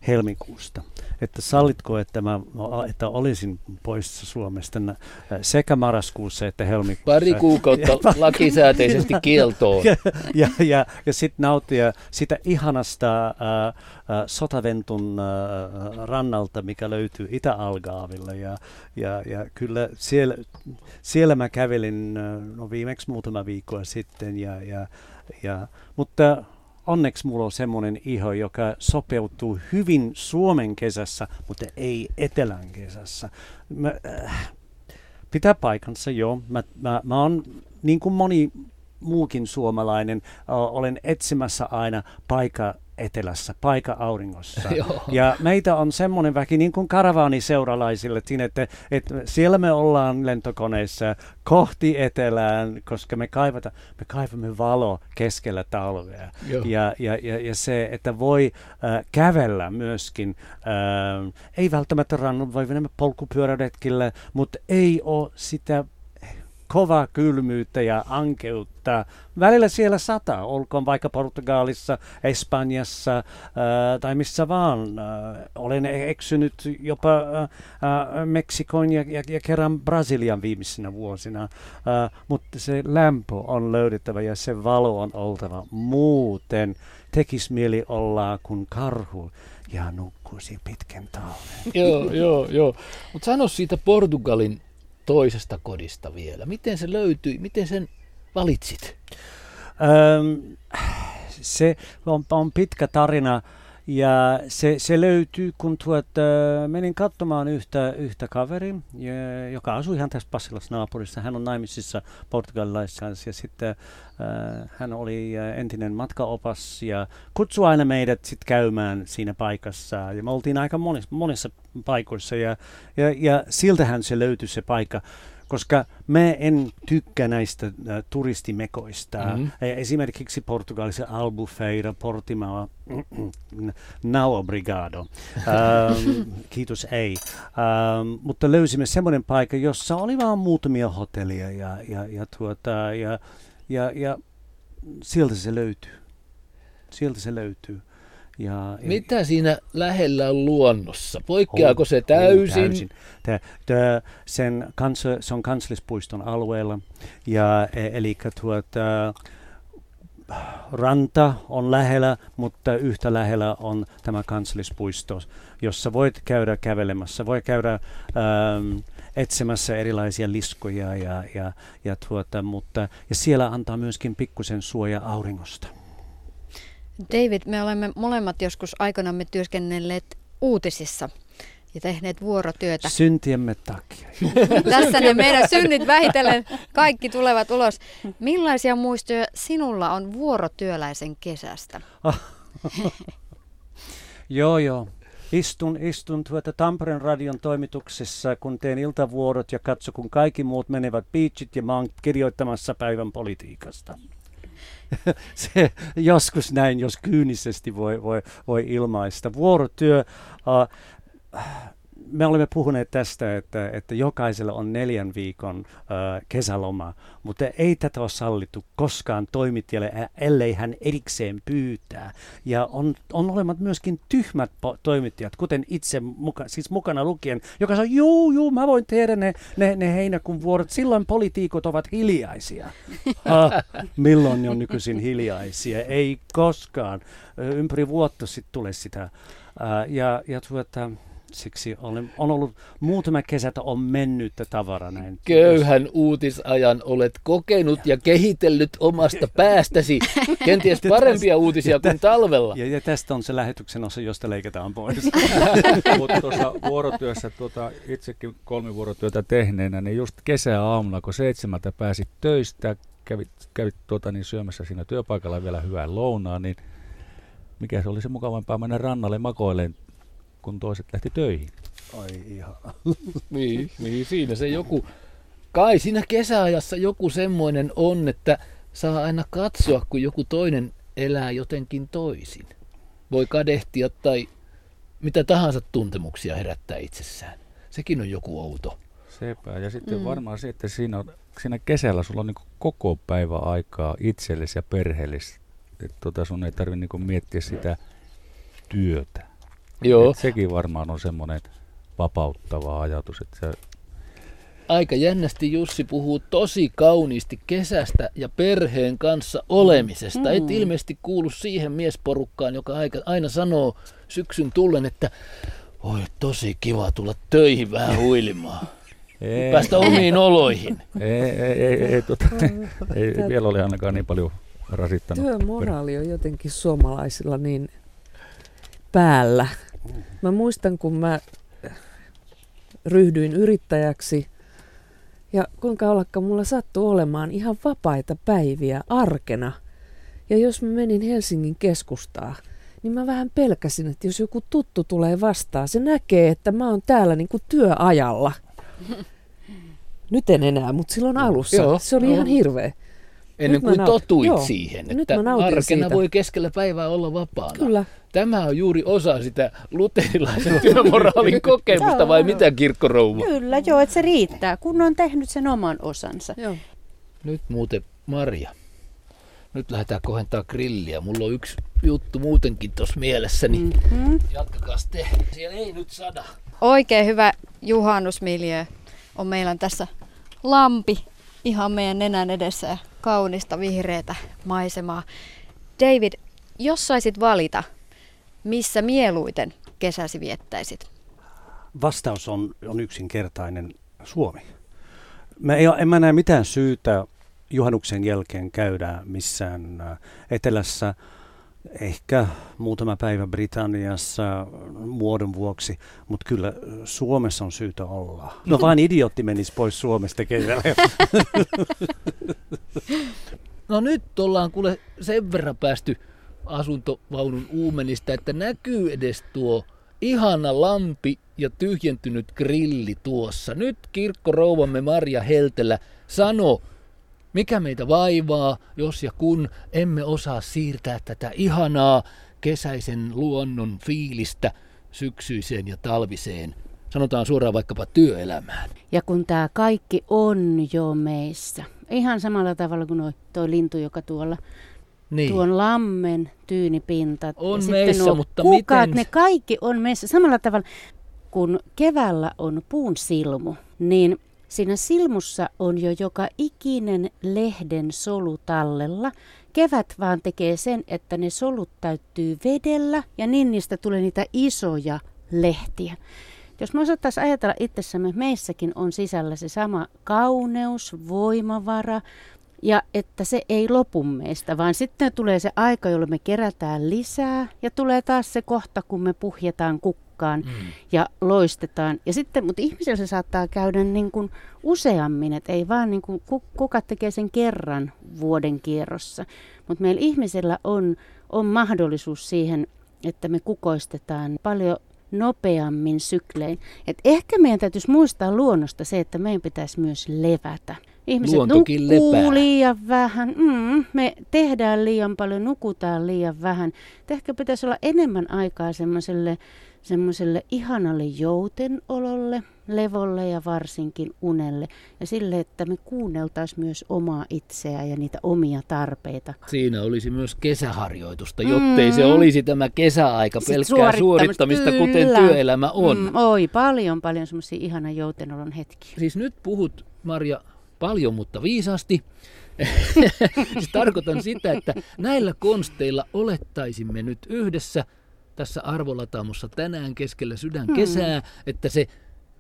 helmikuusta, että sallitko, että, mä, että olisin poissa Suomesta nä- sekä marraskuussa että helmikuussa. Pari kuukautta lakisääteisesti kieltoon. ja, ja, ja, ja sitten nauttia sitä ihanasta ää, ää, Sotaventun ää, rannalta, mikä löytyy Itä-Algaavilla. Ja, ja, ja kyllä siellä, siellä mä kävelin no viimeksi muutama viikkoa sitten. Ja, ja, ja, mutta onneksi mulla on semmoinen iho, joka sopeutuu hyvin Suomen kesässä, mutta ei Etelän kesässä. Mä, äh, pitää paikansa, joo. Mä, mä, mä oon niin kuin moni muukin suomalainen, olen etsimässä aina paikka etelässä, paikka auringossa. ja meitä on semmoinen väki, niin kuin karavaaniseuralaisille, että, että siellä me ollaan lentokoneessa kohti etelään, koska me, kaivata, me kaivamme valo keskellä talvea. Ja, ja, ja, ja se, että voi äh, kävellä myöskin, äh, ei välttämättä rannut, voi mennä polkupyöräretkille, mutta ei ole sitä kova kylmyyttä ja ankeutta. Välillä siellä sataa, olkoon vaikka Portugalissa, Espanjassa ää, äh, tai missä vaan. Ää, äh, olen eksynyt jopa ää, äh, Meksikon ja, ja, ja kerran Brasilian viimeisinä vuosina, ää, mutta se lämpö on löydettävä ja se valo on oltava. Muuten tekisi mieli olla kuin karhu ja nukkuisi pitkän talven. joo, joo, joo. Mutta sano siitä Portugalin toisesta kodista vielä. Miten se löytyi? Miten sen valitsit? Öm, se on, on pitkä tarina. Ja se, se löytyy, kun tuot, äh, menin katsomaan yhtä, yhtä kaveri, joka asui ihan tässä Passilassa naapurissa. Hän on naimisissa portugalilaisissa ja sitten äh, hän oli äh, entinen matkaopas ja kutsui aina meidät sit käymään siinä paikassa. Ja me oltiin aika monissa, monissa paikoissa ja, ja, ja siltähän se löytyi se paikka koska mä en tykkää näistä äh, turistimekoista. Mm-hmm. Esimerkiksi Portugalissa Albufeira, Portimao, now obrigado. ähm, kiitos, ei. Ähm, mutta löysimme semmoinen paikka, jossa oli vain muutamia hotellia ja, ja, ja, tuota, ja, ja, ja sieltä se löytyy. Sieltä se löytyy. Ja, Mitä siinä lähellä on luonnossa? Poikkeaako se täysin? täysin. Tää, tää, sen kans, se on kansallispuiston alueella, ja, e, eli tuota, ranta on lähellä, mutta yhtä lähellä on tämä kansallispuisto, jossa voit käydä kävelemässä, voi käydä ähm, etsimässä erilaisia liskoja ja, ja, ja, tuota, mutta, ja siellä antaa myöskin pikkusen suoja auringosta. David, me olemme molemmat joskus aikanamme työskennelleet uutisissa ja tehneet vuorotyötä. Syntiemme takia. Tässä ne meidän synnit vähitellen kaikki tulevat ulos. Millaisia muistoja sinulla on vuorotyöläisen kesästä? joo, joo. Istun, istun tuota Tampereen radion toimituksessa, kun teen iltavuorot ja katso, kun kaikki muut menevät beachit ja mä oon kirjoittamassa päivän politiikasta. se joskus näin, jos kyynisesti voi, voi, voi ilmaista. Vuorotyö, uh, me olemme puhuneet tästä, että, että jokaisella on neljän viikon äh, kesäloma, mutta ei tätä ole sallittu koskaan toimittajalle, ellei hän erikseen pyytää. Ja on, on olemat myöskin tyhmät po- toimittajat, kuten itse muka, siis mukana lukien, joka sanoo, juu, juu, mä voin tehdä ne, ne, ne heinäkuun vuorot. Silloin poliitikot ovat hiljaisia. Ha, milloin ne on nykyisin hiljaisia? Ei koskaan. Ympäri vuotta sitten tulee sitä. Äh, ja, ja tuota, Siksi olen, on ollut muutama kesä, on mennyttä tavara näin. Köyhän uutisajan olet kokenut ja kehitellyt omasta päästäsi kenties parempia uutisia kuin talvella. Ja, ja tästä on se lähetyksen osa, josta leikataan pois. Mutta tuossa vuorotyössä, tuota, itsekin kolmivuorotyötä tehneenä, niin just kesäaamuna, kun seitsemältä pääsit töistä, kävit, kävit tuota, niin syömässä siinä työpaikalla vielä hyvää lounaa, niin mikä se oli se mukavampaa mennä rannalle makoileen kun toiset lähti töihin. Ai ihan. niin, niin, siinä se joku, kai siinä kesäajassa joku semmoinen on, että saa aina katsoa, kun joku toinen elää jotenkin toisin. Voi kadehtia tai mitä tahansa tuntemuksia herättää itsessään. Sekin on joku outo. Sepä. Ja sitten mm. varmaan se, että siinä, on, siinä kesällä sulla on niin koko päivä aikaa itsellesi ja perheellesi. Tota sun ei tarvitse niin miettiä sitä työtä. Joo. Et sekin varmaan on semmoinen vapauttava ajatus. Että se... Aika jännästi Jussi puhuu tosi kauniisti kesästä ja perheen kanssa olemisesta. Mm. Et ilmeisesti kuulu siihen miesporukkaan, joka aina sanoo syksyn tullen, että oi tosi kiva tulla töihin vähän huilimaan. Ei. Päästä omiin oloihin. Ei, ei, ei, ei, tota, ei vielä ole ainakaan niin paljon rasittanut. Työmoraali on jotenkin suomalaisilla niin päällä, Mä muistan, kun mä ryhdyin yrittäjäksi Ja kuinka ollakaan mulla sattuu olemaan ihan vapaita päiviä arkena. Ja jos mä menin Helsingin keskustaa, niin mä vähän pelkäsin, että jos joku tuttu tulee vastaan, se näkee, että mä oon täällä niin kuin työajalla. Nyt en enää, mutta silloin alussa. Joo, se oli joo. ihan hirveä. Ennen kuin nautin. totuit Joo. siihen, Nyt että arkena siitä. voi keskellä päivää olla vapaana. Kyllä. Tämä on juuri osa sitä luterilaisen työmoraalin kokemusta, vai mitä kirkkorouva? Kyllä, joo, että se riittää, kun on tehnyt sen oman osansa. Joo. Nyt muuten Maria. Nyt lähdetään kohentaa grilliä. Mulla on yksi juttu muutenkin tuossa mielessäni. Mm. Mm-hmm. Jatkakaa te. Siellä ei nyt sada. Oikein hyvä juhannusmiljö on meillä on tässä lampi ihan meidän nenän edessä kaunista vihreätä maisemaa. David, jos saisit valita, missä mieluiten kesäsi viettäisit? Vastaus on, on yksinkertainen Suomi. Mä ei, en mä näe mitään syytä juhannuksen jälkeen käydä missään äh, etelässä, ehkä muutama päivä Britanniassa muodon vuoksi, mutta kyllä Suomessa on syytä olla. No vain idiotti menisi pois Suomesta kesällä. No nyt ollaan kuule sen verran päästy asuntovaunun uumenista, että näkyy edes tuo ihana lampi ja tyhjentynyt grilli tuossa. Nyt kirkkorouvamme Marja Heltelä sano, mikä meitä vaivaa, jos ja kun emme osaa siirtää tätä ihanaa kesäisen luonnon fiilistä syksyiseen ja talviseen, sanotaan suoraan vaikkapa työelämään. Ja kun tämä kaikki on jo meissä, ihan samalla tavalla kuin toi lintu, joka tuolla, Niin. tuon lammen tyynipintat. On ja sitten meissä, nuo mutta kukat, miten- ne kaikki on meissä. Samalla tavalla, kun keväällä on puun silmu, niin siinä silmussa on jo joka ikinen lehden solu tallella. Kevät vaan tekee sen, että ne solut täyttyy vedellä ja niin niistä tulee niitä isoja lehtiä. Jos me osattaisiin ajatella itsessämme, meissäkin on sisällä se sama kauneus, voimavara, ja että se ei lopu meistä, vaan sitten tulee se aika, jolloin me kerätään lisää, ja tulee taas se kohta, kun me puhjetaan kukkaan mm. ja loistetaan. Ja sitten, mutta ihmisellä se saattaa käydä niin kuin useammin, että ei vaan niin kuin ku- kukat tekee sen kerran vuoden kierrossa. Mutta meillä ihmisellä on, on mahdollisuus siihen, että me kukoistetaan paljon nopeammin syklein. Et ehkä meidän täytyisi muistaa luonnosta se, että meidän pitäisi myös levätä. Ihmiset Luontokin nukkuu lepää. liian vähän, mm, me tehdään liian paljon, nukutaan liian vähän. Et ehkä pitäisi olla enemmän aikaa semmoiselle semmoiselle ihanalle joutenololle, levolle ja varsinkin unelle. Ja sille, että me kuunneltaisiin myös omaa itseä ja niitä omia tarpeita. Siinä olisi myös kesäharjoitusta, jottei se olisi tämä kesäaika Sit pelkkää suorittamista, kuten kyllä. työelämä on. Mm, oi, paljon, paljon semmoisia ihana joutenolon hetkiä. Siis nyt puhut, Marja, paljon, mutta viisaasti. siis tarkoitan sitä, että näillä konsteilla olettaisimme nyt yhdessä tässä arvolataamossa tänään keskellä sydän kesää, että se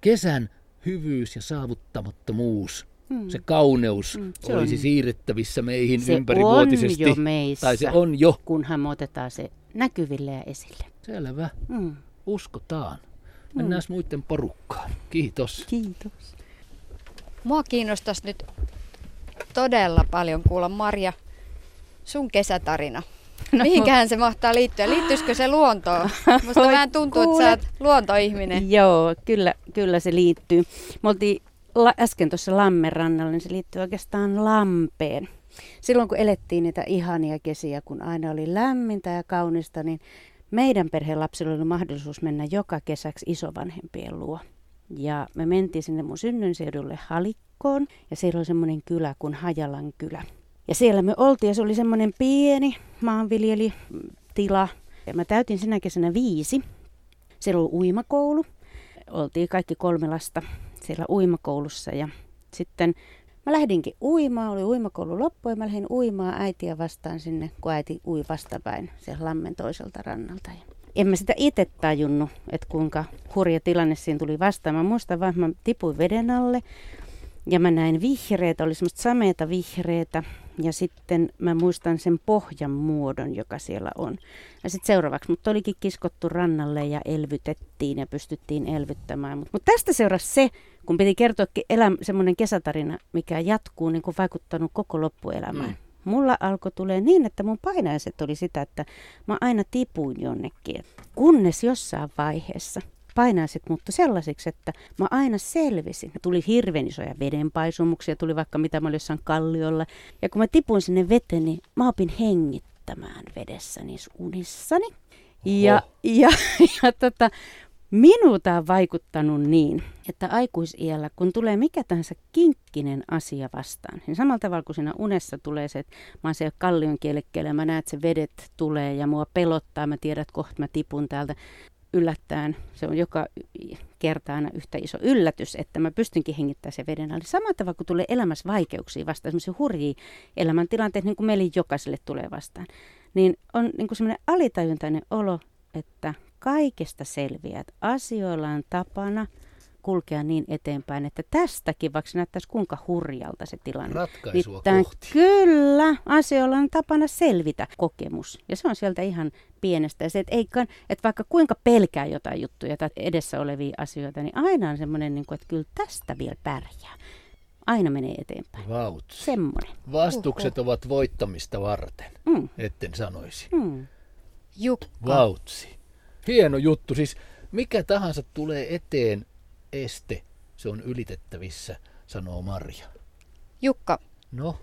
kesän hyvyys ja saavuttamattomuus, se kauneus se olisi on. siirrettävissä meihin Se ympärivuotisesti. on jo meissä, Tai se on jo. kunhan me otetaan se näkyville ja esille. Selvä. Mm. Uskotaan. Mennään muiden porukkaan. Kiitos. Kiitos. Mua kiinnostaisi nyt todella paljon kuulla Marja sun kesätarina. No, Mihinkähän se mahtaa liittyä? Liittyisikö se luontoon? Musta Oi, vähän tuntuu, että sä oot luontoihminen. Joo, kyllä, kyllä se liittyy. Me oltiin la- äsken tuossa Lammen rannalla, niin se liittyy oikeastaan Lampeen. Silloin kun elettiin niitä ihania kesiä, kun aina oli lämmintä ja kaunista, niin meidän perheen lapsilla oli mahdollisuus mennä joka kesäksi isovanhempien luo. Ja me mentiin sinne mun synnyinseudulle Halikkoon, ja siellä oli semmoinen kylä kuin Hajalan kylä. Ja siellä me oltiin, ja se oli semmoinen pieni maanviljelytila. Ja mä täytin sinä kesänä viisi. Siellä oli uimakoulu. Oltiin kaikki kolme lasta siellä uimakoulussa ja sitten mä lähdinkin uimaan, oli uimakoulu loppu ja mä lähdin uimaan äitiä vastaan sinne, kun äiti ui vastapäin siellä lammen toiselta rannalta. Ja en mä sitä itse tajunnut, että kuinka hurja tilanne siinä tuli vastaan. Mä muistan vaan, että mä tipuin veden alle ja mä näin vihreitä, oli semmoista sameita vihreitä Ja sitten mä muistan sen pohjan muodon, joka siellä on. Ja sitten seuraavaksi mut olikin kiskottu rannalle ja elvytettiin ja pystyttiin elvyttämään. Mutta mut tästä seurasi se, kun piti kertoa elä, semmoinen kesätarina, mikä jatkuu, niin kuin vaikuttanut koko loppuelämään. Mm. Mulla alkoi tulee niin, että mun painaiset oli sitä, että mä aina tipuin jonnekin. Kunnes jossain vaiheessa painaiset muuttu sellaisiksi, että mä aina selvisin. Tuli hirveän isoja vedenpaisumuksia, tuli vaikka mitä mä olin jossain kalliolla. Ja kun mä tipuin sinne veteen, niin mä opin hengittämään vedessä niissä unissani. Ja, ja, ja tota, Minuuta on vaikuttanut niin, että aikuisiellä, kun tulee mikä tahansa kinkkinen asia vastaan, niin samalla tavalla kuin siinä unessa tulee se, että mä oon siellä kallion kielekkeellä, mä näen, että se vedet tulee ja mua pelottaa, mä tiedän, että kohta mä tipun täältä yllättäen. Se on joka kerta aina yhtä iso yllätys, että mä pystynkin hengittämään sen veden alle. Samalla tavalla, kun tulee elämässä vaikeuksia vastaan, semmoisia hurjia elämäntilanteita, niin kuin meillä jokaiselle tulee vastaan, niin on niin kuin semmoinen alitajuntainen olo, että kaikesta selviää, että asioilla on tapana kulkea niin eteenpäin, että tästäkin, vaikka se näyttäisi kuinka hurjalta se tilanne. Ratkaisua niin kohti. Kyllä, asioilla on tapana selvitä kokemus. Ja se on sieltä ihan pienestä. Ja se, että, ei, että vaikka kuinka pelkää jotain juttuja tai edessä olevia asioita, niin aina on semmoinen, niin kuin, että kyllä tästä vielä pärjää. Aina menee eteenpäin. Vautsi. Semmoinen. Vastukset ovat voittamista varten, Mm. etten sanoisi. Mm. Jukka, Vautsi. Hieno juttu. Siis mikä tahansa tulee eteen este, se on ylitettävissä, sanoo Marja. Jukka, No,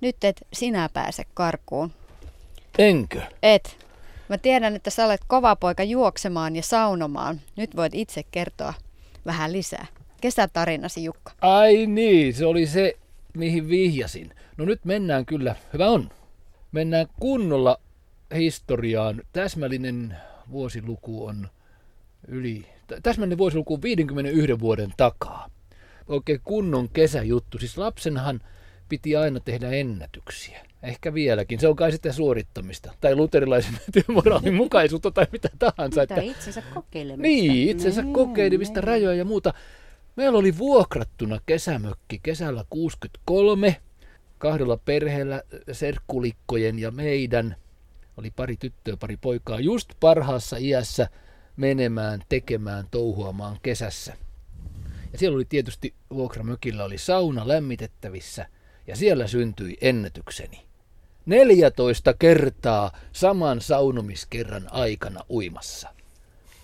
nyt et sinä pääse karkuun. enkö? Et. Mä tiedän, että sä olet kova poika juoksemaan ja saunomaan. Nyt voit itse kertoa vähän lisää. Kesätarinasi, Jukka. Ai niin, se oli se, mihin vihjasin. No nyt mennään kyllä, hyvä on. Mennään kunnolla historiaan. Täsmällinen vuosiluku on yli, tä- täsmällinen vuosiluku on 51 vuoden takaa. Oikein kunnon kesäjuttu. Siis lapsenhan piti aina tehdä ennätyksiä. Ehkä vieläkin. Se on kai sitä suorittamista. Tai luterilaisen työmoraalin mukaisuutta tai mitä tahansa. Mitä itsensä kokeilemista. Niin, itsensä Niin, kokeilemista, niin. rajoja ja muuta. Meillä oli vuokrattuna kesämökki kesällä 63 kahdella perheellä, serkkulikkojen ja meidän. Oli pari tyttöä, pari poikaa, just parhaassa iässä menemään, tekemään, touhuamaan kesässä. Ja siellä oli tietysti vuokramökillä oli sauna lämmitettävissä ja siellä syntyi ennätykseni. 14 kertaa saman saunomiskerran aikana uimassa.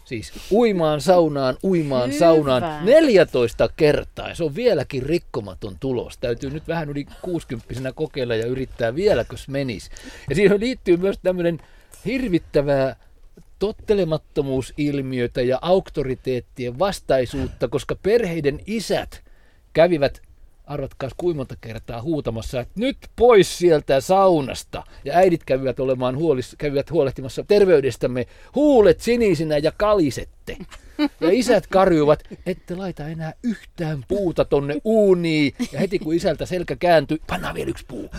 Siis uimaan saunaan, uimaan Hyvä. saunaan 14 kertaa. Ja se on vieläkin rikkomaton tulos. Täytyy nyt vähän yli 60 kokeilla ja yrittää vieläkös menis. Ja siihen liittyy myös tämmöinen hirvittävää tottelemattomuusilmiötä ja auktoriteettien vastaisuutta, koska perheiden isät kävivät arvatkaas kuinka kertaa huutamassa, että nyt pois sieltä saunasta. Ja äidit kävivät, olemaan huolis, kävivät huolehtimassa terveydestämme huulet sinisinä ja kalisette. Ja isät karjuvat, ette laita enää yhtään puuta tonne uuniin. Ja heti kun isältä selkä kääntyi, pannaan vielä yksi puu.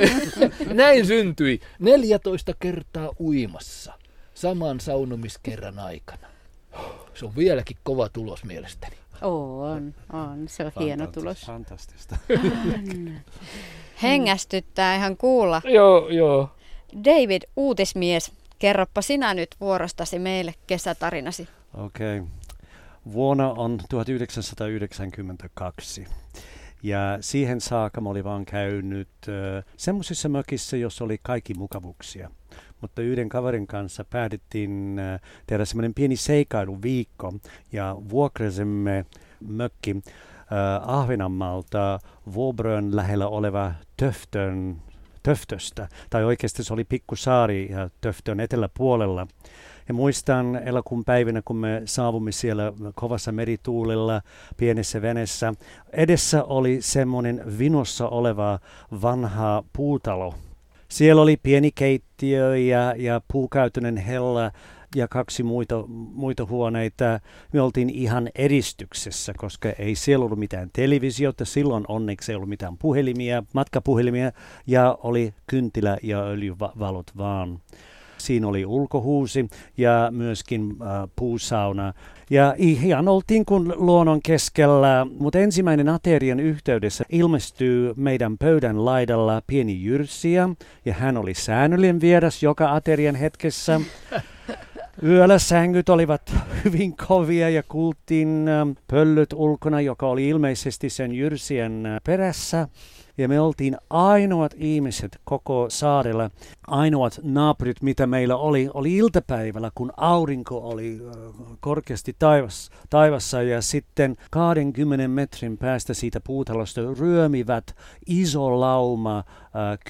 Näin syntyi 14 kertaa uimassa saman saunomiskerran aikana. Se on vieläkin kova tulos mielestäni. On, on. Se on hieno tulos. Fantastista. Hengästyttää ihan kuulla. Joo, joo. David, uutismies, kerroppa sinä nyt vuorostasi meille kesätarinasi. Okei. Okay. Vuonna on 1992. Ja siihen saakka mä olin vaan käynyt äh, semmoisissa mökissä, jossa oli kaikki mukavuuksia. Mutta yhden kaverin kanssa päätettiin äh, tehdä semmoinen pieni seikkailuviikko ja vuokrasimme mökki äh, Ahvenanmaalta Vuobrön lähellä oleva Töftön, Töftöstä. Tai oikeasti se oli ja Töftön eteläpuolella. Ja muistan elokuun päivinä, kun me saavumme siellä kovassa merituulella pienessä venessä. Edessä oli semmoinen vinossa oleva vanha puutalo. Siellä oli pieni keittiö ja, ja puukäytönen hella ja kaksi muita, muita huoneita. Me oltiin ihan edistyksessä, koska ei siellä ollut mitään televisiota. Silloin onneksi ei ollut mitään puhelimia, matkapuhelimia ja oli kynttilä ja öljyvalot vaan. Siinä oli ulkohuusi ja myöskin äh, puusauna. Ja ihan oltiin kuin luonnon keskellä, mutta ensimmäinen aterian yhteydessä ilmestyy meidän pöydän laidalla pieni jyrsiä, ja hän oli säännöllinen vieras joka aterian hetkessä. Yöllä sängyt olivat hyvin kovia ja kuultiin ähm, pöllyt ulkona, joka oli ilmeisesti sen jyrsien äh, perässä. Ja me oltiin ainoat ihmiset koko saarella, ainoat naapurit, mitä meillä oli, oli iltapäivällä, kun aurinko oli korkeasti taivas, taivassa ja sitten 20 metrin päästä siitä puutalosta ryömivät iso lauma äh,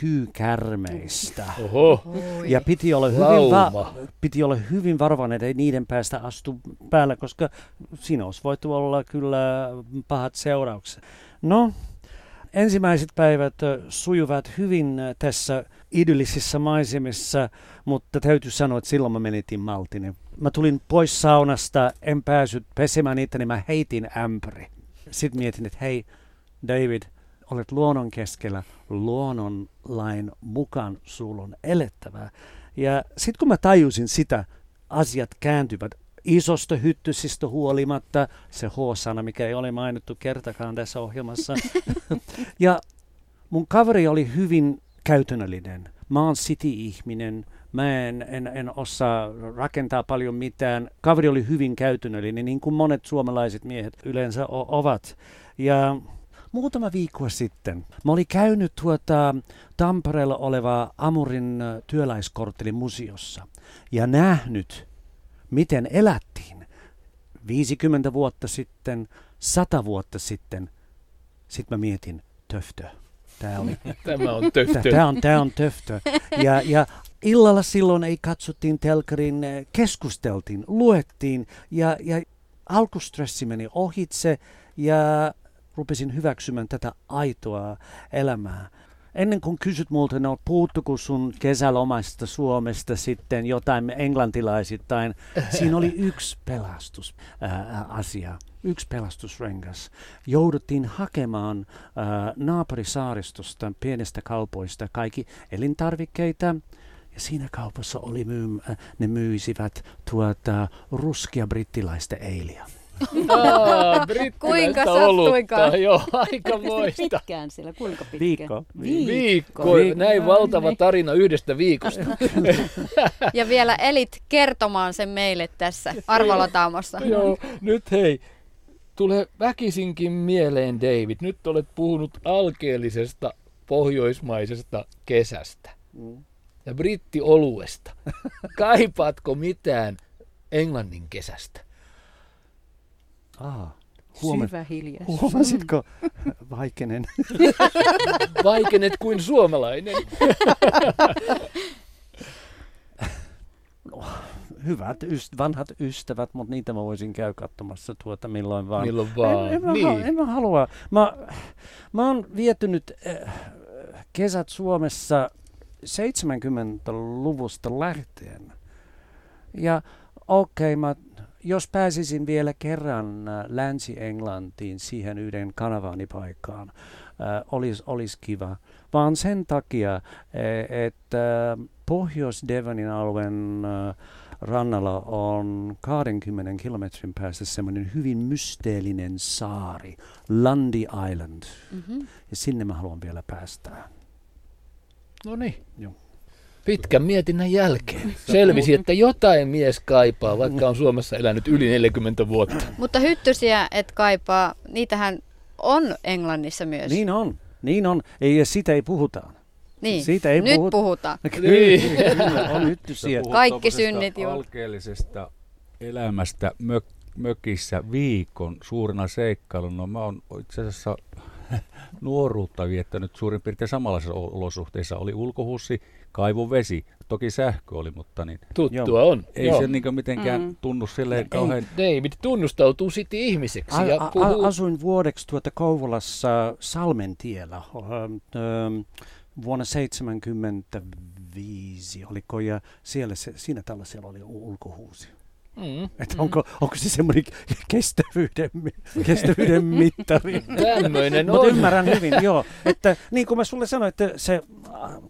kyykärmeistä. Oho. Ja piti olla, hyvin va- piti olla hyvin varovainen, että ei niiden päästä astu päällä, koska siinä olisi voitu olla kyllä pahat seuraukset. No, ensimmäiset päivät sujuvat hyvin tässä idyllisissä maisemissa, mutta täytyy sanoa, että silloin mä menetin maltini. Mä tulin pois saunasta, en päässyt pesemään niitä, niin mä heitin ämpäri. Sitten mietin, että hei David, olet luonnon keskellä, luonnonlain mukaan sulla on elettävää. Ja sitten kun mä tajusin sitä, asiat kääntyvät isosta hyttysistä huolimatta, se H-sana, mikä ei ole mainittu kertakaan tässä ohjelmassa. ja mun kaveri oli hyvin käytännöllinen. Mä oon city-ihminen, mä en, en, en osaa rakentaa paljon mitään. Kaveri oli hyvin käytännöllinen, niin kuin monet suomalaiset miehet yleensä o- ovat. Ja muutama viikko sitten mä olin käynyt tuota Tampereella olevaa Amurin työläiskorttelin museossa ja nähnyt, miten elättiin 50 vuotta sitten, 100 vuotta sitten. Sitten mä mietin, töftö. Tämä, oli, tämä on töftö. Tämä on, tämä on töftö. Ja, ja illalla silloin ei katsottiin telkarin, keskusteltiin, luettiin ja, ja alkustressi meni ohitse ja rupesin hyväksymään tätä aitoa elämää ennen kuin kysyt multa, no puuttuko sun kesälomaista Suomesta sitten jotain englantilaisittain, siinä oli yksi pelastusasia, yksi pelastusrengas. Jouduttiin hakemaan ää, naapurisaaristosta pienestä kaupoista kaikki elintarvikkeita, ja siinä kaupassa oli myy, ne myisivät tuota ruskia brittiläistä eiliä. Aa, Kuinka sattuikaan? Joo, aika moista. pitkään siellä? Kuinka pitkään? Viikko. Viikko. Viikko. Näin valtava tarina yhdestä viikosta. ja vielä elit kertomaan sen meille tässä Arvolataamossa. Joo, nyt hei. Tule väkisinkin mieleen, David. Nyt olet puhunut alkeellisesta pohjoismaisesta kesästä mm. ja brittioluesta. Kaipaatko mitään Englannin kesästä? Ah, huoma- Syvä hiljaisuus. Huomasitko, Vaikenen? Vaikenet kuin suomalainen. no, hyvät, yst- vanhat ystävät, mutta niitä mä voisin käydä katsomassa tuota milloin vaan. Milloin vaan, en, en, mä, niin. en, en mä halua. Mä, mä oon vietynyt äh, kesät Suomessa 70-luvusta lähtien. Ja okei, okay, mä jos pääsisin vielä kerran äh, Länsi-Englantiin siihen yhden kanavaanipaikkaan, äh, olisi olis kiva. Vaan sen takia, e, että Pohjois-Devonin alueen äh, rannalla on 20 kilometrin päästä semmoinen hyvin mysteellinen saari, Lundy Island. Mm-hmm. Ja sinne mä haluan vielä päästä. No niin. Joo. Pitkän mietinnän jälkeen selvisi, että jotain mies kaipaa, vaikka on Suomessa elänyt yli 40 vuotta. Mutta hyttysiä et kaipaa, niitähän on Englannissa myös. Niin on, niin on. Ei, siitä ei puhuta. Niin, siitä ei nyt puhuta. puhutaan. Niin. Kyllä, on hyttysiä. Kaikki synnit jo. Alkeellisesta elämästä mök, mökissä viikon suurena seikkailuna. No, mä oon itse asiassa nuoruutta viettänyt suurin piirtein samanlaisissa olosuhteissa. Oli ulkohussi, kaivuvesi, toki sähkö oli, mutta niin... Tuttua on. Ei Joo. se niin mitenkään mm. tunnu silleen kauhean... David tunnustautuu sitten ihmiseksi a, ja puhuu... A, asuin vuodeksi tuota Kouvolassa Salmentiellä ähm, ähm, vuonna 75, oliko, ja siellä se, siinä tällä siellä oli ulkohuusi. Mm. Että onko, onko se semmoinen kestävyyden, kestävyyden mittari? Tämmöinen on. ymmärrän hyvin, joo. Että niin kuin mä sulle sanoin, että se,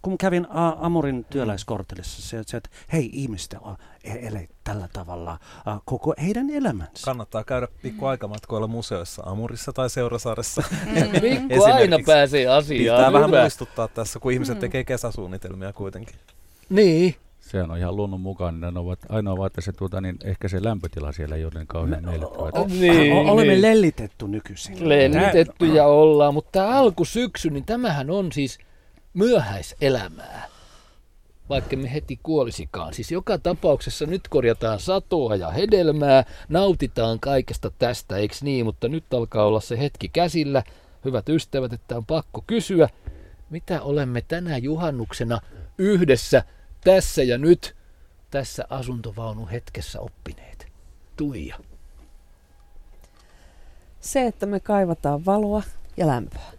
kun kävin Amurin työläiskorttelissa, se, se että hei ihmistä e-, ele tällä tavalla koko heidän elämänsä. Kannattaa käydä pikku aikamatkoilla museoissa, Amurissa tai Seurasaaressa. Pikku aina pääsee asiaan. Pitää vähän muistuttaa tässä, kun ihmiset mm. tekee kesäsuunnitelmia kuitenkin. Niin. Se on ihan luonnon mukainen. Ovat, ainoa vaan, että se, tuota, niin ehkä se lämpötila siellä ei ole niin kauhean miellyttävä. Niin, olemme niin. lellitetty nykyisin. Lellitetty ja ollaan, mutta tämä alkusyksy, niin tämähän on siis myöhäiselämää vaikka me heti kuolisikaan. Siis joka tapauksessa nyt korjataan satoa ja hedelmää, nautitaan kaikesta tästä, eikö niin? Mutta nyt alkaa olla se hetki käsillä. Hyvät ystävät, että on pakko kysyä, mitä olemme tänä juhannuksena yhdessä tässä ja nyt tässä asuntovaunun hetkessä oppineet? Tuija. Se, että me kaivataan valoa ja lämpöä.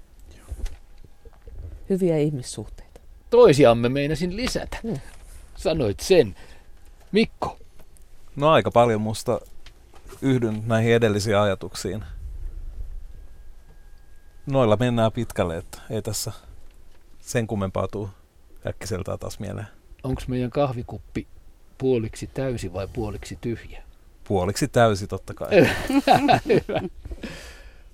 Hyviä ihmissuhteita. Toisiamme meinasin lisätä. Hmm. Sanoit sen. Mikko. No aika paljon musta yhdyn näihin edellisiin ajatuksiin. Noilla mennään pitkälle, että ei tässä sen kummempaa tuu äkkiseltään taas mieleen onko meidän kahvikuppi puoliksi täysi vai puoliksi tyhjä? Puoliksi täysi totta kai. Hyvä.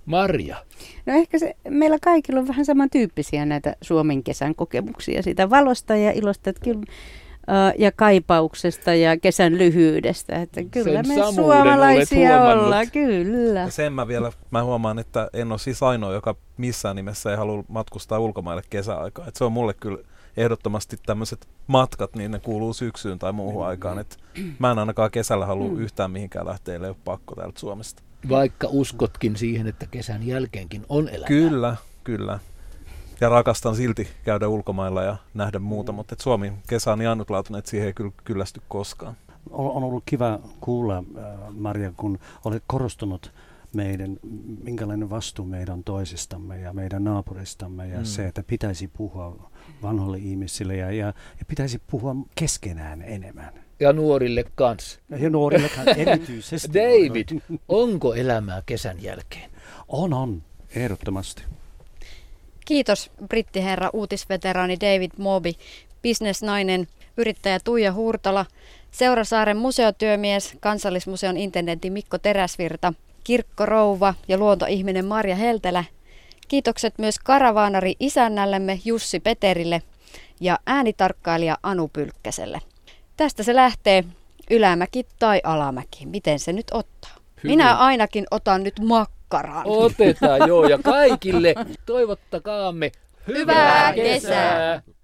Marja. No ehkä se, meillä kaikilla on vähän samantyyppisiä näitä Suomen kesän kokemuksia siitä valosta ja ilosta, että kyllä, uh, ja kaipauksesta ja kesän lyhyydestä. Että kyllä Sen me suomalaisia ollaan, kyllä. Ja sen mä vielä, mä huomaan, että en ole siis ainoa, joka missään nimessä ei halua matkustaa ulkomaille kesäaikaan. Että se on mulle kyllä ehdottomasti tämmöiset matkat, niin ne kuuluu syksyyn tai muuhun mm. aikaan. Et mä en ainakaan kesällä halua mm. yhtään mihinkään lähteä, ei ole pakko täältä Suomesta. Vaikka uskotkin siihen, että kesän jälkeenkin on elämää. Kyllä, kyllä. Ja rakastan silti käydä ulkomailla ja nähdä muuta, mm. mutta et Suomi kesä on niin ainutlaatuinen, että siihen ei kyllä kyllästy koskaan. On ollut kiva kuulla, äh, Maria, kun olet korostunut meidän, minkälainen vastuu meidän on toisistamme ja meidän naapuristamme ja mm. se, että pitäisi puhua vanhoille ihmisille ja, ja, ja pitäisi puhua keskenään enemmän. Ja nuorille kanssa. Ja nuorille kanssa erityisesti. David, onko elämää kesän jälkeen? On, on, ehdottomasti. Kiitos brittiherra uutisveteraani David Moby, bisnesnainen, yrittäjä Tuija Huurtala, Seurasaaren museotyömies, Kansallismuseon intendentti Mikko Teräsvirta, kirkkorouva ja luontoihminen Marja Heltelä Kiitokset myös karavaanari isännällemme Jussi Peterille ja äänitarkkailija Anu Pylkkäselle. Tästä se lähtee ylämäki tai alamäki. Miten se nyt ottaa? Hyvin. Minä ainakin otan nyt makkaran. Otetaan joo ja kaikille toivottakaamme hyvää, hyvää kesää. kesää.